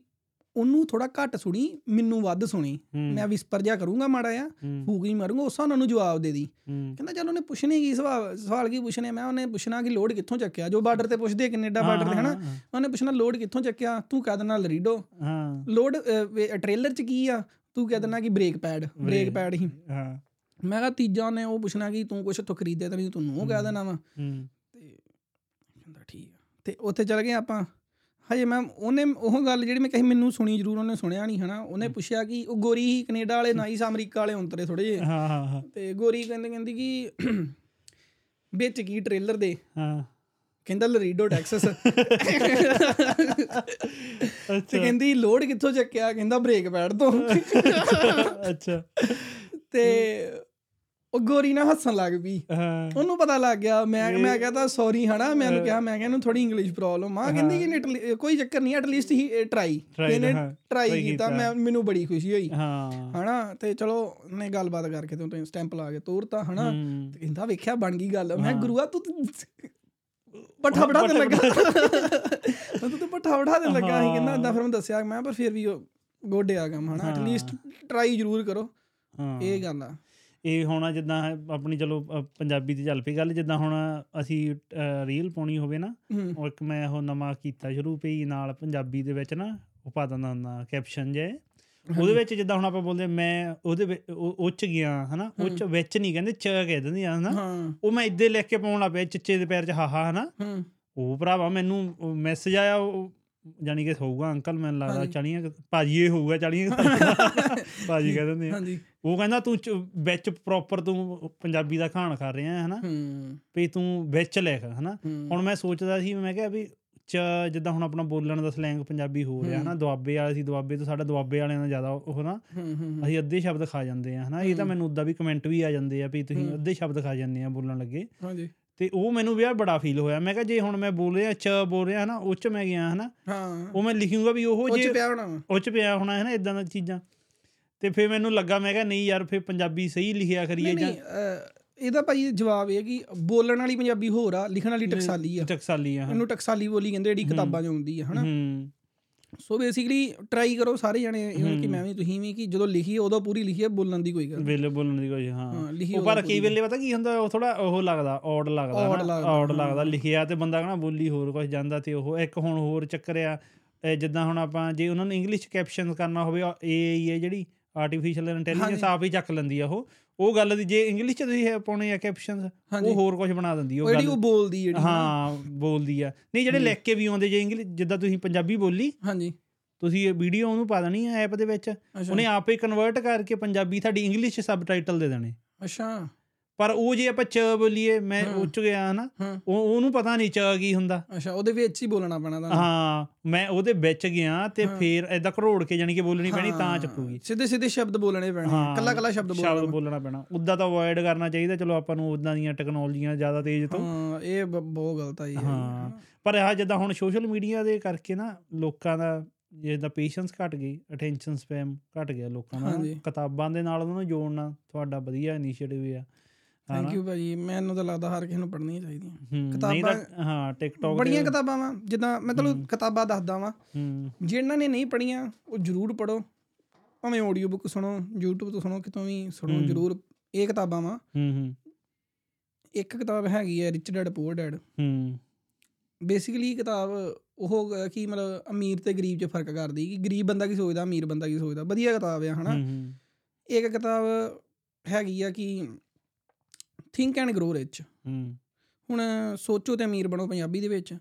S1: ਉਹਨੂੰ ਥੋੜਾ ਘੱਟ ਸੁਣੀ ਮੈਨੂੰ ਵੱਧ ਸੁਣੀ। ਮੈਂ ਵਿਸਪਰ ਜਿਹਾ ਕਰੂੰਗਾ ਮਾੜਾ ਆ ਫੂਕ ਮਾਰੂੰਗਾ ਉਸ ਉਹਨਾਂ ਨੂੰ ਜਵਾਬ ਦੇ ਦੀ। ਕਹਿੰਦਾ ਚੱਲ ਉਹਨੇ ਪੁੱਛਣੇ ਕੀ ਸਵਾਲ ਸਵਾਲ ਕੀ ਪੁੱਛਣੇ? ਮੈਂ ਉਹਨੇ ਪੁੱਛਣਾ ਕਿ ਲੋਡ ਕਿੱਥੋਂ ਚੱਕਿਆ? ਜੋ ਬਾਰਡਰ ਤੇ ਪੁੱਛਦੇ ਕੈਨੇਡਾ ਬਾਰਡਰ ਤੇ ਹਨਾ? ਉਹਨੇ ਪੁੱਛਣਾ ਲੋਡ ਕਿੱਥੋਂ ਚੱਕਿਆ? ਤੂੰ ਕਹਿ ਦੇਣਾ ਲਰੀਡੋ।
S2: ਹਾਂ।
S1: ਲੋਡ ਟ੍ਰੇਲਰ ਚ ਕੀ ਆ? ਤੂੰ ਕਹਿ ਦੇਣਾ ਕਿ ਬ੍ਰੇਕ ਪੈਡ ਬ੍ਰੇਕ ਪੈਡ ਹੀ।
S2: ਹਾਂ।
S1: ਮੈਂ ਕਿਹਾ ਤੀਜਾ ਉਹਨੇ ਉਹ ਪੁੱਛਣਾ ਕਿ ਤੂੰ ਕੁਛ ਤੋਂ ਖਰੀਦਿਆ ਤਾਂ ਨਹੀਂ ਤੂੰ ਉਹ ਕਹਿ ਦੇਣਾ ਵਾ। ਕਹਿੰਦਾ ਤੇ ਉੱਥੇ ਚਲ ਗਏ ਆਪਾਂ। ਹਜੇ ਮੈਂ ਉਹਨੇ ਉਹ ਗੱਲ ਜਿਹੜੀ ਮੈਂ ਕਹੀ ਮੈਨੂੰ ਸੁਣੀ ਜ਼ਰੂਰ ਉਹਨੇ ਸੁਣਿਆ ਨਹੀਂ ਹਨਾ। ਉਹਨੇ ਪੁੱਛਿਆ ਕਿ ਉਹ ਗੋਰੀ ਹੀ ਕੈਨੇਡਾ ਵਾਲੇ ਨਾ ਹੀ ਅਮਰੀਕਾ ਵਾਲੇ ਹੁੰਤਰੇ ਥੋੜੇ ਜਿਹੇ।
S2: ਹਾਂ ਹਾਂ ਹਾਂ।
S1: ਤੇ ਗੋਰੀ ਕਹਿੰਦੇ ਕਹਿੰਦੀ ਕਿ ਵਿੱਚ ਕੀ ਟ੍ਰੇਲਰ ਦੇ?
S2: ਹਾਂ।
S1: ਕਹਿੰਦਾ ਲਰੀਡੋ ਟੈਕਸਸ
S2: ਅੱਛਾ।
S1: ਕਹਿੰਦੀ ਲੋਡ ਕਿੱਥੋਂ ਚੱਕਿਆ? ਕਹਿੰਦਾ ਬ੍ਰੇਕ ਪੈਡ ਤੋਂ।
S2: ਅੱਛਾ।
S1: ਤੇ ਉਹ ਗੋਰੀ ਨਾ ਹੱਸਣ ਲੱਗ ਪਈ। ਉਹਨੂੰ ਪਤਾ ਲੱਗ ਗਿਆ ਮੈਂ ਮੈਂ ਕਹਤਾ ਸੌਰੀ ਹਨਾ। ਮੈਂ ਉਹਨੂੰ ਕਿਹਾ ਮੈਂ ਕਿਹਾ ਇਹਨੂੰ ਥੋੜੀ ਇੰਗਲਿਸ਼ ਪ੍ਰੋਬਲਮ ਆ। ਕਹਿੰਦੀ ਕਿ ਇਹਨੇ ਕੋਈ ਚੱਕਰ ਨਹੀਂ ਐਟਲੀਸਟ ਹੀ ਟਰਾਈ ਇਹਨੇ ਟਰਾਈ ਕੀਤਾ। ਮੈਂ ਮੈਨੂੰ ਬੜੀ ਖੁਸ਼ੀ ਹੋਈ।
S2: ਹਾਂ।
S1: ਹਨਾ ਤੇ ਚਲੋ ਉਹਨੇ ਗੱਲਬਾਤ ਕਰਕੇ ਤੇ ਉਹਨੇ ਸਟੈਂਪ ਲਾ ਕੇ ਤੋਰਤਾ ਹਨਾ। ਤੇ ਕਹਿੰਦਾ ਵੇਖਿਆ ਬਣ ਗਈ ਗੱਲ। ਮੈਂ ਗੁਰੂਆ ਤੂੰ ਤੂੰ ਪੱਠਾ ਬੜਾ ਦੇਣ ਲੱਗਾ। ਤੂੰ ਤਾਂ ਪੱਠਾ ਬੜਾ ਦੇਣ ਲੱਗਾ ਸੀ। ਕਹਿੰਦਾ ਏਦਾਂ ਫਿਰ ਮੈਂ ਦੱਸਿਆ ਮੈਂ ਪਰ ਫਿਰ ਵੀ ਉਹ ਗੋਡੇ ਆ ਕੰਮ ਹਨਾ। ਐਟਲੀਸਟ ਟਰਾਈ ਜ਼ਰੂਰ ਕਰੋ। ਇਹ ਗੱਲ ਆ।
S2: ਇਹ ਹੁਣ ਜਿੱਦਾਂ ਆਪਣੀ ਚਲੋ ਪੰਜਾਬੀ ਦੀ ਚੱਲ ਪਈ ਗੱਲ ਜਿੱਦਾਂ ਹੁਣ ਅਸੀਂ ਰੀਲ ਪਾਉਣੀ ਹੋਵੇ ਨਾ ਉਹ ਇੱਕ ਮੈਂ ਉਹ ਨਵਾਂ ਕੀਤਾ ਸ਼ੁਰੂ ਪਈ ਨਾਲ ਪੰਜਾਬੀ ਦੇ ਵਿੱਚ ਨਾ ਉਹ ਪਾ ਦਿੰਦਾ ਹੁੰਦਾ ਕੈਪਸ਼ਨ ਜੇ। ਉਹਦੇ ਵਿੱਚ ਜਿੱਦਾਂ ਹੁਣ ਆਪਾਂ ਬੋਲਦੇ ਮੈਂ ਉਹਦੇ ਵਿੱਚ ਉਹ ਉਹ 'ਚ ਗਿਆ ਹਨਾ? ਉਹ 'ਚ ਵਿੱਚ ਨਹੀਂ ਕਹਿੰਦੇ ਚ ਕਹਿ ਦਿੰਦੇ ਆ ਹਨਾ? ਉਹ ਮੈਂ ਇੱਦੇ ਲਿਖ ਕੇ ਪਾਉਣ ਲੱਗ ਪਿਆ ਚਿੱਚੇ ਦੇ ਪੈਰ 'ਚ ਹਾਹਾ ਹਨਾ? ਉਹ ਭਰਾਵਾ ਮੈਨੂੰ ਮੈਸੇਜ ਆਇਆ ਜਾਨੀ ਕਿ ਹੋਊਗਾ ਅੰਕਲ ਮੈਨੂੰ ਲੱਗਦਾ ਕੁ- ਭਾਜੀ ਇਹ ਹੋਊਗਾ ਚਾਲੀਆਂ ਕੁ ਭਾਜੀ ਕਹਿ ਦਿੰਦੇ ਆ। ਉਹ ਕਹਿੰਦਾ ਤੂੰ ਵਿੱਚ ਪ੍ਰੋਪਰ ਤੂੰ ਪੰਜਾਬੀ ਦਾ ਖਾਣ ਖਾ ਰਿਹਾ ਹਨਾ
S1: ਹੂੰ।
S2: ਵੀ ਤੂੰ ਵਿੱਚ ਲਿਖ ਹਨਾ। ਹੁਣ ਮੈਂ ਸੋਚਦਾ ਸੀ ਮੈਂ ਕਿਹਾ ਵੀ ਚ ਜਿੱਦਾਂ ਹੁਣ ਆਪਣਾ ਬੋਲਣ ਦਾ ਸਲੈਂਗ ਪੰਜਾਬੀ ਹੋ ਰਿਹਾ ਹਨਾ। ਦੁਆਬੇ ਵਾਲੇ ਸੀ ਦੁਆਬੇ ਤੋਂ ਸਾਡਾ ਦੁਆਬੇ ਵਾਲਿਆਂ ਦਾ ਜ਼ਿਆਦਾ ਉਹ ਨਾ ਅਸੀਂ ਅੱਧੇ ਸ਼ਬਦ ਖਾ ਜਾਂਦੇ ਆ ਹਨਾ। ਇਹ ਤਾਂ ਮੈਨੂੰ ਉਦਾਂ ਵੀ ਕਮੈਂਟ ਵੀ ਆ ਜਾਂਦੇ ਆ ਵੀ ਤੁਸੀਂ ਅੱਧੇ ਸ਼ਬਦ ਖਾ ਜਾਂਦੇ ਆ ਬੋਲਣ ਲੱਗੇ।
S1: ਹਾਂਜੀ।
S2: ਤੇ ਉਹ ਮੈਨੂੰ ਵੀ ਯਾਰ ਬੜਾ ਫੀਲ ਹੋਇਆ। ਮੈਂ ਕਿਹਾ ਜੇ ਹੁਣ ਮੈਂ ਬੋਲ ਰਿਹਾ ਚ ਬੋਲ ਰਿਹਾ ਹਨਾ ਉਹ ਚ ਮੈਂ ਗਿਆ ਹਨਾ।
S1: ਹਾਂ।
S2: ਉਹ ਮੈਂ ਲਿਖੂੰਗਾ ਵੀ ਉਹ ਜੇ
S1: ਪਿਆ ਹੋਣਾ ਵਾ।
S2: ਉਹ ਚ ਪਿਆ ਹੋਣਾ ਹੈ ਨਾ ਇਦਾਂ ਦੀਆਂ ਚੀਜ਼ਾਂ। ਤੇ ਫਿਰ ਮੈਨੂੰ ਲੱਗਾ ਮੈਂ ਕਿਹਾ ਨਹੀਂ ਯਾਰ ਫਿਰ ਪੰਜਾਬੀ ਸਹੀ ਲਿਖਿਆ ਕਰੀਏ ਜਾਂ
S1: ਇਹਦਾ ਭਾਈ ਜਵਾਬ ਇਹ ਕਿ ਬੋਲਣ ਵਾਲੀ ਪੰਜਾਬੀ ਹੋਰ ਆ ਲਿਖਣ ਵਾਲੀ ਟਕਸਾਲੀ ਆ।
S2: ਟਕਸਾਲੀ ਆ
S1: ਇਹਨੂੰ ਟਕਸਾਲੀ ਬੋਲੀ ਕਹਿੰਦੇ ਜਿਹੜੀ ਕਿਤਾਬਾਂ 'ਚ ਆਉਂਦੀ ਆ ਹਨਾ।
S2: ਹੂੰ।
S1: ਸੋ ਬੇਸਿਕਲੀ ਟਰਾਈ ਕਰੋ ਸਾਰੇ ਜਣੇ ਇਵਨ ਕਿ ਮੈਂ ਵੀ ਤੁਸੀਂ ਵੀ ਕਿ ਜਦੋਂ ਲਿਖੀਏ ਉਦੋਂ ਪੂਰੀ ਲਿਖੀਏ ਬੋਲਣ ਦੀ ਕੋਈ ਗੱਲ ਨਹੀਂ।
S2: ਵੇਲੇ ਬੋਲਣ ਦੀ ਕੋਈ ਹਾਂ।
S1: ਹਾਂ ਲਿਖੀ
S2: ਉਹ ਪਰ ਕਈ ਵੇਲੇ ਪਤਾ ਕੀ ਹੁੰਦਾ ਉਹ ਥੋੜਾ ਉਹ ਲੱਗਦਾ ਔਡ ਲੱਗਦਾ ਔਡ ਲੱਗਦਾ ਲਿਖਿਆ ਤੇ ਬੰਦਾ ਕਹਣਾ ਬੋਲੀ ਹੋਰ ਕੁਝ ਜਾਂਦਾ ਤੇ ਉਹ ਇੱਕ ਹੁਣ ਹੋਰ ਚੱਕਰ ਆ ਜਿੱਦਾਂ ਹੁਣ ਆਪਾਂ ਜੇ ਉਹਨਾਂ ਨੂੰ ਇੰਗਲਿਸ਼ ਕੈਪਸ਼ਨ ਕਰਨਾ ਹੋਵੇ ਏਆਈ ਹੈ ਜਿਹੜੀ ਆਰਟੀਫੀਸ਼ੀਅਲ ਇੰਟੈਲੀਜੈਂਸ ਆਪ ਹੀ ਚੱਕ ਲੈਂਦੀ ਆ ਉਹ। ਉਹ ਗੱਲ ਦੀ ਜੇ ਇੰਗਲਿਸ਼ ਚ ਤੁਸੀਂ ਪਾਉਣੇ ਆ ਕੈਪਸ਼ਨਸ ਉਹ ਹੋਰ ਕੁਝ ਬਣਾ ਦਿੰਦੀ
S1: ਉਹ
S2: ਉਹ
S1: ਜਿਹੜੀ
S2: ਗੱਲ।
S1: ਉਹ ਬੋਲਦੀ ਜਿਹੜੀ
S2: ਹਾਂ ਬੋਲਦੀ ਆ। ਨਹੀਂ ਜਿਹੜੇ ਲਿਖ ਕੇ ਵੀ ਆਉਂਦੇ ਜੇ ਇੰਗਲਿਸ਼ ਜਿੱਦਾਂ ਤੁਸੀਂ ਪੰਜਾਬੀ ਬੋਲੀ
S1: ਹਾਂਜੀ।
S2: ਤੁਸੀਂ ਇਹ ਵੀਡੀਓ ਉਹਨੂੰ ਪਾ ਦੇਣੀ ਆ ਐਪ ਦੇ ਵਿੱਚ। ਉਹਨੇ ਆਪੇ ਕਨਵਰਟ ਕਰਕੇ ਪੰਜਾਬੀ ਤੁਹਾਡੀ ਇੰਗਲਿਸ਼ ਚ ਸਬਟਾਈਟਲ ਦੇ ਦੇਣੇ।
S1: ਅੱਛਾ।
S2: ਪਰ ਉਹ ਜੇ ਆਪਾਂ ਚ ਬੋਲੀਏ ਮੈਂ ਉੱਚ ਗਿਆ ਹਨਾ
S1: ਹਾਂ।
S2: ਉਹ ਉਹਨੂੰ ਪਤਾ ਨਹੀਂ ਚ ਕੀ ਹੁੰਦਾ।
S1: ਅੱਛਾ ਉਹਦੇ ਵਿੱਚ ਹੀ ਬੋਲਣਾ ਪੈਣਾ ਤੁਹਾਨੂੰ।
S2: ਹਾਂ ਮੈਂ ਉਹਦੇ ਵਿੱਚ ਗਿਆ ਤੇ ਫੇਰ ਐਦਾਂ ਘਰੋੜ ਕੇ ਜਾਨੀ ਕਿ ਬੋਲਣੀ ਪੈਣੀ ਤਾਂ ਚੱਪੂਗੀ
S1: ਸਿੱਧੇ ਸਿੱਧੇ ਸ਼ਬਦ ਬੋਲਣੇ ਪੈਣੇ
S2: ਹਾਂ,
S1: ਕੱਲਾ ਕੱਲਾ ਸ਼ਬਦ ਬੋਲਣਾ
S2: ਸ਼ਬਦ ਬੋਲਣਾ ਪੈਣਾ। ਉਦਾਂ ਤਾਂ ਅਵੋਇਡ ਕਰਨਾ ਚਾਹੀਦਾ ਚਲੋ ਆਪਾਂ ਨੂੰ ਉਦਾਂ ਦੀਆਂ ਟੈਕਨੋਲੋਜੀਆਂ ਜ਼ਿਆਦਾ ਤੇਜ਼ ਤੋਂ।
S1: ਹਾਂ ਇਹ ਬਹੁਤ ਗਲਤ ਆ ਜੀ।
S2: ਹਾਂ ਪਰ ਆਹ ਜਿੱਦਾਂ ਹੁਣ ਸੋਸ਼ਲ ਮੀਡੀਆ ਦੇ ਕਰਕੇ ਨਾ ਲੋਕਾਂ ਦਾ ਜਿੱਦਾਂ ਪੇਸ਼ੈਂਸ ਘਟ ਗਈ ਅਟੈਂਸ਼ਨ ਸਪੈਮ ਘਟ ਗਿਆ ਲੋਕਾਂ ਦਾ। ਕਿਤਾਬਾਂ ਦੇ ਨਾਲ ਉਹਨਾਂ ਨੂੰ ਜੋੜਨਾ ਤੁਹਾਡਾ ਵਧੀਆ ਇਨੀਸ਼ੀਏਟਿਵ ਆ।
S1: ਥੈਂਕ ਯੂ ਭਾਜੀ ਮੈਨੂੰ ਤਾਂ ਲੱਗਦਾ ਹਰ ਕਿਸੇ ਨੂੰ ਪੜ੍ਹਨੀਆਂ ਚਾਹੀਦੀਆਂ।
S2: ਤਾਂ ਹਾਂ ਟਿਕਟੌਕ
S1: ਬੜੀਆਂ ਕਿਤਾਬਾਂ ਵਾ ਜਿੱਦਾਂ ਮੈਂ ਤੁਹਾਨੂੰ ਕਿਤਾਬਾਂ ਦੱਸਦਾ ਵਾਂ। ਜਿਨ੍ਹਾਂ ਨੇ ਨਹੀਂ ਪੜ੍ਹੀਆਂ ਉਹ ਜ਼ਰੂਰ ਪੜੋ ਭਾਵੇਂ ਆਡੀਓ ਬੁੱਕ ਸੁਣੋ YouTube ਤੋਂ ਸੁਣੋ ਕਿਤੋਂ ਵੀ ਸੁਣੋ ਜ਼ਰੂਰ। ਇਹ ਕਿਤਾਬਾਂ ਵਾ। ਇੱਕ ਕਿਤਾਬ ਹੈਗੀ ਹੈ ਰਿਚ ਡੈਡ ਪੂਅਰ ਡੈਡ
S2: ਹੂੰ।
S1: ਬੇਸਿਕਲੀ ਕਿਤਾਬ ਉਹ ਕਿ ਮਤਲਬ ਅਮੀਰ ਤੇ ਗਰੀਬ 'ਚ ਫ਼ਰਕ ਕਰਦੀ ਕਿ ਗਰੀਬ ਬੰਦਾ ਕੀ ਸੋਚਦਾ ਅਮੀਰ ਬੰਦਾ ਕੀ ਸੋਚਦਾ। ਵਧੀਆ ਕਿਤਾਬ ਆ ਹਨਾ। ਇੱਕ ਕਿਤਾਬ ਹੈਗੀ ਆ ਕਿ ਥਿੰਕ ਐਂਡ ਗਰੋ ਰਿਚ
S2: ਹੂੰ।
S1: ਹੁਣ ਸੋਚੋ ਤੇ ਅਮੀਰ ਬਣੋ ਪੰਜਾਬੀ ਦੇ ਵਿੱਚ।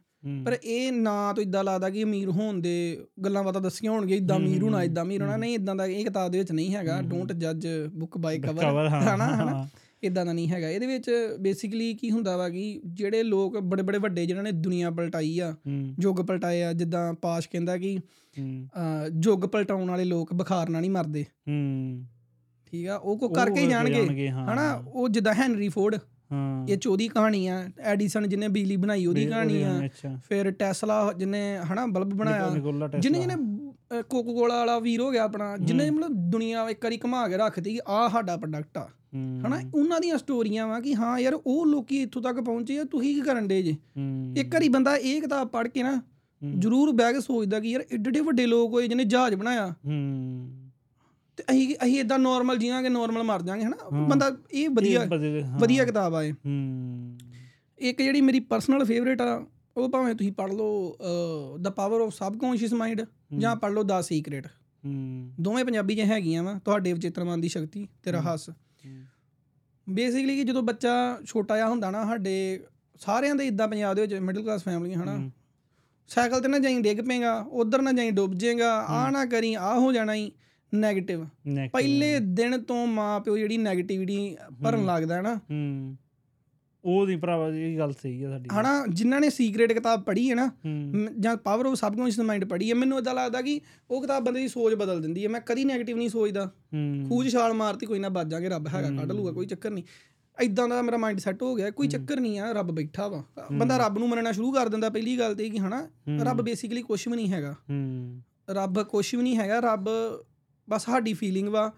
S1: ਪਰ ਇਹ ਨਾ ਤੋਂ ਇਦਾਂ ਲੱਗਦਾ ਕਿ ਅਮੀਰ ਹੋਣ ਦੇ ਗੱਲਾਂ ਬਾਤਾਂ ਦੱਸੀਆਂ ਹੋਣਗੀਆਂ ਇਦਾਂ ਅਮੀਰ ਹੋਣਾ ਇਦਾਂ ਅਮੀਰ ਹੋਣਾ। ਨਹੀਂ ਇਦਾਂ ਦਾ ਇਹ ਕਿਤਾਬ ਦੇ ਵਿੱਚ ਨਹੀਂ ਹੈਗਾ। ਡੋਂਟ ਜੱਜ ਬੁੱਕ ਬਾਈ
S2: ਕਵਰ
S1: ਹਨਾ ਹਨਾ? ਇਦਾਂ ਦਾ ਨਹੀਂ ਹੈਗਾ। ਇਹਦੇ ਵਿੱਚ ਬੇਸਿਕਲੀ ਕੀ ਹੁੰਦਾ ਵਾ ਕਿ ਜਿਹੜੇ ਲੋਕ ਬੜੇ ਬੜੇ ਵੱਡੇ ਜਿਨ੍ਹਾਂ ਨੇ ਦੁਨੀਆ ਪਲਟਾਈ ਆ ਯੁੱਗ ਪਲਟਾਏ ਆ ਜਿੱਦਾਂ ਪਾਸ਼ ਕਹਿੰਦਾ ਕਿ ਯੁੱਗ ਪਲਟਾਉਣ ਵਾਲੇ ਲੋਕ ਬੁਖਾਰ ਨਾਲ ਨਹੀਂ ਮਰਦੇ।
S2: ਹੂੰ।
S1: ਠੀਕ ਆ? ਉਹ ਕੋ ਕਰਕੇ ਹੀ ਜਾਣਗੇ। ਹਨਾ? ਉਹ ਜਿੱਦਾਂ ਹੈਨਰੀ ਫੋਰਡ
S2: ਹਾਂ।
S1: ਇਹ ਚੋਦੀ ਕਹਾਣੀ ਆ ਐਡੀਸਨ ਜਿਹਨੇ ਬਿਜਲੀ ਬਣਾਈ ਉਹਦੀ ਕਹਾਣੀ ਆ। ਫਿਰ ਟੈਸਲਾ ਜਿਹਨੇ ਹਨਾ ਬਲਬ ਬਣਾਇਆ। ਜਿਹਨੇ ਜਿਹਨੇ ਕੋਕੋ ਕੋਲਾ ਵਾਲਾ ਵੀਰ ਹੋ ਗਿਆ ਆਪਣਾ ਜਿਹਨੇ ਮਤਲਬ ਦੁਨੀਆ ਇੱਕ ਵਾਰੀ ਘੁਮਾ ਕੇ ਰੱਖਤੀ ਆ ਸਾਡਾ ਪ੍ਰੋਡਕਟ ਆ। ਹਨਾ? ਉਹਨਾਂ ਦੀਆਂ ਸਟੋਰੀਆਂ ਵਾ ਕਿ ਹਾਂ ਯਾਰ ਉਹ ਲੋਕੀ ਇੱਥੋਂ ਤੱਕ ਪਹੁੰਚੇ ਆ ਤੁਸੀਂ ਕੀ ਕਰਨ ਡੇ ਜੇ? ਇੱਕ ਵਾਰੀ ਬੰਦਾ ਇਹ ਕਿਤਾਬ ਪੜ੍ਹ ਕੇ ਨਾ ਜ਼ਰੂਰ ਬਹਿ ਕੇ ਸੋਚਦਾ ਕਿ ਯਾਰ ਏਡੇ ਏਡੇ ਵੱਡੇ ਲੋਕ ਹੋਏ ਜਿਹਨੇ ਜਹਾਜ਼ ਬਣਾਇਆ।
S2: ਹੂੰ।
S1: ਤੇ ਅਸੀਂ ਅਸੀਂ ਇਦਾਂ ਨਾਰਮਲ ਜੀਵਾਂਗੇ ਨਾਰਮਲ ਮਰ ਜਾਾਂਗੇ ਹਨਾ? ਬੰਦਾ ਇਹ ਵਧੀਆ
S2: ਵਧੀਆ
S1: ਕਿਤਾਬ ਆ ਇਹ।
S2: ਹੂੰ।
S1: ਇੱਕ ਜਿਹੜੀ ਮੇਰੀ ਪਰਸਨਲ ਫੇਵਰੇਟ ਆ ਉਹ ਭਾਵੇਂ ਤੁਸੀਂ ਪੜ੍ਹ ਲਓ the power of subconscious mind ਜਾਂ ਪੜ੍ਹ ਲਓ ਦਾ ਸੀਕ੍ਰੇਟ
S2: ਹੂੰ।
S1: ਦੋਵੇਂ ਪੰਜਾਬੀ 'ਚ ਹੈਗੀਆਂ ਵਾ ਤੁਹਾਡੇ ਵਿਚੇਤਰਮਨ ਦੀ ਸ਼ਕਤੀ ਤੇ ਰਹੱਸ ਬੇਸਿਕਲੀ ਕਿ ਜਦੋਂ ਬੱਚਾ ਛੋਟਾ ਜਿਹਾ ਹੁੰਦਾ ਨਾ ਸਾਡੇ ਸਾਰਿਆਂ ਦੇ ਇਦਾਂ ਪੰਜਾਬ ਦੇ ਵਿੱਚ ਮਿਡਲ ਕਲਾਸ ਫੈਮਲੀਆਂ ਹਨਾ? ਸਾਈਕਲ ਤੇ ਨਾ ਜਾਈ ਡਿੱਗ ਪੇਗਾ ਉਧਰ ਨਾ ਜਾਈ ਡੁੱਬ ਜਾਏਗਾ ਆ ਨਾ ਕਰੀ ਆ ਹੋ ਜਾਣਾ ਹੀ 네ਗੇਟਿਵ ਪਹਿਲੇ ਦਿਨ ਤੋਂ ਮਾਪਿਓ ਜਿਹੜੀ 네ਗੇਟਿਵਿਟੀ ਭਰਨ ਲੱਗਦਾ ਹੈ ਨਾ।
S2: ਹੂੰ। ਉਹ ਦੀ ਭਰਾਵਾ ਇਹ ਗੱਲ ਸਹੀ ਹੈ ਸਾਡੀ
S1: ਹਨਾ ਜਿਨ੍ਹਾਂ ਨੇ ਸੀਕ੍ਰੀਟ ਕਿਤਾਬ ਪੜ੍ਹੀ ਹੈ ਨਾ ਜਾਂ ਪਾਵਰ ਆਫ ਸਬਕੌਂਸ਼ੀਅਸ ਮਾਈਂਡ ਪੜ੍ਹੀ ਹੈ ਮੈਨੂੰ ਇਦਾਂ ਲੱਗਦਾ ਕਿ ਉਹ ਕਿਤਾਬ ਬੰਦੇ ਦੀ ਸੋਚ ਬਦਲ ਦਿੰਦੀ ਹੈ। ਮੈਂ ਕਦੀ 네ਗੇਟਿਵ ਨਹੀਂ ਸੋਚਦਾ। ਖੂਜ ਛਾਲ ਮਾਰਤੀ ਕੋਈ ਨਾ ਬਚ ਜਾਗੇ ਰੱਬ ਹੈਗਾ ਕੱਢ ਲੂਗਾ ਕੋਈ ਚੱਕਰ ਨਹੀਂ। ਇਦਾਂ ਦਾ ਮੇਰਾ ਮਾਈਂਡ ਸੈਟ ਹੋ ਗਿਆ ਕੋਈ ਚੱਕਰ ਨਹੀਂ ਆ ਰੱਬ ਬੈਠਾ ਵਾ। ਬੰਦਾ ਰੱਬ ਨੂੰ ਮੰਨਣਾ ਸ਼ੁਰੂ ਕਰ ਦਿੰਦਾ ਪਹਿਲੀ ਗੱਲ ਤੇ ਕਿ ਹਨਾ ਰੱਬ ਬੇਸਿਕਲੀ ਕੁਝ ਵੀ ਨਹੀਂ ਹੈਗਾ। ਰੱਬ ਕੁਝ ਵੀ ਨਹੀਂ ਹੈਗਾ ਰੱਬ ਬਸ ਸਾਡੀ ਫੀਲਿੰਗ ਵਾ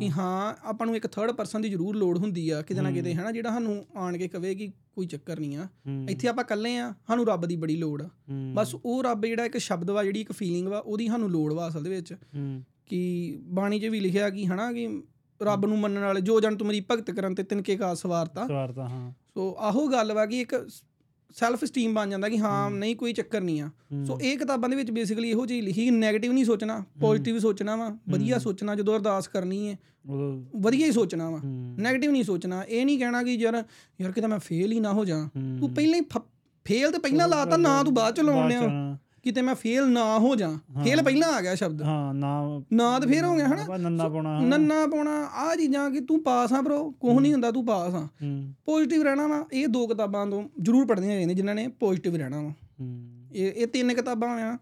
S1: ਕਿ ਹਾਂ ਆਪਾਂ ਨੂੰ ਇੱਕ ਥਰਡ ਪਰਸਨ ਦੀ ਜ਼ਰੂਰ ਲੋੜ ਹੁੰਦੀ ਆ ਕਿਤੇ ਨਾ ਕਿਤੇ ਹਨਾ ਜਿਹੜਾ ਸਾਨੂੰ ਆਣ ਕੇ ਕਵੇ ਕਿ ਕੋਈ ਚੱਕਰ ਨਹੀਂ ਆ। ਇੱਥੇ ਆਪਾਂ ਇਕੱਲੇ ਆ ਸਾਨੂੰ ਰੱਬ ਦੀ ਬੜੀ ਲੋੜ ਆ। ਬਸ ਉਹ ਰੱਬ ਜਿਹੜਾ ਇੱਕ ਸ਼ਬਦ ਵਾ ਜਿਹੜੀ ਇੱਕ ਫੀਲਿੰਗ ਵਾ ਉਹਦੀ ਸਾਨੂੰ ਲੋੜ ਵਾ ਅਸਲ ਦੇ ਵਿੱਚ। ਕਿ ਬਾਣੀ 'ਚ ਵੀ ਲਿਖਿਆ ਕਿ ਹਨਾ ਕਿ ਰੱਬ ਨੂੰ ਮੰਨਣ ਵਾਲੇ ਜੋ ਜਨ ਤੁਮਰੀ ਭਗਤ ਕਰਨ ਤੇ ਤਿਨਕੇ ਕਾ ਸਵਾਰਤਾ।
S2: ਸਵਾਰਤਾ ਹਾਂ।
S1: ਸੋ ਆਹੋ ਗੱਲ ਵਾ ਕਿ ਇੱਕ ਸੈਲਫ ਸਟੀਮ ਬਣ ਜਾਂਦਾ ਕਿ ਹਾਂ ਨਹੀਂ ਕੋਈ ਚੱਕਰ ਨਹੀਂ ਆ। ਸੋ ਇਹ ਕਿਤਾਬਾਂ ਦੇ ਵਿੱਚ ਬੇਸਿਕਲੀ ਇਹੋ ਜਿਹੀ ਲਿਖੀ ਨੈਗੇਟਿਵ ਨਹੀਂ ਸੋਚਣਾ ਪੋਜ਼ਿਟਿਵ ਸੋਚਣਾ ਵਾ ਵਧੀਆ ਸੋਚਣਾ ਜਦੋਂ ਅਰਦਾਸ ਕਰਨੀ ਹੈ ਵਧੀਆ ਹੀ ਸੋਚਣਾ ਵਾ। ਨੈਗੇਟਿਵ ਨਹੀਂ ਸੋਚਣਾ ਇਹ ਨਹੀਂ ਕਹਿਣਾ ਕਿ ਯਾਰ ਯਾਰ ਕਿਤੇ ਮੈਂ ਫੇਲ ਹੀ ਨਾ ਹੋ ਜਾ। ਤੂੰ ਪਹਿਲਾਂ ਹੀ ਫੇਲ ਤੇ ਪਹਿਲਾਂ ਲਾਤਾ ਨਾ ਤੂੰ ਬਾਅਦ ਚ ਲਾਉਣ ਡਿਆ।
S2: ਹਾਂ,
S1: ਕਿਤੇ ਮੈਂ ਫੇਲ ਨਾ ਹੋ ਜਾ। ਫੇਲ ਪਹਿਲਾਂ ਆ ਗਿਆ ਸ਼ਬਦ।
S2: ਹਾਂ ਨਾ।
S1: ਨਾ ਤੇ ਫੇਰ ਹੋ ਗਿਆ ਹਨਾ?
S2: ਨੰਨਾ ਪਾਉਣਾ
S1: ਨੰਨਾ ਪਾਉਣਾ ਆ ਚੀਜ਼ਾਂ ਕਿ ਤੂੰ ਪਾਸ ਆ ਬ్రో ਕੁਝ ਨਹੀਂ ਹੁੰਦਾ ਤੂੰ ਪਾਸ ਆ। ਪੋਜ਼ਿਟਿਵ ਰਹਿਣਾ ਵਾ ਇਹ ਦੋ ਕਿਤਾਬਾਂ ਤੋਂ ਜ਼ਰੂਰ ਪੜ੍ਹਨੀਆਂ ਚਾਹੀਦੀਆਂ ਜਿਨ੍ਹਾਂ ਨੇ ਪੋਜ਼ਿਟਿਵ ਰਹਿਣਾ ਵਾ। ਇਹ ਇਹ ਤਿੰਨ ਕਿਤਾਬਾਂ ਆ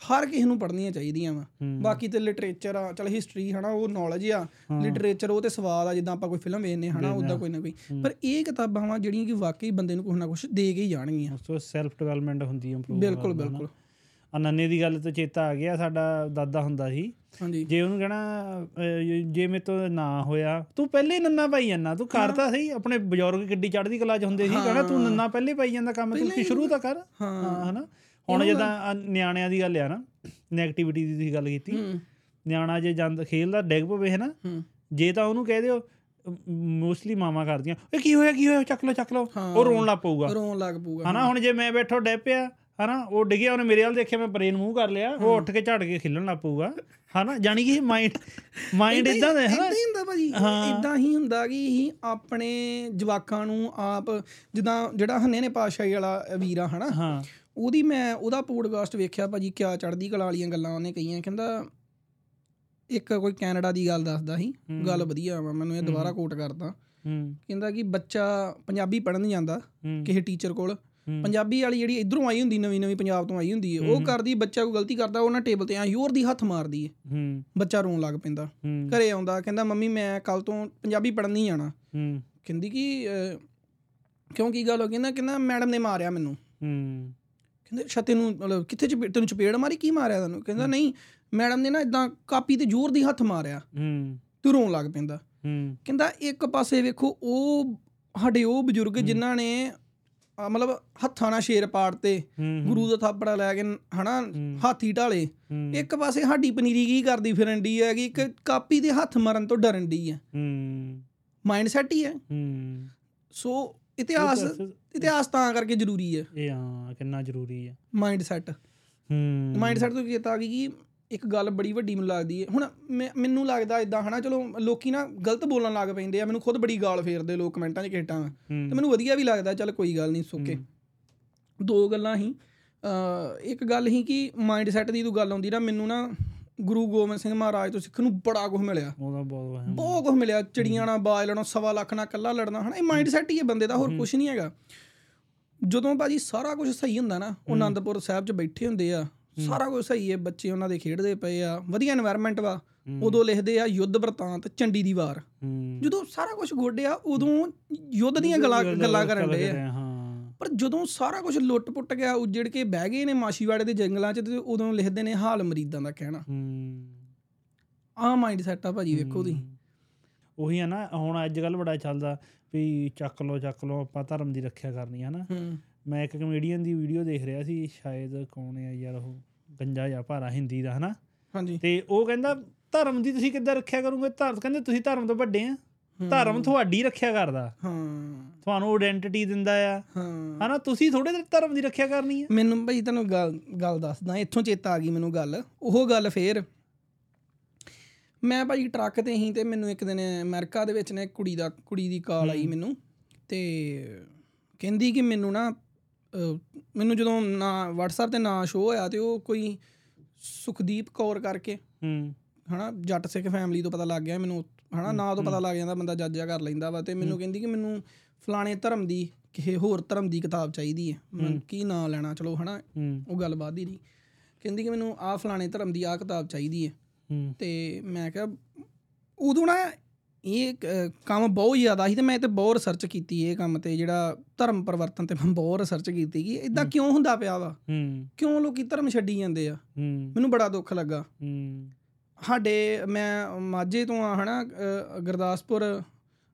S1: ਹਰ ਕਿਸੇ ਨੂੰ ਪੜ੍ਹਨੀਆਂ ਚਾਹੀਦੀਆਂ ਵਾ।
S2: ਹੂੰ।
S1: ਬਾਕੀ ਤੇ ਲਿਟਰੇਚਰ ਆ ਚਲ ਹਿਸਟਰੀ ਹਨਾ ਉਹ ਨੌਲੇਜ ਆ। ਲਿਟਰੇਚਰ ਉਹ ਤੇ ਸਵਾਲ ਆ ਜਿੱਦਾਂ ਆਪਾਂ ਕੋਈ ਫਿਲਮ ਵੇਖਨੇ ਹਨਾ ਉਦਾਂ ਕੋਈ ਨਾ ਕੋਈ। ਪਰ ਇਹ ਕਿਤਾਬਾਂ ਵਾ ਜਿਹੜੀਆਂ ਕਿ ਵਾਕਈ ਬੰਦੇ ਨੂੰ ਕੁਝ ਨਾ ਕੁਝ ਦੇ ਕੇ ਹੀ ਜਾਣਗੀਆਂ।
S2: ਉਸ ਤੋਂ ਸੈਲਫ ਡਿਵੈਲਪਮੈਂਟ ਹੁੰਦੀ ਇੰਪਰੂਵ
S1: ਬਿਲਕੁਲ ਬਿਲਕੁਲ।
S2: ਆ ਨੰਨੇ ਦੀ ਗੱਲ ਤੋਂ ਚੇਤਾ ਆ ਗਿਆ ਸਾਡਾ ਦਾਦਾ ਹੁੰਦਾ ਸੀ। ਜੇ ਉਹਨੂੰ ਕਹਣਾ ਜੇ ਮੇਰੇ ਤੋਂ ਨਾ ਹੋਇਆ ਤੂੰ ਪਹਿਲੇ ਹੀ ਨੰਨਾ ਪਾਈ ਜਾਂਦਾ ਤੂੰ ਕਰਤਾ ਸਹੀ ਆਪਣੇ ਬਜ਼ੁਰਗ ਕਿੱਡੀ ਚੜ੍ਹਦੀ ਕਲਾ ਚ ਹੁੰਦੇ ਸੀ ਕਹਣਾ ਤੂੰ ਨੰਨਾ ਪਹਿਲੇ ਪਾਈ ਜਾਂਦਾ ਕੰਮ ਤੂੰ ਸ਼ੁਰੂ ਤਾਂ ਕਰ। ਹਾਂ ਹਨਾ। ਹੁਣ ਜਦੋਂ ਨਿਆਣਿਆਂ ਦੀ ਗੱਲ ਆ ਨਾ ਨੈਗੇਟਿਵਿਟੀ ਦੀ ਤੁਸੀਂ ਗੱਲ ਕੀਤੀ। ਨਿਆਣਾ ਜੇ ਜੰਦ ਖੇਲਦਾ ਡਿੱਗ ਪਵੇ ਹੈ। ਨਾ ਜੇ ਤਾਂ ਉਹਨੂੰ ਕਹਿ ਦਿਓ ਮੋਸਟਲੀ ਮਾਮਾ ਕਰਦੀਆਂ ਓਏ ਕੀ ਹੋਇਆ ਕੀ ਹੋਇਆ? ਚੱਕ ਲਓ ਚੱਕ ਲਓ। ਉਹ ਰੋਣ ਲੱਗ ਪਊਗਾ।
S1: ਰੋਣ ਲੱਗ ਪਊਗਾ
S2: ਹਨਾ ਹੁਣ ਜੇ ਮੈਂ ਬੈਠੋ ਡੈ ਪਿਆ ਹਨਾ ਉਹ ਡਿੱਗਿਆ ਉਹਨੇ ਮੇਰੇ ਵੱਲ ਦੇਖਿਆ ਮੈਂ ਬ੍ਰੇਨ ਮੂੰਹ ਕਰ ਲਿਆ ਉਹ ਉੱਠ ਕੇ ਝੜ ਕੇ ਖਿੱਲਣ ਲੱਗ ਪਊਗਾ। ਹਨਾ ਜਾਨੀ ਕਿ ਮਾਈਂਡ ਮਾਈਂਡ ਇਦਾਂ ਦਾ ਹੈ
S1: ਇਦਾਂ ਹੀ ਹੁੰਦਾ ਭਾਜੀ। ਇਦਾਂ ਹੀ। ਹੁੰਦਾ ਕਿ ਹੀ ਆਪਣੇ ਜਵਾਕਾਂ ਨੂੰ ਆਪ ਜਿੱਦਾਂ ਜਿਹੜਾ ਹੰਨੇ ਨੇ ਪਾਸ਼ਾਹੀ ਵਾਲਾ ਵੀਰਾ ਹਨਾ?
S2: ਹਾਂ।
S1: ਉਹਦੀ ਮੈਂ ਉਹਦਾ ਪੋਡਕਾਸਟ ਵੇਖਿਆ ਭਾਜੀ ਕਿਆ ਚੜਦੀ ਕਲਾ ਵਾਲੀਆਂ ਗੱਲਾਂ ਉਹਨੇ ਕਹੀਆਂ। ਕਹਿੰਦਾ ਇੱਕ ਕੋਈ ਕੈਨੇਡਾ ਦੀ ਗੱਲ ਦੱਸਦਾ ਸੀ ਗੱਲ ਵਧੀਆ ਵਾ ਮੈਨੂੰ ਇਹ ਦੁਬਾਰਾ ਕੋਟ ਕਰਦਾ। ਕਹਿੰਦਾ ਕਿ ਬੱਚਾ ਪੰਜਾਬੀ ਪੜ੍ਹਨ ਜਾਂਦਾ
S2: ਹੂੰ।
S1: ਕਿਸੇ ਟੀਚਰ ਕੋਲ। ਪੰਜਾਬੀ ਵਾਲੀ ਜਿਹੜੀ ਇਧਰੋਂ ਆਈ ਹੁੰਦੀ ਨਵੀਂ ਨਵੀਂ ਪੰਜਾਬ ਤੋਂ ਆਈ ਹੁੰਦੀ ਹੈ ਉਹ ਕਰਦੀ ਬੱਚਾ ਕੋਈ ਗਲਤੀ ਕਰਦਾ ਉਹਨਾਂ ਟੇਬਲ ਤੇ ਆ ਯੋਰ ਦੀ ਹੱਥ ਮਾਰਦੀ ਹੈ। ਬੱਚਾ ਰੋਣ ਲੱਗ ਪੈਂਦਾ। ਘਰੇ ਆਉਂਦਾ ਕਹਿੰਦਾ ਮੰਮੀ ਮੈਂ ਕੱਲ ਤੋਂ ਪੰਜਾਬੀ ਪੜ੍ਹਨ ਨਹੀਂ ਜਾਣਾ। ਕਹਿੰਦੀ ਕਿ ਕਿਉਂ ਕੀ ਗੱਲ ਹੋ ਗਈ? ਕਹਿੰਦਾ ਕਹਿੰਦਾ ਮੈਡਮ ਨੇ ਮਾਰਿਆ ਮੈਨੂੰ। ਕਹਿੰਦੇ ਅੱਛਾ ਤੈਨੂੰ ਮਤਲਬ ਕਿੱਥੇ ਚਪੇ ਤੈਨੂੰ ਚਪੇੜ ਮਾਰੀ ਕੀ ਮਾਰਿਆ ਤੈਨੂੰ? ਕਹਿੰਦਾ ਨਹੀਂ ਮੈਡਮ ਨੇ ਨਾ ਇਦਾਂ ਕਾਪੀ ਤੇ ਜ਼ੋਰ ਦੀ ਹੱਥ ਮਾਰਿਆ।
S2: ਹੂੰ।
S1: ਤੂੰ ਰੋਣ ਲੱਗ ਪੈਂਦਾ।
S2: ਹੂੰ।
S1: ਕਹਿੰਦਾ ਇੱਕ ਪਾਸੇ ਵੇਖੋ ਉਹ ਸਾਡੇ ਉਹ ਬਜ਼ੁਰਗ ਜਿਨ੍ਹਾਂ ਨੇ ਮਤਲਬ ਹੱਥਾਂ ਨਾਲ ਸ਼ੇਰ ਪਾੜਤੇ ਗੁਰੂ ਦਾ ਥਾਪੜਾ ਲੈ ਕੇ ਹਨਾ ਹਾਥੀ ਢਾਲੇ। ਇੱਕ ਪਾਸੇ ਸਾਡੀ ਪਨੀਰੀ ਕੀ ਕਰਦੀ ਫਿਰਨ ਦੀ ਹੈ ਕਿ ਇੱਕ ਕਾਪੀ ਦੇ ਹੱਥ ਮਰਨ ਤੋਂ ਡਰਨ ਦੀ ਹੈ।
S2: ਹੂੰ।
S1: ਮਾਈਂਡ ਸੈਟ ਹੀ ਹੈ।
S2: ਹੂੰ।
S1: ਸੋ ਇਤਿਹਾਸ ਇਤਿਹਾਸ ਤਾਂ ਕਰਕੇ ਜ਼ਰੂਰੀ ਹੈ।
S2: ਇਹ ਹਾਂ ਕਿੰਨਾ ਜ਼ਰੂਰੀ ਆ
S1: ਮਾਈਂਡ ਸੈਟ
S2: ਹੂੰ।
S1: ਮਾਈਂਡ ਸੈਟ ਤੋਂ ਕਿ ਕਿ ਇੱਕ ਗੱਲ ਬੜੀ ਵੱਡੀ ਮੈਨੂੰ ਲੱਗਦੀ ਹੈ। ਹੁਣ ਮੈਨੂੰ ਲੱਗਦਾ ਇਦਾਂ ਹਨਾ ਚਲੋ ਲੋਕੀ ਨਾ ਗਲਤ ਬੋਲਣ ਲੱਗ ਪੈਂਦੇ ਆ ਮੈਨੂੰ ਖੁਦ ਬੜੀ ਗਾਲ ਫੇਰਦੇ ਲੋਕ ਕਮੈਂਟਾਂ 'ਚ ਕਿਹਟਾਂ ਤੇ
S2: ਹੂੰ।
S1: ਮੈਨੂੰ ਵਧੀਆ ਵੀ ਲੱਗਦਾ ਚੱਲ ਕੋਈ ਗੱਲ ਨਹੀਂ ਸੁੱਕੇ ਦੋ ਗੱਲਾਂ ਹੀ। ਇੱਕ ਗੱਲ ਹੀ ਕਿ ਮਾਈਂਡ ਸੈਟ ਦੀ ਤੂੰ ਗੱਲ ਆਉਂਦੀ ਨਾ ਮੈਨੂੰ ਨਾ ਗੁਰੂ ਗੋਬਿੰਦ ਸਿੰਘ ਮਹਾਰਾਜ ਤੋਂ ਸਿੱਖ ਨੂੰ ਬੜਾ ਕੁਝ ਮਿਲਿਆ।
S2: ਉਹਦਾ ਬਹੁਤ
S1: ਬਹੁਤ ਕੁਝ ਮਿਲਿਆ ਚਿੜੀਆਂ ਨਾਲ ਬਾਜ ਲੈਣਾ ਸਵਾ ਲੱਖ ਨਾਲ ਕੱਲਾ ਲੜਨਾ ਹਨਾ ਇਹ ਮਾਈਂਡ ਸੈਟ ਹੀ ਹੈ ਬੰਦੇ ਦਾ ਹੋਰ ਕੁਝ ਨਹੀਂ ਹੈਗਾ। ਜਦੋਂ ਭਾਜੀ ਸਾਰਾ ਕੁਝ ਸਹੀ ਹੁੰਦਾ ਨਾ ਉਹ ਆਨੰਦਪੁਰ ਸਾਹਿਬ 'ਚ ਬੈਠੇ ਹੁੰਦੇ ਆ ਸਾਰਾ ਕੁਝ ਸਹੀ ਹੈ ਬੱਚੇ ਉਹਨਾਂ ਦੇ ਖੇਡਦੇ ਪਏ ਆ ਵਧੀਆ এনवायरमेंट ਵਾ ਉਦੋਂ ਲਿਖਦੇ ਆ ਯੁੱਧ ਵਰਤਾਂਤ ਚੰਡੀ ਦੀ ਵਾਰ। ਜਦੋਂ ਸਾਰਾ ਕੁਝ ਗੋਡਿਆ ਉਦੋਂ ਯੁੱਧ ਦੀਆਂ ਗੱਲਾਂ ਗੱਲਾਂ ਕਰਨ ਦੇ ਆ ਪਰ ਜਦੋਂ ਸਾਰਾ ਕੁਝ ਲੁੱਟ-ਪੁੱਟ ਗਿਆ ਉਜੜ ਕੇ ਬਹਿ ਗਏ ਨੇ ਮਾਸ਼ੀਵਾੜੇ ਦੇ ਜੰਗਲਾਂ 'ਚ ਤੇ ਉਦੋਂ ਲਿਖਦੇ ਨੇ ਹਾਲ ਮਰੀਦਾਂ ਦਾ ਕਹਿਣਾ।
S2: ਹੂੰ।
S1: ਆਹ ਮਾਈਂਡ ਸੈਟ ਆ ਭਾਜੀ ਵੇਖੋ ਤੁਸੀਂ।
S2: ਉਹੀ ਆ ਨਾ ਹੁਣ ਅੱਜ ਕੱਲ ਬੜਾ ਚੱਲਦਾ ਵੀ ਚੱਕ ਲੋ ਚੱਕ ਲੋ ਆਪਾਂ ਧਰਮ ਦੀ ਰੱਖਿਆ ਕਰਨੀ ਹੈ। ਨਾ ਮੈਂ ਇੱਕ ਕਮੇਡੀਅਨ ਦੀ ਵੀਡੀਓ ਦੇਖ ਰਿਹਾ ਸੀ ਸ਼ਾਇਦ ਕੌਣ ਹੈ ਯਾਰ ਉਹ ਗੰਜਾ ਜਾਂ ਭਾਰਾ ਹਿੰਦੀ ਦਾ ਹਨਾ?
S1: ਹਾਂਜੀ।
S2: ਤੇ ਉਹ ਕਹਿੰਦਾ ਧਰਮ ਦੀ ਤੁਸੀਂ ਕਿੱਦਾਂ ਰੱਖਿਆ ਕਰੋਗੇ? ਧਰਮ ਕਹਿੰਦੇ ਤੁਸੀਂ ਧਰਮ ਤੋਂ ਵੱਡੇ ਆ। ਧਰਮ ਤੁਹਾਡੀ ਰੱਖਿਆ ਕਰਦਾ।
S1: ਹਾਂ।
S2: ਤੁਹਾਨੂੰ ਆਇਡੈਂਟੀਟੀ ਦਿੰਦਾ ਆ।
S1: ਹਾਂ।
S2: ਹਨਾ ਤੁਸੀਂ ਥੋੜੇ ਧਰਮ ਦੀ ਰੱਖਿਆ ਕਰਨੀ ਆ।
S1: ਮੈਨੂੰ ਭਾਈ ਤੁਹਾਨੂੰ ਗੱਲ ਗੱਲ ਦੱਸਦਾ ਇੱਥੋਂ ਚੇਤਾ ਆ ਗਈ ਮੈਨੂੰ ਗੱਲ। ਉਹ ਗੱਲ ਫੇਰ ਮੈਂ ਭਾਈ ਟਰੱਕ ਤੇ ਹੀ ਤੇ ਮੈਨੂੰ ਇੱਕ ਦਿਨ ਅਮਰੀਕਾ ਦੇ ਵਿੱਚ ਨੇ ਕੁੜੀ ਦਾ ਕੁੜੀ ਦੀ ਕਾਲ ਆਈ ਮੈਨੂੰ ਤੇ ਕਹਿੰਦੀ ਕਿ ਮੈਨੂੰ ਨਾ ਮੈਨੂੰ ਜਦੋਂ ਨਾ WhatsApp ਤੇ ਨਾਂ ਸ਼ੋ ਹੋਇਆ ਤੇ ਉਹ ਕੋਈ ਸੁਖਦੀਪ ਕੌਰ ਕਰਕੇ
S2: ਹੂੰ।
S1: ਹਨਾ ਜੱਟ ਸਿੱਖ ਫੈਮਿਲੀ ਤੋਂ ਪਤਾ ਲੱਗ ਗਿਆ ਮੈਨੂੰ ਹਨਾ ਨਾਂ ਤੋਂ ਪਤਾ ਲੱਗ ਜਾਂਦਾ ਬੰਦਾ ਜੱਜ ਜਾ ਕਰ ਲੈਂਦਾ ਵਾ ਤੇ ਮੈਨੂੰ ਕਹਿੰਦੀ ਕਿ ਮੈਨੂੰ ਫਲਾਣੇ ਧਰਮ ਦੀ ਕਿਸੇ ਹੋਰ ਧਰਮ ਦੀ ਕਿਤਾਬ ਚਾਹੀਦੀ ਹੈ। ਮੈਂ ਕੀ ਨਾਂ ਲੈਣਾ ਚਲੋ ਹਨਾ ਉਹ ਗੱਲ ਬਾਅਦ ਦੀ ਰਹੀ। ਕਹਿੰਦੀ ਕਿ ਮੈਨੂੰ ਆਹ ਫਲਾਣੇ ਧਰਮ ਦੀ ਆਹ ਕਿਤਾਬ ਚਾਹੀਦੀ ਹੈ। ਤੇ ਮੈਂ ਕਿਹਾ ਉਦੋਂ ਨਾ ਇਹ ਕੰਮ ਬਹੁਤ ਜ਼ਿਆਦਾ ਸੀ ਤੇ ਮੈਂ ਤੇ ਬਹੁਤ ਰਿਸਰਚ ਕੀਤੀ ਇਹ ਕੰਮ ਤੇ ਜਿਹੜਾ ਧਰਮ ਪਰਿਵਰਤਨ ਤੇ ਮੈਂ ਬਹੁਤ ਰਿਸਰਚ ਕੀਤੀ ਕਿ ਇਦਾਂ ਕਿਉਂ ਹੁੰਦਾ ਪਿਆ ਵਾ? ਕਿਉਂ ਲੋਕੀ ਧਰਮ ਛੱਡੀ ਜਾਂਦੇ ਆ? ਮੈਨੂੰ ਬੜਾ ਦੁੱਖ ਲੱਗਾ। ਸਾਡੇ ਮੈਂ ਮਾਝੇ ਤੋਂ ਆ ਹਨਾ ਗੁਰਦਾਸਪੁਰ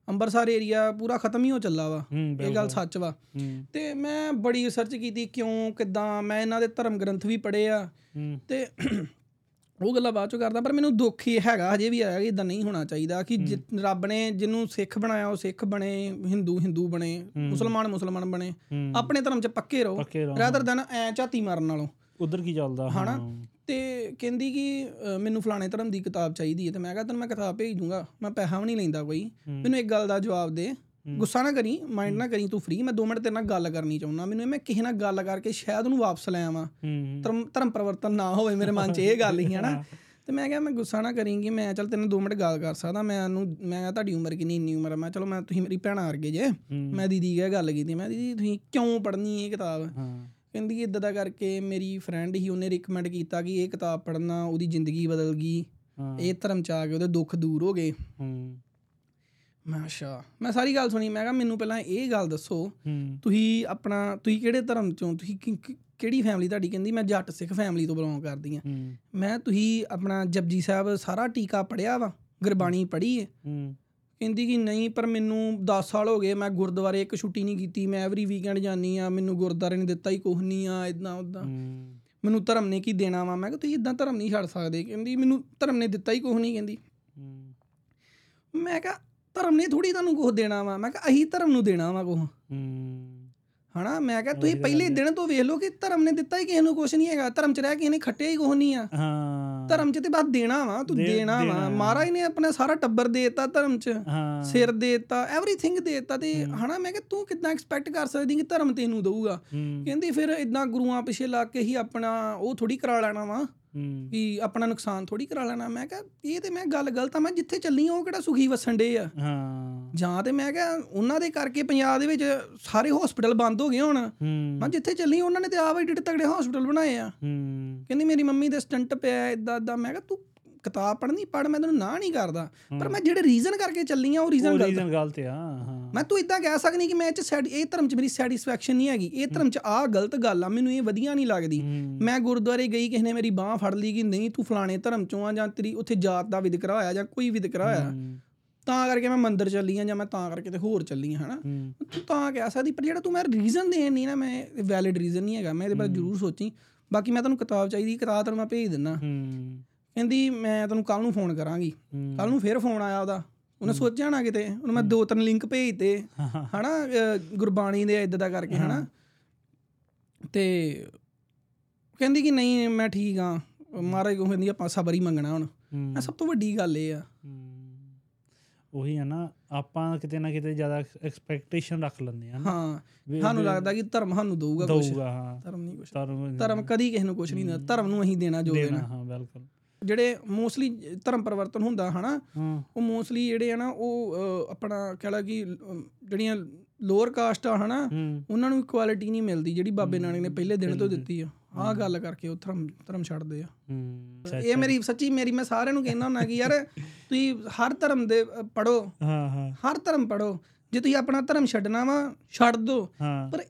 S1: ਅੰਮ੍ਰਿਤਸਰ ਏਰੀਆ ਪੂਰਾ ਖਤਮ ਹੀ ਹੋ ਚੱਲਾ ਵਾ।
S2: ਹੂੰ
S1: ਇਹ ਗੱਲ ਸੱਚ ਵਾ।
S2: ਹੂੰ।
S1: ਤੇ ਮੈਂ ਬੜੀ ਰਿਸਰਚ ਕੀਤੀ ਕਿਉਂ ਕਿਦਾਂ ਮੈਂ ਇਹਨਾਂ ਦੇ ਧਰਮ ਗ੍ਰੰਥ ਵੀ ਪੜ੍ਹੇ ਆ।
S2: ਹੂੰ।
S1: ਤੇ ਉਹ ਗੱਲਾਂ ਬਾਅਦ ਚੋਂ ਕਰਦਾ ਪਰ ਮੈਨੂੰ ਦੁੱਖ ਇਹ ਹੈਗਾ ਹਜੇ ਵੀ ਆਇਆ ਕਿ ਇਦਾਂ ਨਹੀਂ ਹੋਣਾ ਚਾਹੀਦਾ ਕਿ ਰੱਬ ਨੇ ਜਿਹਨੂੰ ਸਿੱਖ ਬਣਾਇਆ ਉਹ ਸਿੱਖ ਬਣੇ ਹਿੰਦੂ ਹਿੰਦੂ ਬਣੇ ਮੁਸਲਮਾਨ ਮੁਸਲਮਾਨ ਬਣੇ।
S2: ਹੂੰ।
S1: ਆਪਣੇ ਧਰਮ 'ਚ ਪੱਕੇ ਰਹੋ
S2: ਪੱਕੇ ਰਹੋ
S1: ਰਾਦਰ ਦਨ ਐ ਝਾਤੀ ਮਾਰਨ ਨਾਲੋਂ।
S2: ਉਧਰ ਕੀ ਚੱਲਦਾ?
S1: ਹਨਾ? ਤੇ ਕਹਿੰਦੀ ਕਿ ਮੈਨੂੰ ਫਲਾਣੇ ਧਰਮ ਦੀ ਕਿਤਾਬ ਚਾਹੀਦੀ ਹੈ ਤੇ ਮੈਂ ਕਿਹਾ ਤੈਨੂੰ ਮੈਂ ਕਿਤਾਬ ਭੇਜ ਦੂੰਗਾ ਮੈਂ ਪੈਸਾ ਵੀ ਨਹੀਂ ਲੈਂਦਾ ਕੋਈ। ਮੈਨੂੰ ਇੱਕ ਗੱਲ ਦਾ ਜਵਾਬ ਦੇ। ਗੁੱਸਾ ਨਾ ਕਰੀ ਮਾਈਂਡ ਨਾ ਕਰੀ ਤੂੰ ਫ੍ਰੀ ਮੈਂ 2 ਮਿੰਟ ਤੇਰੇ ਨਾਲ ਗੱਲ ਕਰਨੀ ਚਾਹੁੰਦਾ। ਮੈਨੂੰ ਇਹ ਮੈਂ ਕਿਸੇ ਨਾਲ ਗੱਲ ਕਰਕੇ ਸ਼ਾਇਦ ਉਹਨੂੰ ਵਾਪਸ ਲੈ ਆਵਾਂ। ਧਰਮ ਧਰਮ ਪਰਿਵਰਤਨ ਨਾ ਹੋਵੇ ਮੇਰੇ ਮਨ 'ਚ ਇਹ ਗੱਲ ਹੀ ਹੈ ਨਾ। ਤੇ ਮੈਂ ਕਿਹਾ ਮੈਂ ਗੁੱਸਾ ਨਾ ਕਰੀਂਗੀ ਮੈਂ ਚੱਲ ਤੈਨੂੰ 2 ਮਿੰਟ ਗੱਲ ਕਰ ਸਕਦਾ। ਮੈਂ ਉਹਨੂੰ ਮੈਂ ਕਿਹਾ ਤੁਹਾਡੀ ਉਮਰ ਕਿੰਨੀ ਇੰਨੀ ਉਮਰ ਮੈਂ ਚਲੋ ਮੈਂ ਤੁਸੀਂ ਮੇਰੀ ਭੈਣਾਂ ਵਰਗੇ ਜੇ। ਮੈਂ ਦੀਦੀ ਕਹਿ ਗੱਲ ਕੀਤੀ? ਮੈਂ ਦੀਦੀ ਤੁਸੀਂ ਕਿਉਂ ਪੜ੍ਹਨੀ ਇਹ ਕਿਤਾਬ? ਕਹਿੰਦੀ ਇਦਾਂ ਦਾ ਕਰਕੇ ਮੇਰੀ ਫਰੈਂਡ ਹੀ ਉਹਨੇ ਰਿਕਮੈਂਡ ਕੀਤਾ ਕਿ ਇਹ ਕਿਤਾਬ ਪੜ੍ਹਨਾ ਉਹਦੀ ਜ਼ਿੰਦਗੀ ਬਦਲ ਗਈ। ਇਹ ਧਰਮ ਚ ਆ ਕੇ ਉਹਦੇ ਦੁੱਖ ਦੂਰ ਹੋ ਗਏ।
S2: ਹੂੰ।
S1: ਮੈਂ ਅੱਛਾ। ਮੈਂ ਸਾਰੀ ਗੱਲ ਸੁਣੀ ਮੈਂ ਕਿਹਾ ਮੈਨੂੰ ਪਹਿਲਾਂ ਇਹ ਗੱਲ ਦੱਸੋ ਤੁਸੀਂ ਆਪਣਾ ਤੁਸੀਂ ਕਿਹੜੇ ਧਰਮ ਚੋਂ ਤੁਸੀਂ ਕਿਹੜੀ ਫੈਮਿਲੀ ਤੁਹਾਡੀ? ਕਹਿੰਦੀ ਮੈਂ ਜੱਟ ਸਿੱਖ ਫੈਮਿਲੀ ਤੋਂ ਬਿਲੋਂਗ ਕਰਦੀ ਆ
S2: ਹੂੰ।
S1: ਮੈਂ ਤੁਸੀਂ ਆਪਣਾ ਜਪਜੀ ਸਾਹਿਬ ਸਾਰਾ ਟੀਕਾ ਪੜਿਆ ਵਾ ਗੁਰਬਾਣੀ ਪੜ੍ਹੀ ਹੈ
S2: ਹੂੰ।
S1: ਕਹਿੰਦੀ ਕਿ ਨਹੀਂ ਪਰ ਮੈਨੂੰ 10 ਸਾਲ ਹੋ ਗਏ ਮੈਂ ਗੁਰਦੁਆਰੇ ਇੱਕ ਛੁੱਟੀ ਨਹੀਂ ਕੀਤੀ ਮੈਂ ਐਵਰੀ ਵੀਕਐਂਡ ਜਾਂਦੀ ਆ ਮੈਨੂੰ ਗੁਰਦੁਆਰੇ ਨੇ ਦਿੱਤਾ ਹੀ ਕੁਛ ਨਹੀਂ ਆ ਇਦਾਂ ਉਦਾਂ ਮੈਨੂੰ ਧਰਮ ਨੇ ਕੀ ਦੇਣਾ ਵਾ? ਮੈਂ ਕਿਹਾ ਤੁਸੀਂ ਇਦਾਂ ਧਰਮ ਨਹੀਂ ਛੱਡ ਸਕਦੇ। ਕਹਿੰਦੀ ਮੈਨੂੰ ਧਰਮ ਨੇ ਦਿੱਤਾ ਹੀ ਕੁਛ ਨਹੀਂ ਕਹਿੰਦੀ। ਮੈਂ ਕਿਹਾ ਧਰਮ ਨੇ ਥੋੜੀ ਤੁਹਾਨੂੰ ਕੁਛ ਦੇਣਾ ਵਾ? ਮੈਂ ਕਿਹਾ ਅਹੀ ਧਰਮ ਨੂੰ ਦੇਣਾ ਵਾ ਕੁਛ।
S2: ਹੂੰ।
S1: ਹਨਾ? ਮੈਂ ਕਿਹਾ ਤੁਸੀਂ ਪਹਿਲੇ ਦਿਨ ਤੋਂ ਵੇਖ ਲਓ ਕਿ ਧਰਮ ਨੇ ਦਿੱਤਾ ਹੀ ਕਿਸੇ ਨੂੰ ਕੁਛ ਨਹੀਂ ਹੈਗਾ। ਧਰਮ ਚ ਰਹਿ ਕੇ ਇਹਨੇ ਖੱਟਿਆ ਹੀ ਕੁਛ ਨਹੀਂ ਆ।
S2: ਹਾਂ।
S1: ਧਰਮ ਚ ਤੇ ਬਸ ਦੇਣਾ ਵਾ ਤੂੰ ਦੇਣਾ ਵਾ। ਮਹਾਰਾਜ ਨੇ ਆਪਣਾ ਸਾਰਾ ਟੱਬਰ ਦੇ ਦਿੱਤਾ ਧਰਮ ਚ। ਸਿਰ ਦੇ ਦਿੱਤਾ ਐਵਰੀਥਿੰਗ ਦੇ ਦਿੱਤਾ ਤੇ ਹਨਾ ਮੈਂ ਕਿਹਾ ਤੂੰ ਕਿੱਦਾਂ ਐਕਸਪੈਕਟ ਕਰ ਸਕਦੀ ਕਿ ਧਰਮ ਤੈਨੂੰ ਦਊਗਾ? ਕਹਿੰਦੀ ਫਿਰ ਇਦਾਂ ਗੁਰੂਆਂ ਪਿੱਛੇ ਲੱਗ ਕੇ ਹੀ ਆਪਣਾ ਉਹ ਥੋੜੀ ਕਰਾ ਲੈਣਾ ਵਾ। ਵੀ ਆਪਣਾ ਨੁਕਸਾਨ ਥੋੜੀ ਕਰਾ ਲੈਣਾ। ਮੈਂ ਕਿਹਾ ਇਹ ਤੇ ਮੈਂ ਗੱਲ ਗਲਤ ਆ ਮੈਂ ਜਿੱਥੇ ਚੱਲੀ ਆ ਉਹ ਕਿਹੜਾ ਸੁਖੀ ਵਸਣ ਡੇ ਆ?
S2: ਹਾਂ।
S1: ਜਾਂ ਤੇ ਮੈਂ ਕਿਹਾ ਉਹਨਾਂ ਦੇ ਕਰਕੇ ਪੰਜਾਬ ਦੇ ਵਿੱਚ ਸਾਰੇ ਹਸਪੀਟਲ ਬੰਦ ਹੋ ਗਏ ਹੁਣ। ਮੈਂ ਜਿੱਥੇ ਚੱਲੀ ਉਹਨਾਂ ਨੇ ਤੇ ਆਪ ਏਡੇ ਤਗੜੇ ਹਸਪੀਟਲ ਬਣਾਏ ਆ।
S2: ਹੂੰ।
S1: ਕਹਿੰਦੀ ਮੇਰੀ ਮੰਮੀ ਦੇ ਸਟੰਟ ਪਿਆ ਇਦਾਂ ਇਦਾਂ ਮੈਂ ਕਿਹਾ ਤੂੰ ਕਿਤਾਬ ਪੜ੍ਹਨੀ ਪੜ ਮੈਂ ਤੈਨੂੰ ਨਾ ਨਹੀਂ ਕਰਦਾ। ਪਰ ਮੈਂ ਜਿਹੜੇ ਰੀਜ਼ਨ ਕਰਕੇ ਚੱਲੀ ਆ ਉਹ ਰੀਜ਼ਨ ਗਲਤ
S2: ਰੀਜ਼ਨ ਗਲਤ ਆ ਹਾਂ
S1: ਮੈਂ ਤੂੰ ਇਦਾਂ ਕਹਿ ਸਕਦੀ ਕਿ ਮੈਂ ਇਹ ਚ ਇਹ ਧਰਮ ਚ ਮੇਰੀ ਸੈਟੀਸਫੈਕਸ਼ਨ ਨਹੀਂ ਹੈਗੀ। ਇਹ ਧਰਮ ਚ ਆ ਗਲਤ ਗੱਲ ਆ ਮੈਨੂੰ ਇਹ ਵਧੀਆ ਨਹੀਂ ਲੱਗਦੀ। ਮੈਂ ਗੁਰਦੁਆਰੇ ਗਈ ਕਿਸੇ ਨੇ ਮੇਰੀ ਬਾਹ ਫੜ ਲਈ ਕਿ ਨਹੀਂ ਤੂੰ ਫਲਾਣੇ ਧਰਮ ਚੋਂ ਆ ਜਾਂ ਤੇਰੀ ਉੱਥੇ ਜਾਤ ਦਾ ਵਿਦਕਰਾ ਹੋਇਆ ਜਾਂ ਕੋਈ ਵਿਦਕਰਾ ਹੋਇਆ। ਤਾਂ ਕਰਕੇ ਮੈਂ ਮੰਦਿਰ ਚੱਲੀ ਆ ਜਾਂ ਮੈਂ ਤਾਂ ਕਰਕੇ ਤੇ ਹੋਰ ਚੱਲੀ ਆ ਹਨਾ? ਤੂੰ ਤਾਂ ਕਹਿ ਸਕਦੀ ਪਰ ਜਿਹੜਾ ਤੂੰ ਮੈਂ ਰੀਜ਼ਨ ਦੇਣ ਨਹੀਂ ਨਾ ਮੈਂ ਵੈਲਿਡ ਰੀਜ਼ਨ ਨਹੀਂ ਹੈਗਾ। ਮੈਂ ਇਹਦੇ ਬਾਰੇ ਜ਼ਰੂਰ ਸੋਚੀ। ਬਾਕੀ ਮੈਂ ਤੈਨੂੰ ਕਿਤਾਬ ਚਾਹੀਦੀ ਕਿਤਾਬ ਤੈਨੂੰ ਮੈਂ ਭੇਜ
S2: ਹੂੰ।
S1: ਕਹਿੰਦੀ ਮੈਂ ਤੈਨੂੰ ਕੱਲ ਨੂੰ ਫੋਨ ਕਰਾਂਗੀ।
S2: ਹੂੰ।
S1: ਕੱਲ ਨੂੰ ਫੇਰ ਫੋਨ ਆਇਆ ਉਹਦਾ। ਉਹਨੇ ਸੋਚਿਆ ਨਾ ਕਿਤੇ? ਉਹਨੂੰ ਮੈਂ ਦੋ ਤਿੰਨ ਲਿੰਕ ਭੇਜਤੇ ਹਨਾ ਗੁਰਬਾਣੀ ਦੇ ਇਦਾਂ ਦਾ ਕਰਕੇ ਹਨਾ? ਤੇ ਕਹਿੰਦੀ ਕਿ ਨਹੀਂ ਮੈਂ ਠੀਕ ਆ ਮਹਾਰਾਜ ਕੋ ਕਹਿੰਦੀ ਆਪਾਂ ਸਬਰ ਹੀ ਮੰਗਣਾ ਹੁਣ।
S2: ਹੂੰ।
S1: ਇਹ ਸਭ ਤੋਂ ਵੱਡੀ ਗੱਲ ਇਹ ਆ।
S2: ਹੂੰ। ਉਹੀ ਆ ਨਾ ਆਪਾਂ ਕਿਤੇ ਨਾ ਕਿਤੇ ਜ਼ਿਆਦਾ ਐਕਸਪੈਕਟੇਸ਼ਨ ਰੱਖ ਲੈਂਦੇ ਆ
S1: ਹਾਂ। ਸਾਨੂੰ ਲੱਗਦਾ ਕਿ ਧਰਮ ਸਾਨੂੰ ਦਊਗਾ ਕੁਝ
S2: ਦਊਗਾ ਹਾਂ।
S1: ਧਰਮ ਨਹੀਂ ਕੁਝ
S2: ਧਰਮ
S1: ਕਦੀ ਕਿਸੇ ਨੂੰ ਕੁਝ ਨਹੀਂ ਦਿੰਦਾ। ਧਰਮ ਨੂੰ ਅਸੀਂ ਦੇਣਾ ਜੋ
S2: ਦੇਣਾ। ਹਾਂ।
S1: ਜਿਹੜੇ ਮੋਸਟਲੀ ਧਰਮ ਪਰਿਵਰਤਨ ਹੁੰਦਾ ਹਨਾ? ਉਹ ਮੋਸਟਲੀ ਜਿਹੜੇ ਆ ਨਾ ਉਹ ਆਪਣਾ ਕਹਿ ਲਾ ਕਿ ਜਿਹੜੀਆਂ ਲੋਅਰ ਕਾਸਟ ਆ ਹਨਾ? ਉਹਨਾਂ ਨੂੰ ਇਕੁਐਲਿਟੀ ਨਹੀਂ ਮਿਲਦੀ ਜਿਹੜੀ ਬਾਬੇ ਨਾਨਕ ਨੇ ਪਹਿਲੇ ਦਿਨ ਤੋਂ ਦਿੱਤੀ ਆ। ਆਹ ਗੱਲ ਕਰਕੇ ਉਹ ਧਰਮ ਧਰਮ ਛੱਡਦੇ ਆ। ਇਹ ਮੇਰੀ ਸੱਚੀ ਮੇਰੀ ਮੈਂ ਸਾਰਿਆਂ ਨੂੰ ਕਹਿੰਦਾ ਹੁੰਦਾ ਕਿ ਯਾਰ ਤੁਸੀਂ ਹਰ ਧਰਮ ਦੇ ਪੜੋ
S2: ਹਾਂ ਹਾਂ।
S1: ਹਰ ਧਰਮ ਪੜੋ ਜੇ ਤੁਸੀਂ ਆਪਣਾ ਧਰਮ ਛੱਡਣਾ ਵਾ ਛੱਡ ਦੋ।
S2: ਹਾਂ।
S1: ਪਰ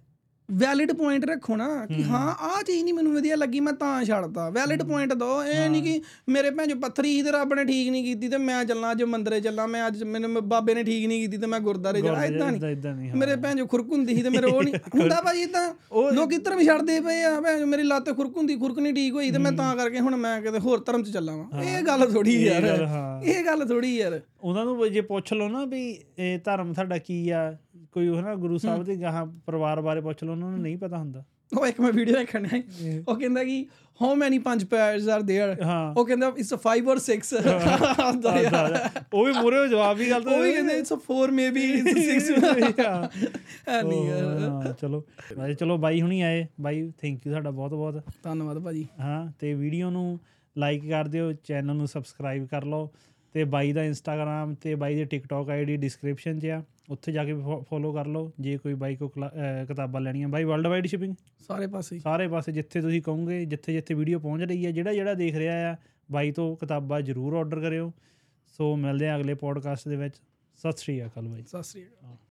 S1: ਵੈਲਿਡ ਪੁਆਇੰਟ ਰੱਖੋ ਨਾ ਕਿ ਹਾਂ। ਆਹ ਚੀਜ਼ ਨਹੀਂ ਮੈਨੂੰ ਵਧੀਆ ਲੱਗੀ ਮੈਂ ਤਾਂ ਛੱਡਤਾ। ਵੈਲਿਡ ਪੁਆਇੰਟ ਦੋ ਇਹ ਨਹੀਂ ਕਿ ਮੇਰੇ ਭੈਣ ਜੋ ਪੱਥਰੀ ਸੀ ਤੇ ਰੱਬ ਨੇ ਠੀਕ ਨਹੀਂ ਕੀਤੀ ਤੇ ਮੈਂ ਚੱਲਾਂ ਅੱਜ ਮੰਦਰੇ ਚੱਲਾਂ ਮੈਂ ਅੱਜ ਮੈਨੂੰ ਬਾਬੇ ਨੇ ਠੀਕ ਨਹੀਂ ਕੀਤੀ ਤੇ ਮੈਂ ਗੁਰਦਾਰੇ ਜਾਣਾ ਇਦਾਂ ਨਹੀਂ ਮੇਰੇ ਭੈਣ ਜੋ ਖੁਰਕ ਹੁੰਦੀ ਸੀ ਤੇ ਮੇਰੇ ਉਹ ਨਹੀਂ ਹੁੰਦਾ ਭਾਜੀ ਤਾਂ ਲੋਕੀ ਧਰਮ ਛੱਡਦੇ ਪਏ ਆ ਭੈਣ ਮੇਰੀ ਲੱਤ ਖੁਰਕ ਹੁੰਦੀ ਖੁਰਕ ਨਹੀਂ ਠੀਕ ਹੋਈ ਤੇ ਮੈਂ ਤਾਂ ਕਰਕੇ ਹੁਣ ਮੈਂ ਕਿਤੇ ਹੋਰ ਧਰਮ 'ਚ ਚੱਲਾਂ ਵਾਂ। ਇਹ ਗੱਲ ਥੋੜੀ ਯਾਰ
S2: ਹਾਂ।
S1: ਇਹ ਗੱਲ ਥੋੜੀ ਯਾਰ।
S2: ਉਹਨਾਂ ਨੂੰ ਜੇ ਪੁੱਛ ਲਓ ਨਾ ਵੀ ਇਹ ਧਰਮ ਤੁਹਾਡਾ ਕੀ ਆ ਕੋਈ ਉਹ ਨਾ ਗੁਰੂ ਸਾਹਿਬ ਦੇ ਗਾਹਾਂ ਪਰਿਵਾਰ ਬਾਰੇ ਪੁੱਛ ਲਓ ਉਹਨਾਂ ਨੂੰ ਨਹੀਂ ਪਤਾ ਹੁੰਦਾ
S1: ਉਹ ਇੱਕ ਮੈਂ ਵੀਡੀਓ ਦੇਖਣ ਆਈ ਉਹ ਕਹਿੰਦਾ ਕਿ ਹਾਊ ਮੈਨੀ ਪੰਜ ਪੈਰਸ ਆਰ देयर
S2: ਹਾਂ
S1: ਉਹ ਕਹਿੰਦਾ ਇਟਸ ਅ 5 অর 6
S2: ਉਹ ਵੀ ਮੂਰੇ ਜਵਾਬ ਵੀ ਗੱਲ
S1: ਉਹ ਵੀ ਕਹਿੰਦੇ ਇਟਸ ਅ 4 ਮੇਬੀ ਇਟਸ 6 ਨਹੀਂ ਯਾਰ
S2: ਹਾਂ ਚਲੋ ਬਾਈ ਚਲੋ ਬਾਈ ਹੁਣੀ ਆਏ ਬਾਈ ਥੈਂਕ ਯੂ ਤੁਹਾਡਾ ਬਹੁਤ ਬਹੁਤ
S1: ਧੰਨਵਾਦ ਭਾਜੀ
S2: ਹਾਂ ਤੇ ਵੀਡੀਓ ਨੂੰ ਲਾਈਕ ਕਰ ਦਿਓ ਚੈਨਲ ਨੂੰ ਸਬਸਕ੍ਰਾਈਬ ਕਰ ਲਓ ਤੇ ਬਾਈ ਦਾ ਇੰਸਟਾਗ੍ਰam ਤੇ ਬਾਈ ਦੀ ਟਿਕਟੌਕ ਆਈਡੀ ਡਿਸਕ੍ਰਿਪਸ਼ਨ 'ਚ ਆ ਉੱਥੇ ਜਾ ਕੇ ਫੋਲੋ ਕਰ ਲਓ ਜੇ ਕੋਈ ਬਾਈ ਕੋ ਕਿਤਾਬਾਂ ਲੈਣੀਆਂ। ਬਾਈ ਵਰਲਡ ਵਾਈਡ ਸ਼ਿਪਿੰਗ
S1: ਸਾਰੇ ਪਾਸੇ
S2: ਸਾਰੇ ਪਾਸੇ ਜਿੱਥੇ ਤੁਸੀਂ ਕਹੋਗੇ ਜਿੱਥੇ ਜਿੱਥੇ ਵੀਡੀਓ ਪਹੁੰਚ ਰਹੀ ਹੈ ਜਿਹੜਾ ਜਿਹੜਾ ਦੇਖ ਰਿਹਾ ਆ ਬਾਈ ਤੋਂ ਕਿਤਾਬਾਂ ਜ਼ਰੂਰ ਆਰਡਰ ਕਰਿਓ। ਸੋ ਮਿਲਦੇ ਆ ਅਗਲੇ ਪੋਡਕਾਸਟ ਦੇ ਵਿੱਚ। ਸਤਿ ਸ਼੍ਰੀ ਅਕਾਲ ਬਾਈ।
S1: ਸਤਿ ਸ੍ਰੀ ਅਕਾਲ।